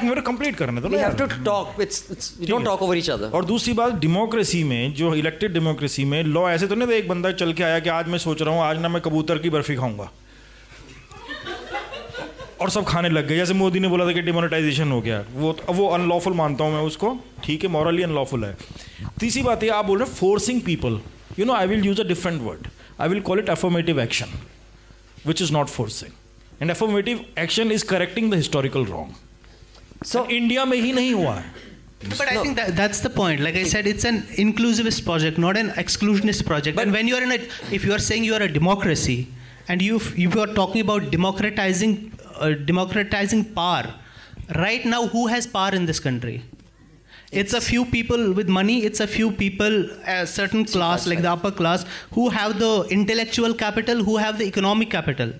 मेरे कंप्लीट करने दो We ना have यार। to talk. It's, it's we don't talk over each other. और दूसरी बात डेमोक्रेसी में जो इलेक्टेड डेमोक्रेसी में लॉ ऐसे तो नहीं था एक बंदा चल के आया कि आज मैं सोच रहा हूँ आज ना मैं कबूतर की बर्फ़ी खाऊँगा। और सब खाने लग गए। जैसे मोदी ने बोला था कि डिमोनेटाइजेशन हो गया। वो वो अनलॉफुल मानता हूँ मैं उसको। ठीक है मॉरली अनलॉफुल है। तीसरी बात ये आप बोल रहे हैं forcing people you know I will use a different word I will call it affirmative action, which is not forcing and affirmative action is correcting the historical wrong so and india may he nahi hua But I think that, that's the point. Like I said, it's an inclusivist project, not an exclusionist project. But and when you're in a, if you are saying you are a democracy, and you you are talking about democratizing, uh, democratizing power, right now who has power in this country? It's a few people with money. It's a few people, uh, a certain class, like the upper class, who have the intellectual capital, who have the economic capital.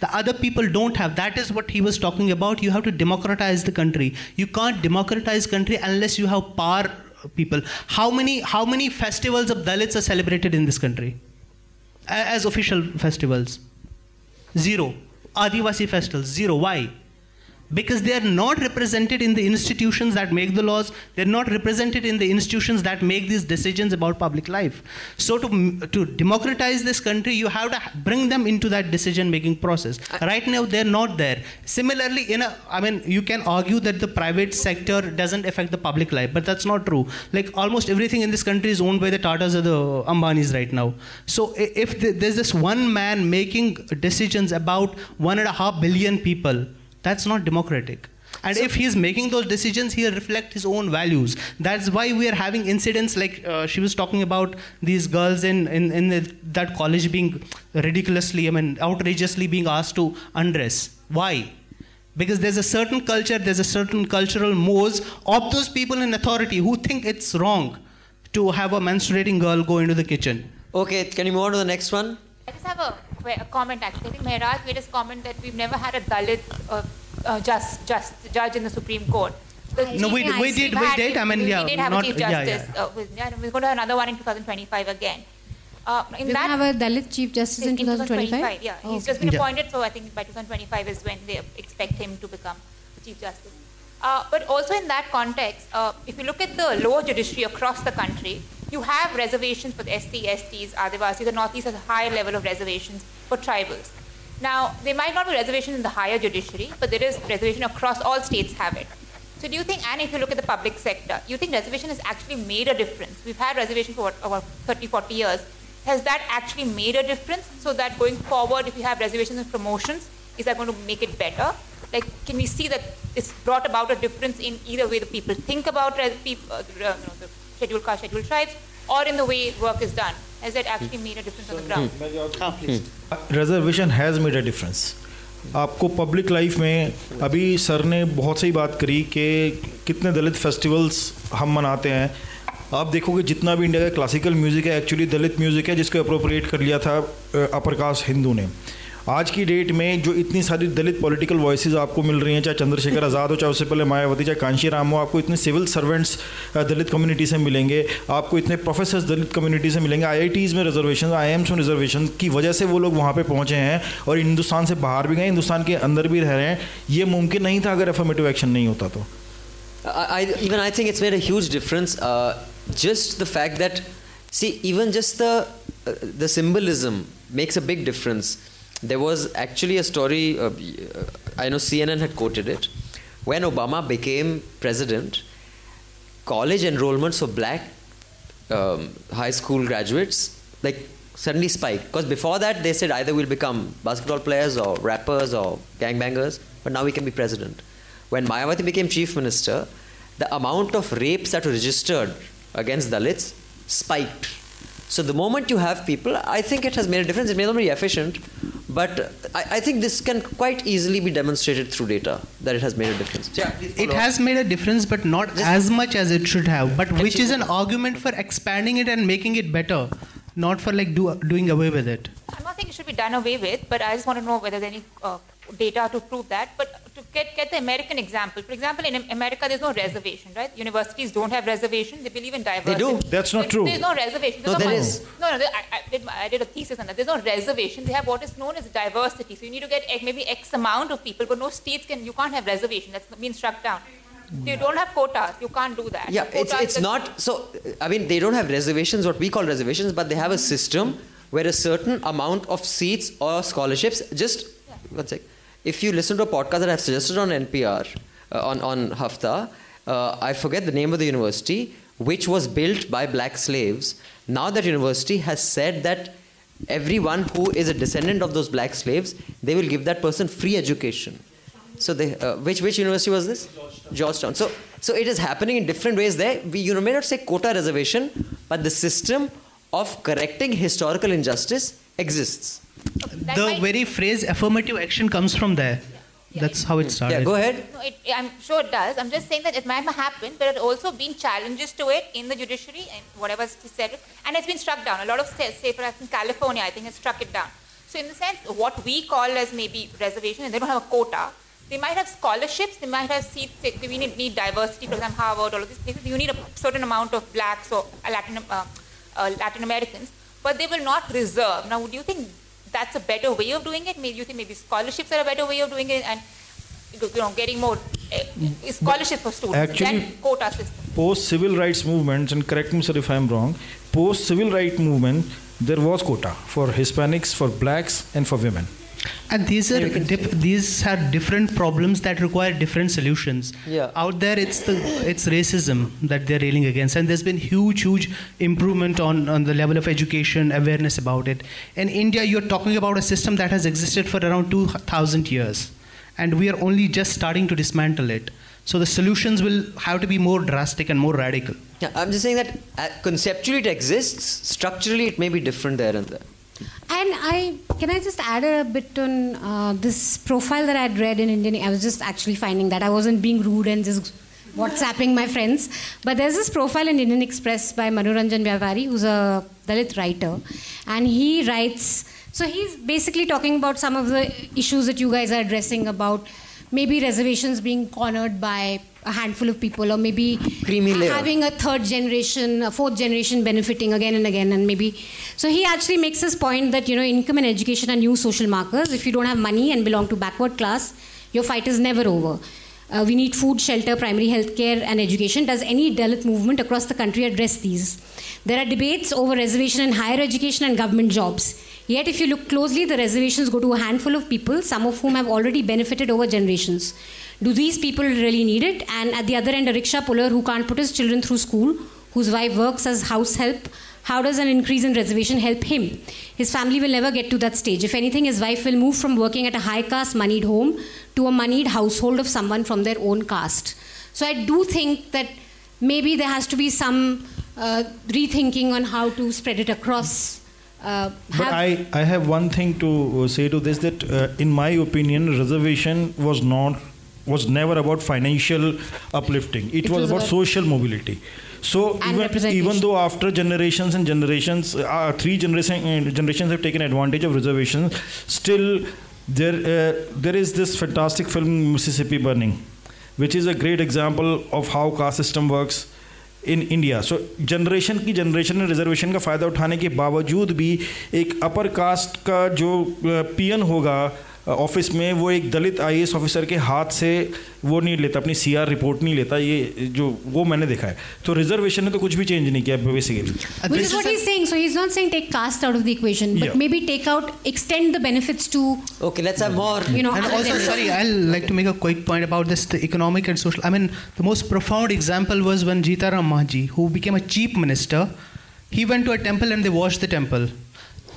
The other people don't have. That is what he was talking about. You have to democratize the country. You can't democratize country unless you have power uh, people. How many how many festivals of Dalits are celebrated in this country? As official festivals? Zero. Adivasi festivals, zero. Why? Because they are not represented in the institutions that make the laws. They're not represented in the institutions that make these decisions about public life. So to to democratize this country, you have to bring them into that decision-making process. Uh, right now, they're not there. Similarly, in a, I mean, you can argue that the private sector doesn't affect the public life, but that's not true. Like almost everything in this country is owned by the Tatas or the Ambanis right now. So if there's this one man making decisions about one and a half billion people, that's not democratic. And if he's making those decisions, he'll reflect his own values. That's why we are having incidents like uh, she was talking about these girls in, in, in the, that college being ridiculously, I mean, outrageously being asked to undress. Why? Because there's a certain culture, there's a certain cultural mores of those people in authority who think it's wrong to have a menstruating girl go into the kitchen. Okay, can you move on to the next one? I just have a, que- a comment actually. I think Mehraj made his comment that we've never had a Dalit uh, uh, just, just judge in the Supreme Court. The No, we- chief- we we've did- we had- did. I mean, we yeah, did have not- a chief justice. yeah. Uh, with, yeah, we're going to have another one in 2025 again. Uh, in We're that, have a Dalit Chief Justice in 2025? Yeah, Oh, he's just been okay. appointed, so I think by 2025 is when they expect him to become Chief Justice. Uh, but also in that context, uh, if you look at the lower judiciary across the country, you have reservations for the SC, STs, Adivasis. The Northeast has a high level of reservations for tribals. Now, there might not be reservations in the higher judiciary, but there is reservation across all states have it. So do you think, and if you look at the public sector, you think reservation has actually made a difference? We've had reservation for over 30, 40 years. Has that actually made a difference so that going forward, if you have reservations and promotions, is that going to make it better? Like, can we see that it's brought about a difference in either way the people think about res- peop- uh, uh, you know, the scheduled caste, scheduled tribes, or in the way work is done? Has that actually made a difference on the ground? Reservation has made a difference आपको public life में अभी sir ने बहुत सही बात करी कि कितने दलित फेस्टिवल्स हम मनाते हैं। आप देखोगे जितना भी इंडिया का क्लासिकल म्यूज़िक है एक्चुअली दलित म्यूज़िक है जिसको अप्रोप्रिएट कर लिया था अपर कास्ट हिंदू ने। आज की डेट में जो इतनी सारी दलित पॉलिटिकल वॉइसेस आपको मिल रही हैं चाहे चंद्रशेखर आज़ाद हो चाहे उससे पहले मायावती चाहे कांशी राम हो आपको इतने सिविल सर्वेंट्स दलित कम्युनिटी से मिलेंगे आपको इतने प्रोफेसर्स दलित कम्युनिटी से मिलेंगे आईआईटीज़ में रिजर्वेशन आई में रिजर्वेशन की वजह से वो लोग वहाँ पर पहुँचे हैं और हिंदुस्तान से बाहर भी गए हिंदुस्तान के अंदर भी रह रहे हैं ये मुमकिन नहीं था अगर अफर्मेटिव एक्शन नहीं होता तो I think it's made a huge difference. Uh, just the fact that, see, even just the uh, the symbolism makes a big difference. There was actually a story. Uh, I know CNN had quoted it when Obama became president. College enrollments for black um, high school graduates like suddenly spiked because before that they said either we'll become basketball players or rappers or gangbangers, but now we can be president. When Mayawati became chief minister, the amount of rapes that were registered against Dalits spiked. So the moment you have people, I think it has made a difference. It may not be efficient, but I, I think this can quite easily be demonstrated through data that it has made a difference. Yeah, It has made a difference, but not as much as it should have. But which is an argument for expanding it and making it better, not for like do, doing away with it. I'm not saying it should be done away with, but I just want to know whether there's any uh, data to prove that. But to get, get the American example, for example, in America, there's no reservation, right? Universities don't have reservation. They believe in diversity. They do. That's not There- true. There's no reservation. No, There's there mon- is. No, no. there- I, I, did, I did a thesis on that. There's no reservation. They have what is known as diversity. So you need to get eh, maybe X amount of people, but no states can. You can't have reservation. That's been struck down. So you don't have quotas. You can't do that. Yeah, it's, Quotas it's is- not. So, I mean, they don't have reservations, what we call reservations, but they have a system where a certain amount of seats or scholarships, just yeah. one sec. If you listen to a podcast that I've suggested on NPR, uh, on, on Hafta, uh, I forget the name of the university, which was built by black slaves. Now that university has said that everyone who is a descendant of those black slaves, they will give that person free education. So they, uh, which which university was this? Georgetown. So so it is happening in different ways there. We you may not say quota reservation, but the system of correcting historical injustice exists. The very phrase affirmative action comes from there. That's how it started. Yeah, go ahead. No, it, I'm sure it does. I'm just saying that it might have happened, but there have also been challenges to it in the judiciary and whatever is said, and it's been struck down. A lot of states, say for instance, California, I think, has struck it down. So in the sense, what we call as maybe reservation, and they don't have a quota, they might have scholarships, they might have seats, say, we need, need diversity, for example, Harvard, all of these places, you need a certain amount of blacks or Latin, uh, uh, Latin Americans, but they will not reserve. Now, do you think that's a better way of doing it? Maybe you think maybe scholarships are a better way of doing it and you know, getting more uh, scholarships for students Actually- than quota system. Post civil rights movements, and correct me sir if I am wrong, post civil rights movement, there was quota for Hispanics, for blacks, and for women. And these are dif- these are different problems that require different solutions. Yeah. Out there, it's the it's racism that they're railing against, and there's been huge, huge improvement on on the level of education awareness about it. In India, you're talking about a system that has existed for around two thousand years, and we are only just starting to dismantle it. So the solutions will have to be more drastic and more radical. Yeah, I'm just saying that uh, conceptually it exists. Structurally, it may be different there and there. And I can I just add a bit on uh, this profile that I had read in Indian. I was just actually finding that I wasn't being rude and just WhatsApping my friends. But there's this profile in Indian Express by Manoranjan Byapari, who's a Dalit writer, and he writes. So he's basically talking about some of the issues that you guys are addressing about maybe reservations being cornered by a handful of people, or maybe having a third generation, a fourth generation benefiting again and again, and maybe. So he actually makes this point that you know income and education are new social markers. If you don't have money and belong to backward class, your fight is never over. Uh, we need food, shelter, primary health care, and education. Does any Dalit movement across the country address these? There are debates over reservation in higher education and government jobs. Yet, if you look closely, the reservations go to a handful of people, some of whom have already benefited over generations. Do these people really need it? And at the other end, a rickshaw puller who can't put his children through school, whose wife works as house help, how does an increase in reservation help him? His family will never get to that stage. If anything, his wife will move from working at a high caste moneyed home to a moneyed household of someone from their own caste. So I do think that maybe there has to be some uh, rethinking on how to spread it across. Uh, But I, I have one thing to uh, say to this that uh, in my opinion reservation was not was never about financial uplifting. It, It was, was about, social mobility. So even, even though after generations and generations uh, three generation, uh, generations have taken advantage of reservations still there uh, there is this fantastic film Mississippi Burning which is a great example of how caste system works in India so generation की generation reservation का फ़ायदा उठाने के बावजूद भी एक upper caste का जो पीएन होगा ऑफ़िस में वो एक दलित आई ऑफिसर के हाथ से वो नहीं लेता अपनी सीआर रिपोर्ट नहीं लेता ये जो वो मैंने देखा है तो रिजर्वेशन ने तो कुछ भी चेंज नहीं किया basically economic and social i mean the most profound example was when jitaram mahaji who became a chief minister he went to a temple and they washed the temple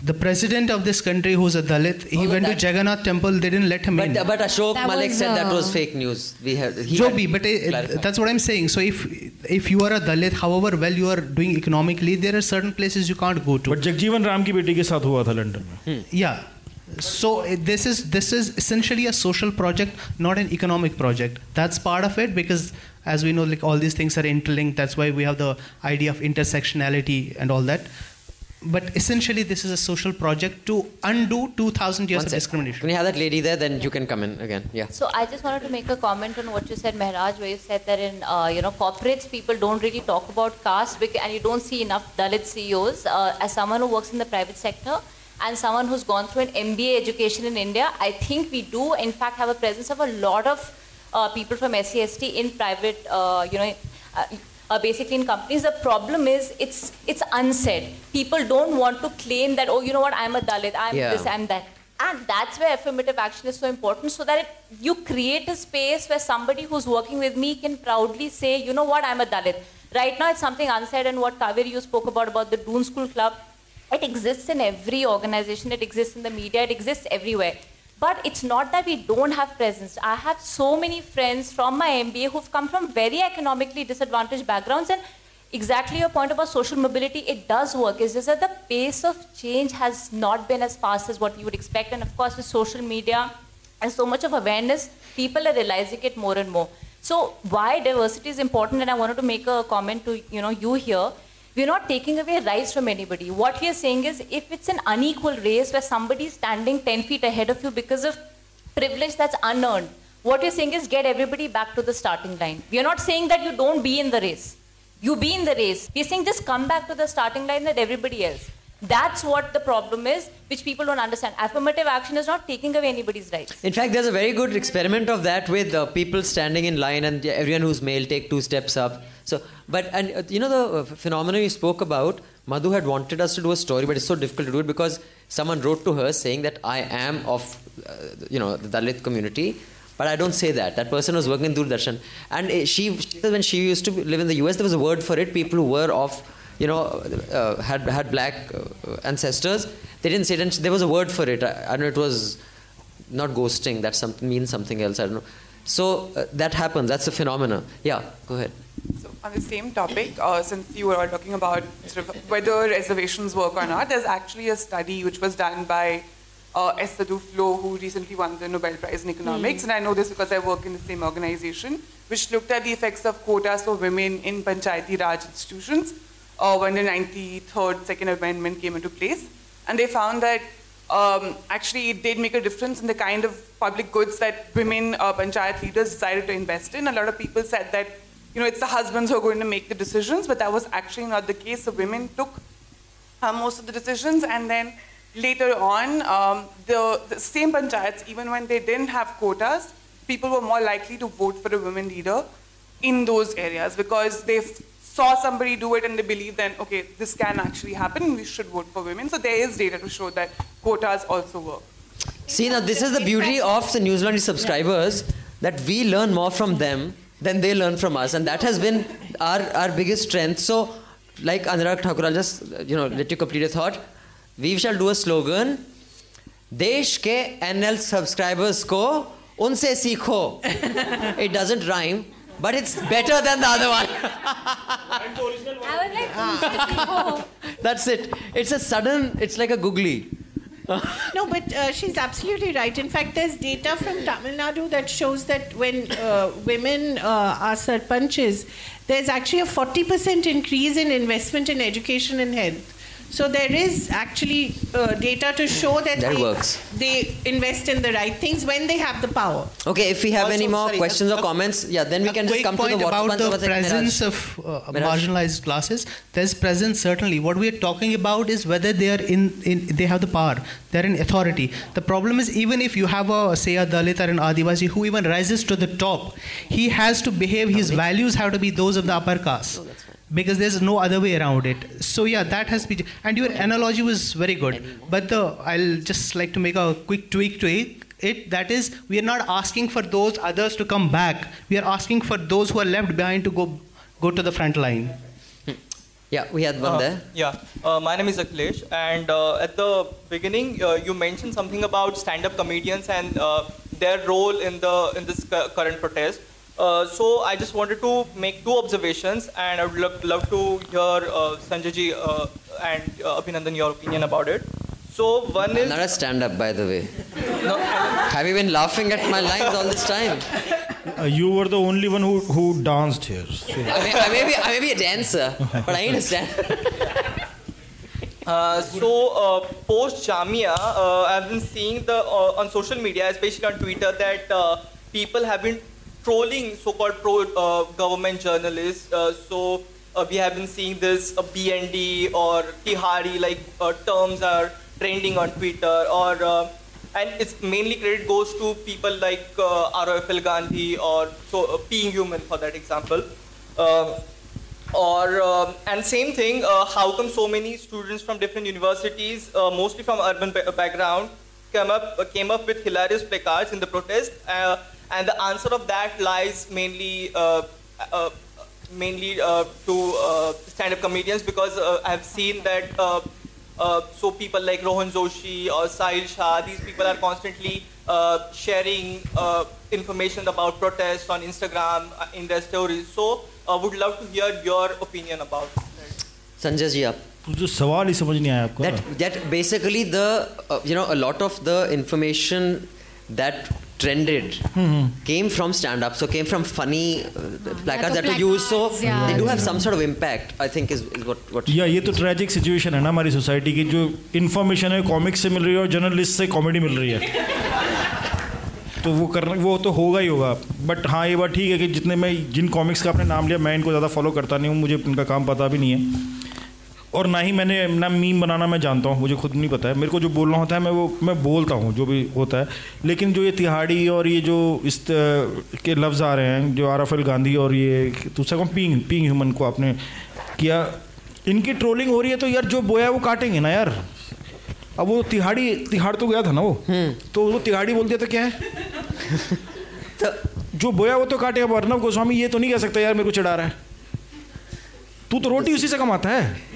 The president of this country, who's a Dalit, he Although went that- to Jagannath temple. They didn't let him in. But, but Ashok That Malik was, said that was uh, fake news. We have he Joby, had but uh, clarified. that's what I'm saying. So if if you are a Dalit, however well you are doing economically, there are certain places you can't go to. But Jagjivan Ram की बेटी के साथ हुआ था London में Yeah. So uh, this is this is essentially a social project, not an economic project. That's part of it because, as we know, like all these things are interlinked. That's why we have the idea of intersectionality and all that. But essentially, this is a social project to undo 2,000 years One of sec. discrimination. Can you have that lady there? Then you can come in again. Yeah. So I just wanted to make a comment on what you said, Mehraj, where you said that in uh, you know corporates people don't really talk about caste and you don't see enough Dalit CEOs. Uh, as someone who works in the private sector and someone who's gone through an MBA education in India, I think we do in fact have a presence of a lot of uh, people from SCST in private, uh, you know. Uh, basically in companies the problem is it's it's unsaid people don't want to claim that oh you know what i'm a dalit i'm Yeah. this i'm that and that's where affirmative action is so important so that it, you create a space where somebody who's working with me can proudly say, you know what, I'm a Dalit. Right now, it's something unsaid, and what Kaveri you spoke about, about the Doon School Club. It exists in every organization, it exists in the media, it exists everywhere. But it's not that we don't have presence. I have so many friends from my MBA who've come from very economically disadvantaged backgrounds, and exactly your point about social mobility, it does work. It's just that the pace of change has not been as fast as what you would expect. And of course, with social media and so much of awareness, people are realizing it more and more. So why diversity is important, and I wanted to make a comment to you know you here. We're not taking away rights from anybody. What we are saying is, if it's an unequal race where somebody is standing 10 feet ahead of you because of privilege that's unearned, what you're saying is get everybody back to the starting line. We are not saying that you don't be in the race. You be in the race. We're saying just come back to the starting line that everybody else. That's what the problem is, which people don't understand. Affirmative action is not taking away anybody's rights. In fact, there's a very good experiment of that with uh, people standing in line and everyone who's male take two steps up. So, but and uh, you know the uh, phenomenon you spoke about. Madhu had wanted us to do a story, but it's so difficult to do it because someone wrote to her saying that I am of, uh, you know, the Dalit community, but I don't say that. That person was working in Doordarshan, and uh, she, she when she used to live in the U.S., there was a word for it. People who were of you know, uh, had had black uh, ancestors. They didn't say it. There was a word for it. I, I don't know. It was not ghosting. That something means something else. I don't know. So uh, that happens. That's a phenomena. Yeah. Go ahead. So on the same topic, uh, since you were all talking about sort of whether reservations work or not, there's actually a study which was done by uh, Esther Duflo, who recently won the Nobel Prize in Economics, Mm. and I know this because I work in the same organization, which looked at the effects of quotas for women in Panchayati Raj institutions uh, when the 93rd Second Amendment came into place. And they found that um, actually it did make a difference in the kind of public goods that women uh, Panchayat leaders decided to invest in. A lot of people said that, you know, it's the husbands who are going to make the decisions, but that was actually not the case. The women took uh, most of the decisions, and then later on, um, the, the same panchayats, even when they didn't have quotas, people were more likely to vote for a women leader in those areas because they saw somebody do it and they believe then, okay, this can actually happen, we should vote for women. So there is data to show that quotas also work. See, now this is the beauty of the Newslaundry subscribers that we learn more from them than they learn from us. And that has been our, our biggest strength. So, like Anurag Thakur, I'll just you know, let you complete a thought. We shall do a slogan Desh ke NL subscribers ko unse seekho. It doesn't rhyme but it's better than the other one. [LAUGHS] That's it. It's a sudden. It's like a googly. no, but uh, she's absolutely right. In fact, there's data from Tamil Nadu that shows that when uh, women uh, are sarpanches, there's actually a 40% increase in investment in education and health. So there is actually uh, data to show that, That they, works. they invest in the right things when they have the power. Okay, if we have Also, any more sorry, questions a- or comments, yeah, then we can just quick come to the point water about one- the one second, presence Mehraj. of uh, marginalized classes. There's presence certainly. What we are talking about is whether they are in, in they have the power. They're in authority. The problem is even if you have a say a Dalit or an Adivasi who even rises to the top, he has to behave. His values have to be those of the upper caste. Because there's no other way around it. So yeah, that has been. And your analogy was very good. But the I'll just like to make a quick tweak to it. It that is, we are not asking for those others to come back. We are asking for those who are left behind to go go to the front line. Yeah, we had one Uh, there. Yeah, uh, my name is Akhilesh, and uh, at the beginning, uh, you mentioned something about stand-up comedians and uh, their role in the in this cu- current protest. Uh, so I just wanted to make two observations, and I would love, love to hear uh, Sanjayji uh, and uh, Abhinandan your opinion about it. So one is Not a stand-up, by the way. Have you been laughing at my lines all this time? Uh, you were the only one who, who danced here. So. I may, I, may be, I may be a dancer, but I ain't a stand. Uh, so uh, post Jamia, uh, I've been seeing the uh, on social media, especially on Twitter, that uh, people have been trolling so-called pro-government journalists. Uh, so uh, we have been seeing this uh, BND or Tihari like uh, terms are trending on Twitter, or uh, and it's mainly credit goes to people like uh, ROFL Gandhi or so uh, human for that example. Um, or um, and same thing uh, how come so many students from different universities uh, mostly from urban ba- background came up uh, came up with hilarious placards in the protest uh, and the answer of that lies mainly uh, uh, mainly uh, to uh, stand-up comedians because uh, I've seen that uh, Uh, so people like Rohan Joshi or Sahil Shah, these people are constantly uh, sharing uh, information about protests on Instagram uh, in their stories. So uh, would love to hear your opinion about it. Sanjay ji, aap. जो सवाल ही समझ नहीं आया आपका That, that basically the, uh, you know, a lot of the information that trended mm-hmm. came from stand-up, so came from funny uh, placards that were used. So yeah. they do have some sort of impact. I think is, is what what. या ये तो tragic situation है ना हमारी society की जो information है comics से मिल रही है और जर्नलिस्ट से कॉमेडी मिल रही है तो वो करना वो तो होगा ही होगा बट हाँ ये बात ठीक है कि जितने मैं जिन कॉमिक्स का आपने नाम लिया मैं इनको ज़्यादा फॉलो करता नहीं हूँ मुझे उनका काम पता भी नहीं है और ना ही मैंने ना मीम बनाना मैं जानता हूँ मुझे खुद नहीं पता है। मेरे को जो बोलना होता है मैं वो मैं बोलता हूँ जो भी होता है। लेकिन जो ये तिहाड़ी और ये जो इस के लफ्ज़ आ रहे हैं जो अल गांधी और ये दूसरा कौन? पींग पींग ह्यूमन को आपने किया। इनकी ट्रोलिंग हो रही है तो यार जो बोया है वो काटेंगे ना यार। अब वो तिहाड़ी तिहाड़ तो गया था ना वो। तो वो तिहाड़ी बोल दिया तो क्या है? [LAUGHS] जो बोया वो तो काटे अब अर्नब गोस्वामी ये तो नहीं कह सकता यार मेरे को चिढ़ा रहा है। तू तो रोटी उसी से कमाता है।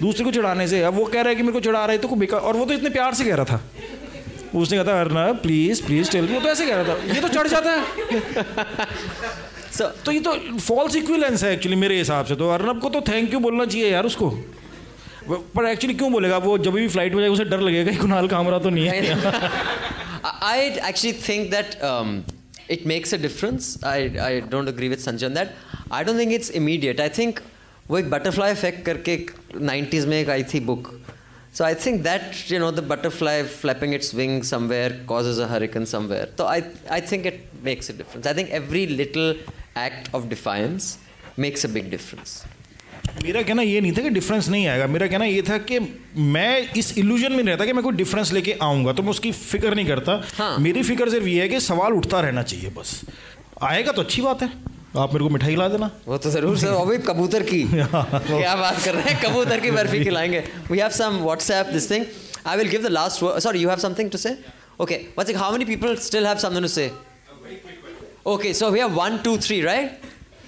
दूसरे को चिढ़ाने से। अब वो कह रहा है कि मेरे को चिढ़ा रहा है तो को बेकार और वो तो इतने प्यार से कह रहा था। उसने कहा था अर्नब प्लीज़ प्लीज़ टेल वो तो ऐसे कह रहा था। ये तो चढ़ जाता है। So, तो ये तो फॉल्स इक्विलेंस है एक्चुअली मेरे हिसाब से तो। अर्नब को तो थैंक यू बोलना चाहिए यार उसको। पर एक्चुअली क्यों बोलेगा? वो जब भी फ़्लाइट में जाएगा उसे डर लगेगा कि कुणाल कामरा तो नहीं है। I actually think that it makes a difference. I, I don't agree with Sanjay on that. I don't think it's immediate. I think वो एक बटरफ्लाई इफ़ेक्ट करके एक नाइन्टीज़ में एक आई थी book so I think that you know the butterfly flapping its wing somewhere causes a hurricane somewhere तो I I think it makes a difference I think every little act of defiance makes a big difference मेरा कहना ये नहीं था कि difference नहीं आएगा। मेरा कहना ये था कि मैं इस इल्यूजन में रहता कि मैं कोई डिफरेंस लेके आऊँगा तो मैं उसकी फ़िक्र नहीं करता। हाँ. मेरी फ़िक्र सिर्फ़ ये है कि सवाल उठता रहना चाहिए बस। आएगा तो अच्छी बात है। आप मेरे को मिठाई ला देना वो तो जरूर सर अभी कबूतर की [LAUGHS] क्या बात कर रहे हैं कबूतर की बर्फी खिलाएंगे we have some WhatsApp this thing I will give the last sorry you have something to say okay what's how many people still have something to से Okay, so we have one, two, three, right?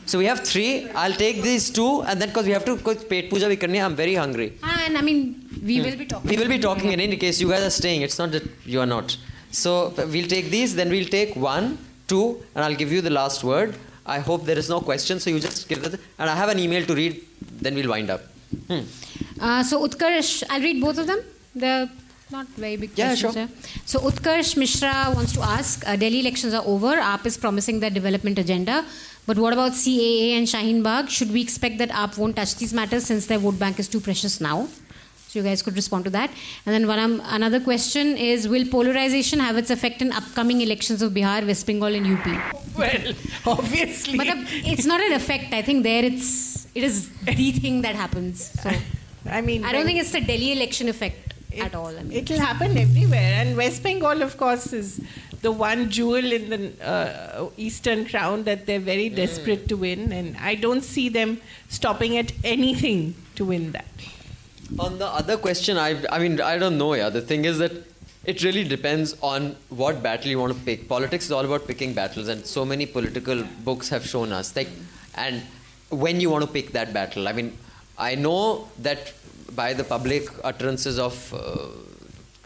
So we have three. I'll take these two, and then because we have to, because pet puja bhi karni, hai, I'm very hungry. And I mean, we will be talking. We will be talking in any case. You guys are staying. It's not that you are not. So we'll take these. Then we'll take one, two, and I'll give you the last word. I hope there is no question. So you just give it. And I have an email to read. Then we'll wind up. Hmm. Uh, so Utkarsh, I'll read both of them. They're not very big Yeah, questions. sure. yeah. So Utkarsh Mishra wants to ask: uh, Delhi elections are over. AAP is promising their development agenda, but what about CAA and Shaheen Bagh? Should we expect that AAP won't touch these matters since their vote bank is too precious now? So you guys could respond to that. And then one, um, another question is: Will polarization have its effect in upcoming elections of Bihar, West Bengal, and UP? Well, obviously. But uh, it's not an effect. I think there it's it is the thing that happens. So I mean, I don't think it's the Delhi election effect at all. I mean, It'll happen everywhere, and West Bengal, of course, is the one jewel in the uh, Eastern Crown that they're very desperate to win, and I don't see them stopping at anything to win that. On the other question, I, I mean, I don't know. Yeah, the thing is that it really depends on what battle you want to pick. Politics is all about picking battles, and so many political books have shown us like, and when you want to pick that battle. I mean, I know that by the public utterances of uh,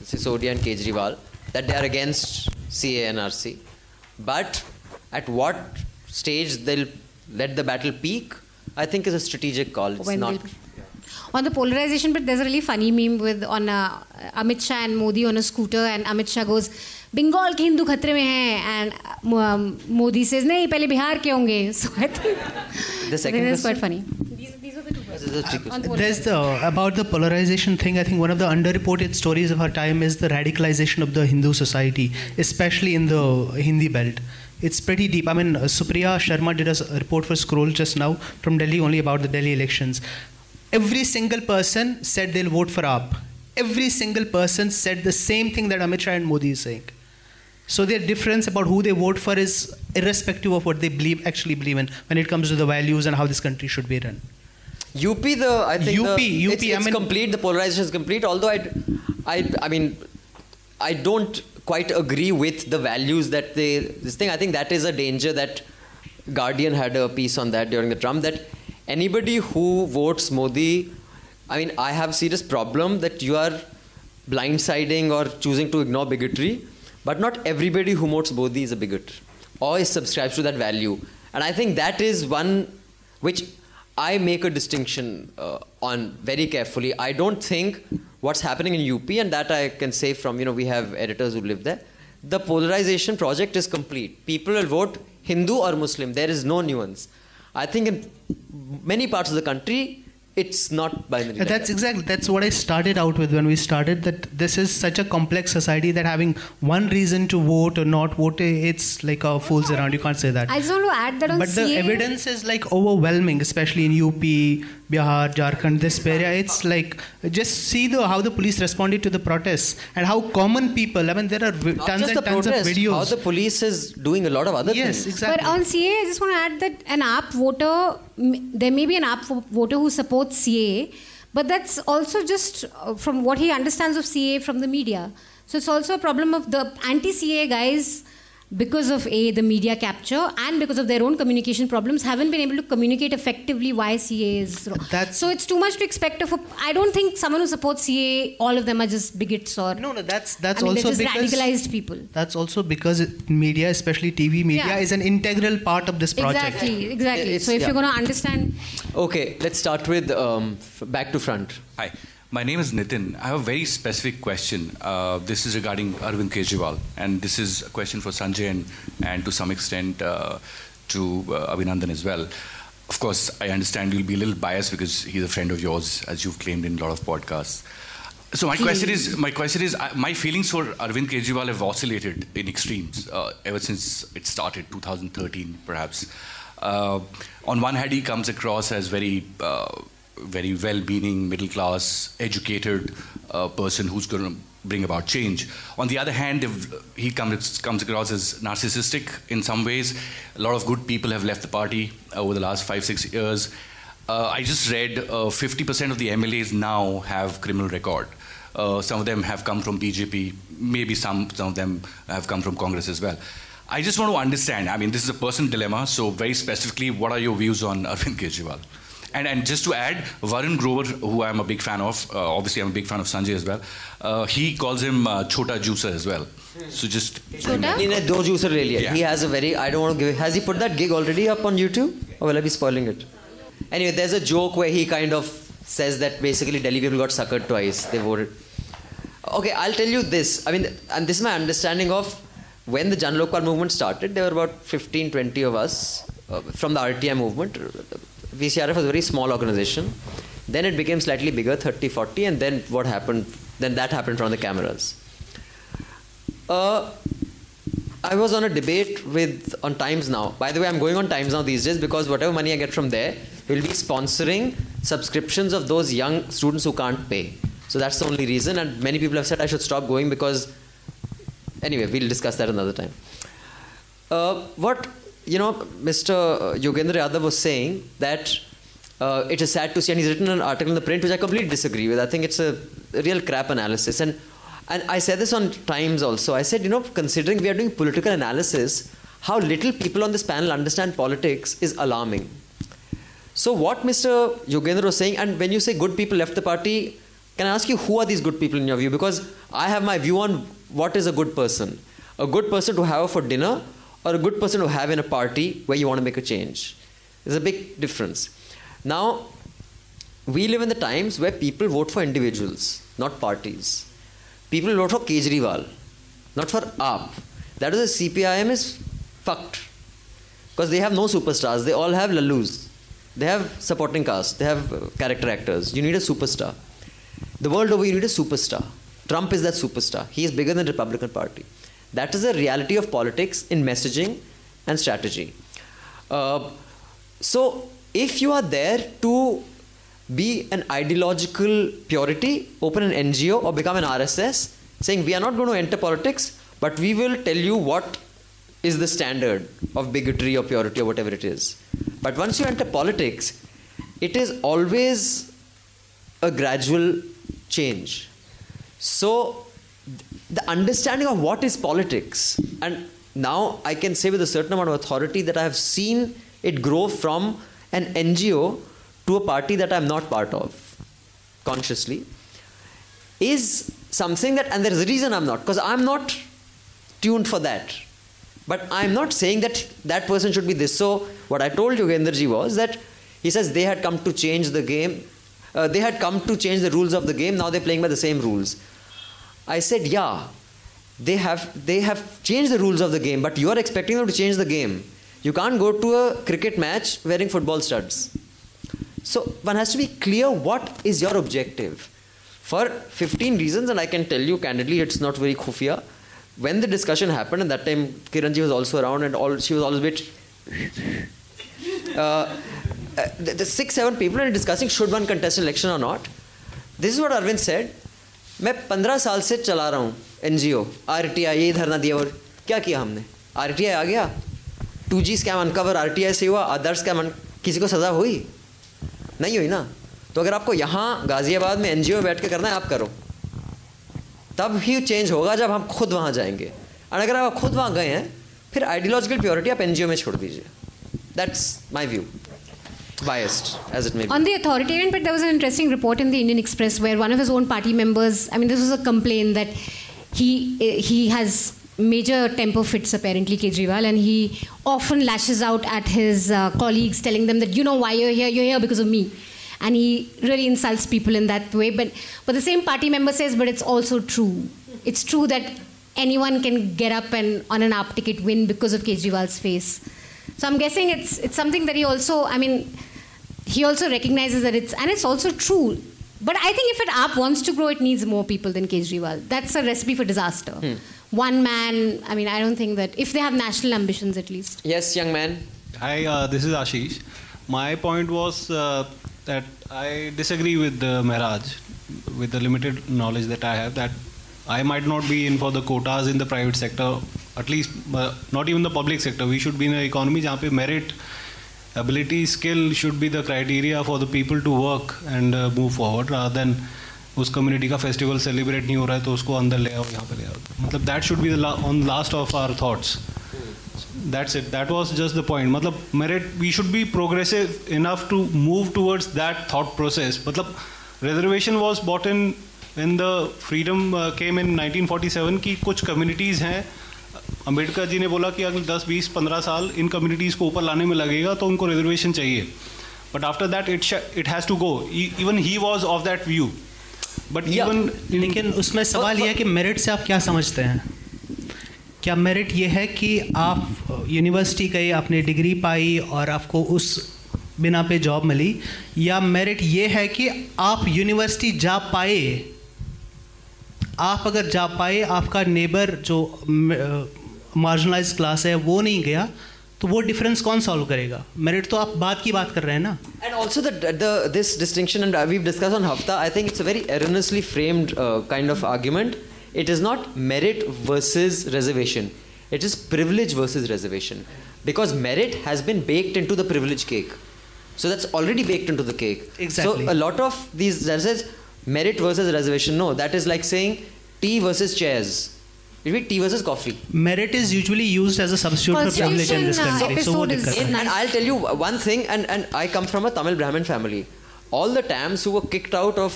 Sisodia and Kejriwal that they are against CANRC, but at what stage they'll let the battle peak, I think is a strategic call. It's When not they'll- on the polarization bit, there's a really funny meme with on uh, Amit Shah and Modi on a scooter, and Amit Shah goes, "Bengal के हिंदू खतरे में हैं," and uh, um, Modi says, "नहीं, पहले बिहार के होंगे." [LAUGHS] So I think, The I second think that's quite question? funny. These, these are the two This is a tricky On question. There's the about the polarization thing. I think one of the underreported stories of our time is the radicalization of the Hindu society, especially in the Hindi belt. It's pretty deep. I mean, uh, Supriya Sharma did a s- report for Scroll just now from Delhi only about the Delhi elections. Every single person said they'll vote for AAP. Every single person said the same thing that Amit Shah and Modi is saying. So their difference about who they vote for is irrespective of what they believe actually believe in when it comes to the values and how this country should be run. UP, the I think UP, the, UP, it's, I it's mean- complete. The polarization is complete. Although I, I, I mean, I don't quite agree with the values that they. This thing, I think that is a danger that Guardian had a piece on that during the Trump that anybody who votes Modi, I mean, I have serious problem that you are blindsiding or choosing to ignore bigotry, but not everybody who votes Modi is a bigot or is subscribes to that value. And I think that is one which I make a distinction uh, on very carefully. I don't think what's happening in UP, and that I can say from, you know, we have editors who live there. The polarization project is complete. People will vote Hindu or Muslim. There is no nuance. I think in many parts of the country, it's not binary. Like that's that. exactly that's what I started out with when we started that this is such a complex society that having one reason to vote or not vote eh, it's like a fool's around you can't say that I just want to add that on but the CA evidence is like overwhelming especially in UP Bihar Jharkhand this area it's like just see the how the police responded to the protests and how common people I mean there are vi- Not tons and tons protest, of videos how the police is doing a lot of other yes things. exactly But on CA, I just want to add that an AAP voter, m- there may be an AAP vo- voter who supports CA, but that's also just uh, from what he understands of CA from the media. So it's also a problem of the anti CA guys, because of A, the media capture, and because of their own communication problems, haven't been able to communicate effectively why CA is wrong. so it's too much to expect of a. I don't think someone who supports CA, all of them are just bigots or. No, no, that's that's I mean, also just because radicalized people. That's also because media, especially TV media, Yeah. is an integral part of this project. Exactly, exactly. It's- so if yeah. you're going to understand Okay, let's start with um, f- back to front. Hi, my name is Nitin. I have a very specific question. Uh, this is regarding Arvind Kejriwal, and this is a question for Sanjay and, and to some extent uh, to uh, Abhinandan as well. Of course, I understand you'll be a little biased because he's a friend of yours, as you've claimed in a lot of podcasts. So my question is, my question is, uh, my feelings for Arvind Kejriwal have oscillated in extremes uh, ever since it started, 2013 perhaps. Uh, on one hand, he comes across as very, uh, very well-meaning, middle-class, educated uh, person who's going to bring about change. On the other hand, if he comes comes across as narcissistic in some ways. A lot of good people have left the party over the last five, six years. Uh, I just read uh, 50% of the MLAs now have criminal record. Uh, some of them have come from BJP. Maybe some, some of them have come from Congress as well. I just want to understand. I mean, this is a personal dilemma. So, very specifically, what are your views on Arvind Kejriwal? And and just to add, Varun Grover, who I'm a big fan of, uh, obviously I'm a big fan of Sanjay as well. Uh, he calls him uh, Chota Juicer as well. So just Chota. Do juicer really. Yeah. He has a very. I don't want to give. Has he put that gig already up on YouTube? Oh, or will I be spoiling it? Anyway, there's a joke where he kind of says that basically Delhi people got suckered twice. They voted. Okay, I'll tell you this. I mean, and this is my understanding of when the Jan Lokpal movement started. There were about 15, 20 of us uh, from the RTI movement, PCRF was a very small organization. Then it became slightly bigger, 30, 40, and then what happened? Then that happened from the cameras. Uh, I was on a debate with on Times Now. By the way, I'm going on Times Now these days because whatever money I get from there will be sponsoring subscriptions of those young students who can't pay. So that's the only reason. And many people have said I should stop going because. Anyway, we'll discuss that another time. Uh, what you know, Mr. Yogendra Yadav was saying that uh, it is sad to see, and he's written an article in the print which I completely disagree with. I think it's a real crap analysis, and and I said this on Times also. I said, you know, considering we are doing political analysis, how little people on this panel understand politics is alarming. So what Mr. Yogendra was saying, and when you say good people left the party, can I ask you who are these good people in your view? Because I have my view on what is a good person. A good person to have for dinner or a good person to have in a party where you want to make a change. There's a big difference. Now, we live in the times where people vote for individuals, not parties. People vote for Kejriwal, not for AAP. That is the CPIM is fucked. Because they have no superstars. They all have lallus. They have supporting cast. They have uh, character actors. You need a superstar. The world over, you need a superstar. Trump is that superstar. He is bigger than the Republican Party. That is the reality of politics in messaging and strategy. Uh, so, if you are there to be an ideological purity, open an NGO or become an RSS, saying we are not going to enter politics, but we will tell you what is the standard of bigotry or purity or whatever it is. But once you enter politics, it is always a gradual change. So, the understanding of what is politics, and now I can say with a certain amount of authority that I have seen it grow from an NGO to a party that I'm not part of. consciously is something that, and there is a reason I'm not, because I'm not tuned for that. But I'm not saying that that person should be this. So, what I told you, Yogendraji was that he says they had come to change the game. Uh, they had come to change the rules of the game. Now they're playing by the same rules. I said, yeah, they have they have changed the rules of the game, but you are expecting them to change the game. You can't go to a cricket match wearing football studs. So one has to be clear what is your objective. For 15 reasons, and I can tell you candidly, it's not very khufiya. When the discussion happened, and that time Kiranji was also around, and all she was always a bit. Uh, uh, the, the six, seven people are discussing should one contest an election or not. This is what Arvind said. मैं पंद्रह साल से चला रहा हूँ N G O R T I ये धरना दिया और क्या किया हमने? आर टी आई आ गया? Two G scam uncover R T I से हुआ अदर स्कैम किसी को सज़ा हुई? नहीं हुई ना? तो अगर आपको यहाँ गाजियाबाद में एन जी ओ में बैठ के करना है, आप करो। तब ही चेंज होगा जब हम खुद वहाँ जाएँगे। और अगर आप खुद वहाँ गए हैं, फिर आइडियोलॉजिकल प्योरिटी आप एन जी ओ में छोड़ दीजिए। That's my view biased as it may be. On the authoritarian bit, there was an interesting report in the Indian Express where one of his own party members, I mean, this was a complaint that he he has major temper fits apparently Kejriwal and he often lashes out at his uh, colleagues telling them that you know why you're here? You're here because of me. And he really insults people in that way. But but the same party member says but it's also true. It's true that anyone can get up and on an AAP ticket win because of Kejriwal's face so I'm guessing it's it's something that he also I mean he also recognizes that it's and it's also true. But I think if an AAP wants to grow, it needs more people than Kejriwal. That's a recipe for disaster. Hmm. One man. I mean, I don't think that if they have national ambitions, at least. Yes, young man. Hi, uh, this is Ashish. My point was uh, that I disagree with uh, Mehraj, with the limited knowledge that I have, that I might not be in for the quotas in the private sector, at least not even the public sector we should be in economy जहाँ पे merit ability skill should be the criteria for the people to work and move forward रा than उस community का festival celebrate नहीं हो रहा है तो उसको अंदर ले आओ, यहाँ पे ले आओ। मतलब that should be on last of our thoughts that's it that was just the point मतलब merit we should be progressive enough to move towards that thought process मतलब reservation was bought in in the freedom came in 1947 की कुछ communities हैं अंबेडकर जी ने बोला कि अगले 10 20 15 साल इन कम्युनिटीज़ को ऊपर लाने में लगेगा तो उनको रिजर्वेशन चाहिए। But after that it it has to go even he was of that view but even लेकिन उसमें सवाल यह है कि मेरिट से आप क्या समझते हैं? क्या मेरिट ये है कि आप यूनिवर्सिटी गए आपने डिग्री पाई और आपको उस बिना पे जॉब मिली? या मेरिट ये है कि आप यूनिवर्सिटी जा पाए आप अगर जा पाए आपका नेबर जो मार्जिनलाइज क्लास है वो नहीं गया तो वो डिफरेंस कौन सॉल्व करेगा मेरिट तो आप बात की बात कर रहे हैं ना distinction, and we've discussed on Hafta, I think it's a very erroneously framed uh, kind of argument. It is not merit versus reservation. It is privilege versus reservation. Because merit has been baked into the privilege cake. So that's already baked into the cake. Exactly. So a lot of these, that says merit versus reservation. No that is like saying tea versus chairs. It be tea versus coffee. Merit is usually used as a substitute for privilege in this country. So what is and i'll tell you one thing and, and i come from a tamil brahmin family. All the tams who were kicked out of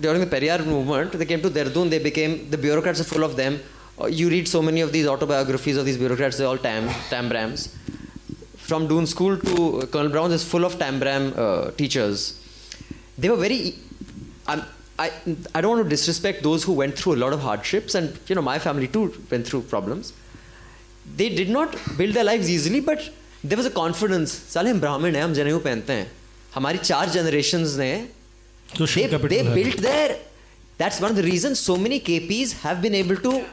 during the periyar movement they came to Dehradun they became the bureaucrats are full of them. Uh, you read so many of these autobiographies of these bureaucrats they're all tam tam brams from Doon School to uh, Colonel Brown's is full of Tambram uh, teachers. They were very. Um, I, I don't want to disrespect those who went through a lot of hardships, and you know, my family too went through problems. They did not build their lives easily, but there was a confidence. साले हम ब्राह्मण हैं हम जनेऊ पहनते हैं हमारी चार generations ने they, they built there. That's one of the reasons so many KPs have been able to.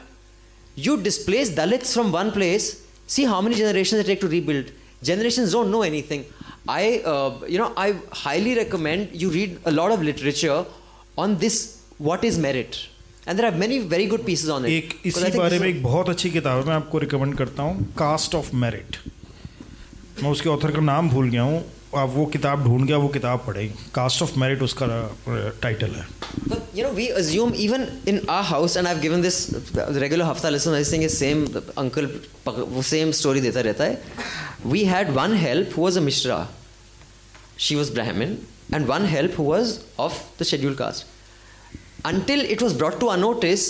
You displace Dalits from one place. See how many generations it take to rebuild. Generations don't know anything. I, uh, you know, I highly recommend you read a lot of literature on this what is merit and there are many very good pieces on एक इसी बारे में एक बहुत अच्छी किताब है मैं आपको रिकमेंड करता हूँ कास्ट ऑफ़ मेरिट मैं उसके ऑथर का नाम भूल गया हूँ आप वो किताब ढूंढ गया वो किताब पढ़ेगी कास्ट ऑफ़ मेरिट उसका टाइटल है। But you know we assume even in our house and I given this regular हफ़्ता lesson I think same uncle वो सेम स्टोरी देता रहता है। We had one help was a Mishra she was Brahmin and one help who was of the scheduled caste. until it was brought to our notice,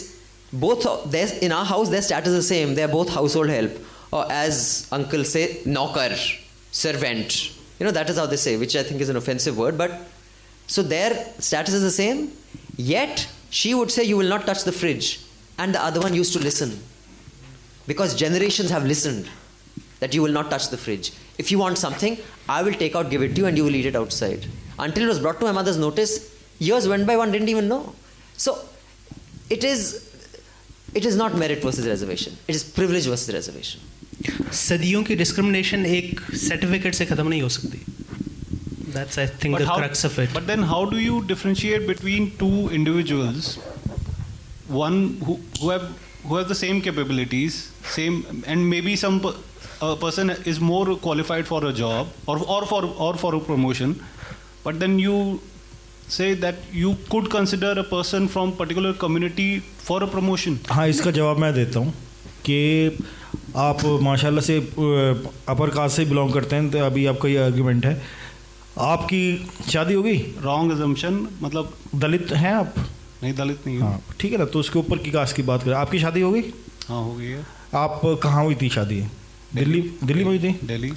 both their, in our house, their status is the same. They're both household help. Or as uncle say, knocker, servant. You know, that is how they say, which I think is an offensive word. But so their status is the same. Yet she would say, You will not touch the fridge. And the other one used to listen. Because generations have listened that you will not touch the fridge. If you want something, I will take out, give it to you, and you will eat it outside Until it was brought to my mother's notice, years went by, one didn't even know. So it is it is not merit versus reservation. It is privilege versus reservation. सदियों की discrimination एक certificate से खत्म नहीं हो सकती that's I think But the how- crux of it But then, how do you differentiate between two individuals, one who, who have who have the same capabilities, same, and maybe some per- a person is more qualified for a job or or for or for a promotion, but then you say that you could consider a person from particular community for a promotion. हाँ इसका जवाब मैं देता हूँ कि आप माशाल्लाह से अपर कास्ट से बिलोंग करते हैं तो अभी आपका ये आर्गुमेंट है। आपकी शादी होगी रॉन्ग एजम्पशन मतलब दलित हैं आप? नहीं दलित नहीं हाँ। ठीक है ना तो उसके ऊपर की कास्ट की बात करें। आपकी शादी हो गई? हाँ हो गई है। आप कहाँ हुई थी शादी? दिल्ली। दिल्ली में हुई थी? दिल्ली।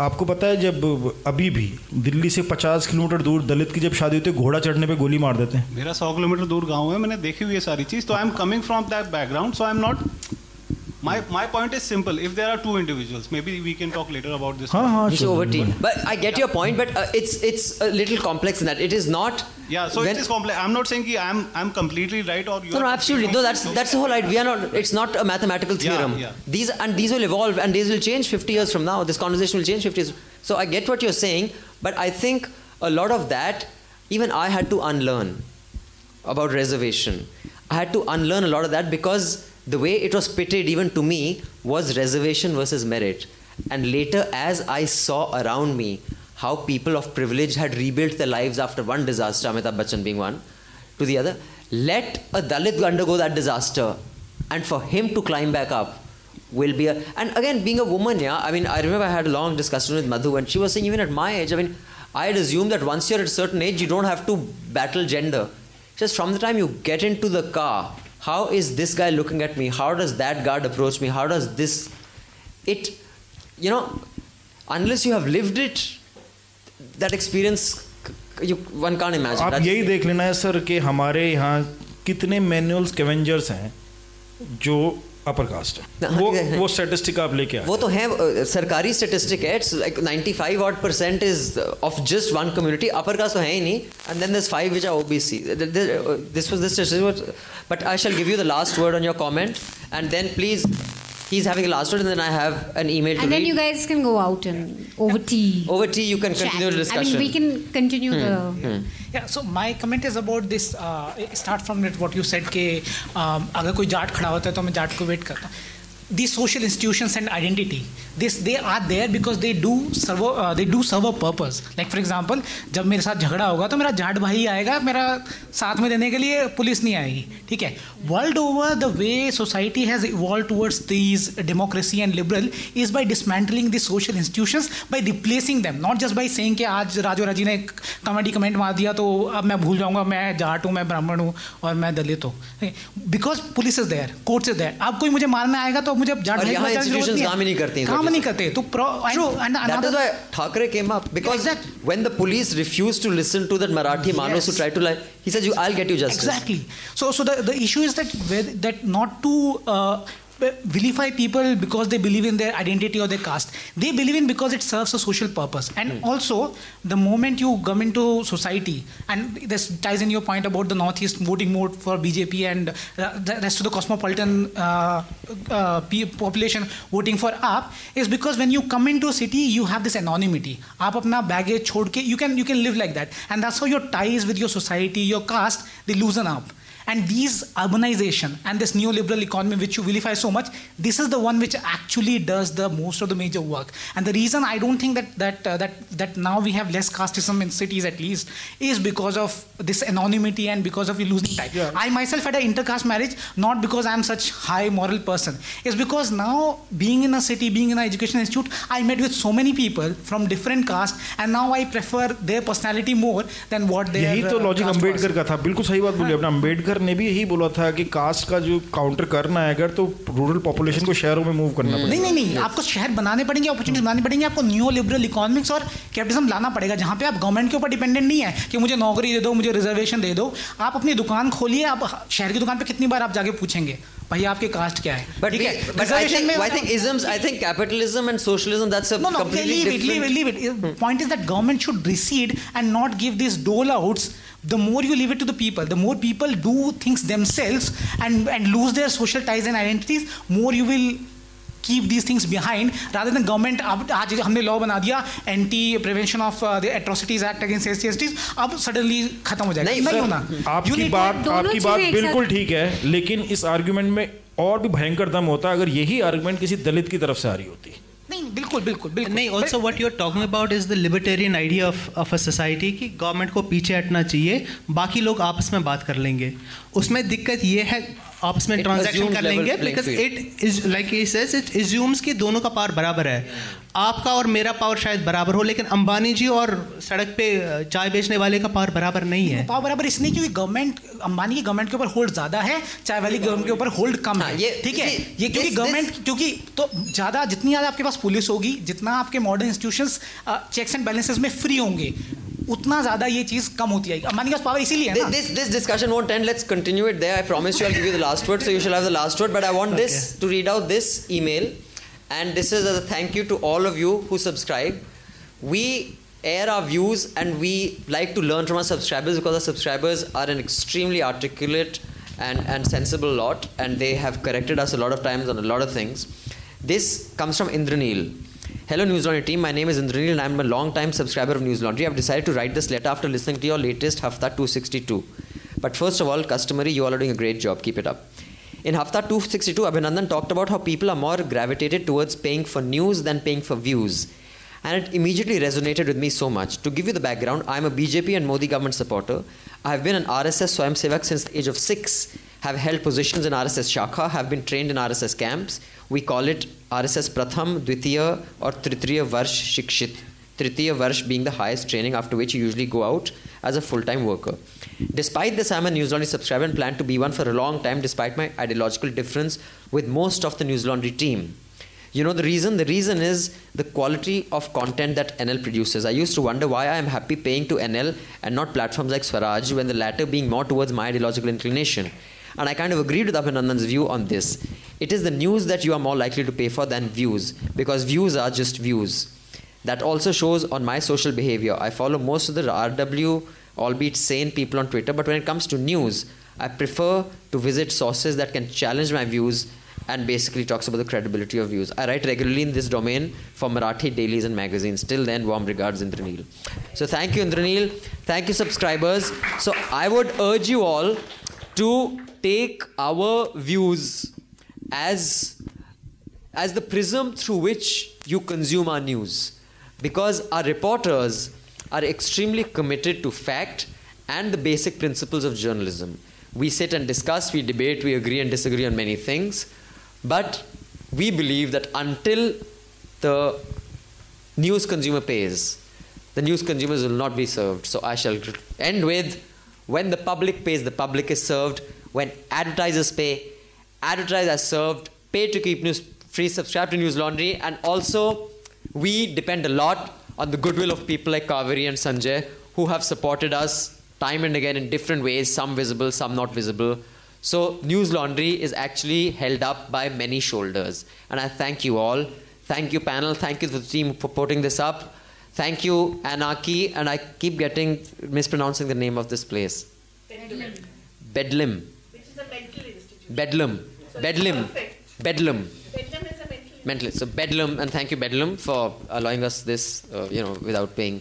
आपको पता है जब अभी भी दिल्ली से 50 किलोमीटर दूर दलित की जब शादी होती है, घोड़ा चढ़ने पे गोली मार देते हैं। मेरा सौ किलोमीटर दूर गाँव है, मैंने देखी हुई है सारी चीज़ तो I am coming from that background so I am not my my point is simple if there are two individuals maybe we can talk later about this It's over tea. But I get your point, but uh, it's it's a little complex in that it is not. yeah so it is complex i'm not saying ki i'm i'm completely right or you No, are no, absolutely. No, that's that's the whole idea. We are not. It's not a mathematical Yeah, theorem. yeah. These and these will evolve, and these will change 50 years from now. This conversation will change 50 years. So I get what you're saying, but I think a lot of that, even I had to unlearn about reservation. I had to unlearn a lot of that because the way it was pitted, even to me, was reservation versus merit. And later, as I saw around me how people of privilege had rebuilt their lives after one disaster, Amitabh Bachchan being one, to the other, let a Dalit undergo that disaster, and for him to climb back up will be a. And again, being a woman, yeah, I mean, I remember I had a long discussion with Madhu, and she was saying, even at my age, I mean, I had assumed that once you're at a certain age, you don't have to battle gender. Just from the time you get into the car, how is this guy looking at me? How does that guard approach me? How does this. It. You know, unless you have lived it, that experience, you, one can't imagine. आप यही देख लेना है sir कि हमारे यहाँ कितने manual scavengers हैं जो अपर कास्ट है वो वो स्टैटिस्टिक आप लेके आए। वो तो है सरकारी स्टैटिस्टिक है it's like 95 odd percent is of just one community upper caste तो है ही नहीं. And then this five which are OBC this was this but I shall give you the last word on your comment and then please he's having a last word and then I have an email to And then read. you guys can go out and over tea. Over tea you can chat. continue the I discussion. mean, we can continue the. Hmm. Yeah, so my comment is about this. Uh, start from it, what you said कि um, अगर कोई जाट खड़ा होता है तो मैं जाट को wait करता हूँ. These social institutions and identity, this they are there because they do serve uh, they do serve a purpose. Like for example, जब मेरे साथ झगड़ा होगा तो मेरा जाट भाई आएगा मेरा साथ में देने के लिए पुलिस नहीं आएगी ठीक है? World over the way society has evolve towards these democracy and liberal is by dismantling the social institutions by replacing them not just by saying कि आज राजू राज़ी ने कॉमेडी कमेंट मार दिया तो अब मैं भूल जाऊँगा मैं जाट हूँ मैं ब्राह्मण हूँ और मैं दलित हूँ। Because police is there courts is there अब कोई मुझे मारने आएगा तो मुझे अब जानने की इंस्टीट्यूशंस काम नहीं करते काम नहीं करते। तो and the Thackeray came up because when the police refuse to listen to that Marathi Manoos to try to like he says you I will get you justice exactly so so the issue is that that not to vilify people because they believe in their identity or their caste. They believe in because it serves a social purpose. And also, the moment you come into society, and this ties in your point about the Northeast voting more for BJP and uh, the rest of the cosmopolitan uh, uh, pe- population voting for AAP, is because when you come into a city, you have this anonymity. आप अपना baggage छोड़ के you can you can live like that, and that's how your ties with your society, your caste, they loosen up. And these urbanization and this neoliberal economy, which you vilify so much, this is the one which actually does the most of the major work. And the reason I don't think that that uh, that that now we have less casteism in cities at least is because of this anonymity and because of you losing time. I myself had an intercaste marriage not because I'm such high moral person. It's because now being in a city, being in an education institute, I met with so many people from different caste, and now I prefer their personality more than what their यही तो uh, logic caste was. Ambedkar का था बिल्कुल सही बात बोली आपने अम्बेडकर ने भी यही बोला था कि कास्ट का जो काउंटर करना है अगर तो रूरल पॉपुलेशन को शहरों में मूव करना नहीं पड़ेगा नहीं नहीं आपको शहर बनाने पड़ेंगे अपॉर्चुनिटी बनानी पड़ेंगे आपको न्यू लिबरल इकोनॉमिक्स और कैपिटलिज्म लाना पड़ेगा जहाँ पे आप गवर्नमेंट के ऊपर डिपेंडेंट नहीं है कि मुझे नौकरी दे दो मुझे रिजर्वेशन दे दो आप अपनी दुकान खोलिए आप शहर की दुकान पर कितनी बार आप जाके पूछेंगे भैया आपके कास्ट क्या है But, ठीक है but I Reservation think, में I think isms, I think capitalism and socialism, that's a no, no, okay, completely leave it, different. leave it, leave it. Point The more you leave it to the people, the more people do things themselves and, and lose their social ties and identities, more you will keep these things behind rather than government अब आज हमने law बना दिया anti prevention of the atrocities act against S T अब suddenly खत्म हो जाएगा नहीं, होना You आपकी बात दोनों आपकी बात बिल्कुल ठीक है लेकिन इस आर्गुमेंट में और भी भयंकर दम होता अगर यही आर्गुमेंट किसी दलित की तरफ़ से आ रही होती नहीं बिल्कुल बिल्कुल बिल्कुल। नहीं also what you are talking about is the libertarian idea of of a society कि गवर्नमेंट को पीछे हटना चाहिए बाकी लोग आपस में बात कर लेंगे। उसमें दिक्कत ये है आपस में ट्रांजैक्शन कर लेंगे because it is like he says it assumes कि दोनों का पावर बराबर है। आपका और मेरा पावर शायद बराबर हो लेकिन अंबानी जी और सड़क पे चाय बेचने वाले का पावर बराबर नहीं है। पावर बराबर इसलिए क्योंकि गवर्नमेंट अंबानी की गवर्नमेंट के ऊपर होल्ड ज़्यादा है चाय वाली गवर्नमेंट के ऊपर होल्ड कम है ये ठीक है? ये क्योंकि गवर्नमेंट क्योंकि तो ज़्यादा जितनी ज़्यादा आपके पास पुलिस होगी जितना आपके modern institution checks and balances में फ्री होंगे। उतना ज़्यादा ये चीज़ कम होती है अंबानी के पावर इसीलिए है This, ना this, this discussion won't end. Let's continue it there. I promise you I'll give you the last word, so you shall have the last word. But I want this to read out this email, and this is as a thank you to all of you who subscribe. We air our views and we like to learn from our subscribers because our subscribers are an extremely articulate and, and sensible lot, and they have corrected us a lot of times on a lot of things. This comes from Indranil. Hello, Newslaundry team. My name is Indranil and I'm a long time subscriber of Newslaundry. I've decided to write this letter after listening to your latest Hafta 262. But first of all, customary, you all are doing a great job. Keep it up. In Hafta 262, Abhinandan talked about how people are more gravitated towards paying for news than paying for views. And it immediately resonated with me so much. To give you the background, I'm a BJP and Modi government supporter. I've been an RSS Swayam Sevak since the age of six, have held positions in RSS Shakha, have been trained in RSS camps. We call it RSS Pratham, Dvitiya, or Tritiya Varsh Shikshit. Tritiya Varsh being the highest training, after which you usually go out as a full time worker. Despite this, I'm a Newslaundry subscriber and plan to be one for a long time, despite my ideological difference with most of the Newslaundry team. You know the reason? The reason is the quality of content that NL produces. I used to wonder why I am happy paying to NL and not platforms like Swaraj, when the latter being more towards my ideological inclination. And I kind of agreed with Abhinandan's view on this. It is the news that you are more likely to pay for than views, because views are just views. That also shows on my social behavior. I follow most of the RW, albeit sane people on Twitter, but when it comes to news, I prefer to visit sources that can challenge my views and basically talks about the credibility of views. I write regularly in this domain for Marathi dailies and magazines. Till then, warm regards, Indranil. So thank you, Indranil. Thank you, subscribers. So I would urge you all to take our views as as the prism through which you consume our news. Because our reporters are extremely committed to fact and the basic principles of journalism. We sit and discuss we debate we agree and disagree on many things. But we believe that until the news consumer pays the news consumers will not be served. So i shall end with when the public pays the public is served when advertisers pay advertisers are served pay to keep news free subscribe to Newslaundry and also we depend a lot on the goodwill of people like kaveri and sanjay who have supported us time and again in different ways some visible some not visible. So Newslaundry is actually held up by many shoulders. And i thank you all. Thank you panel. Thank you to the team for putting this up. Thank you anarchy. And i keep getting mispronouncing the name of this place. Bedlam. bedlam Which is a mental institution. Bedlam bedlam perfect. bedlam Bedlam is a mental. So Bedlam, and thank you Bedlam for allowing us this, uh, you know, without paying.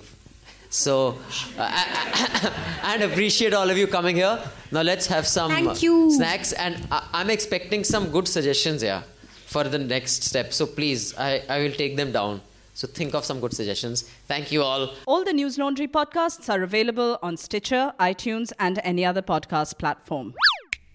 So, uh, and [COUGHS] appreciate all of you coming here. Now let's have some Thank you. snacks, and I- I'm expecting some good suggestions here for the next step. So please, I, I will take them down. So think of some good suggestions. Thank you all. All the Newslaundry podcasts are available on Stitcher, iTunes, and any other podcast platform.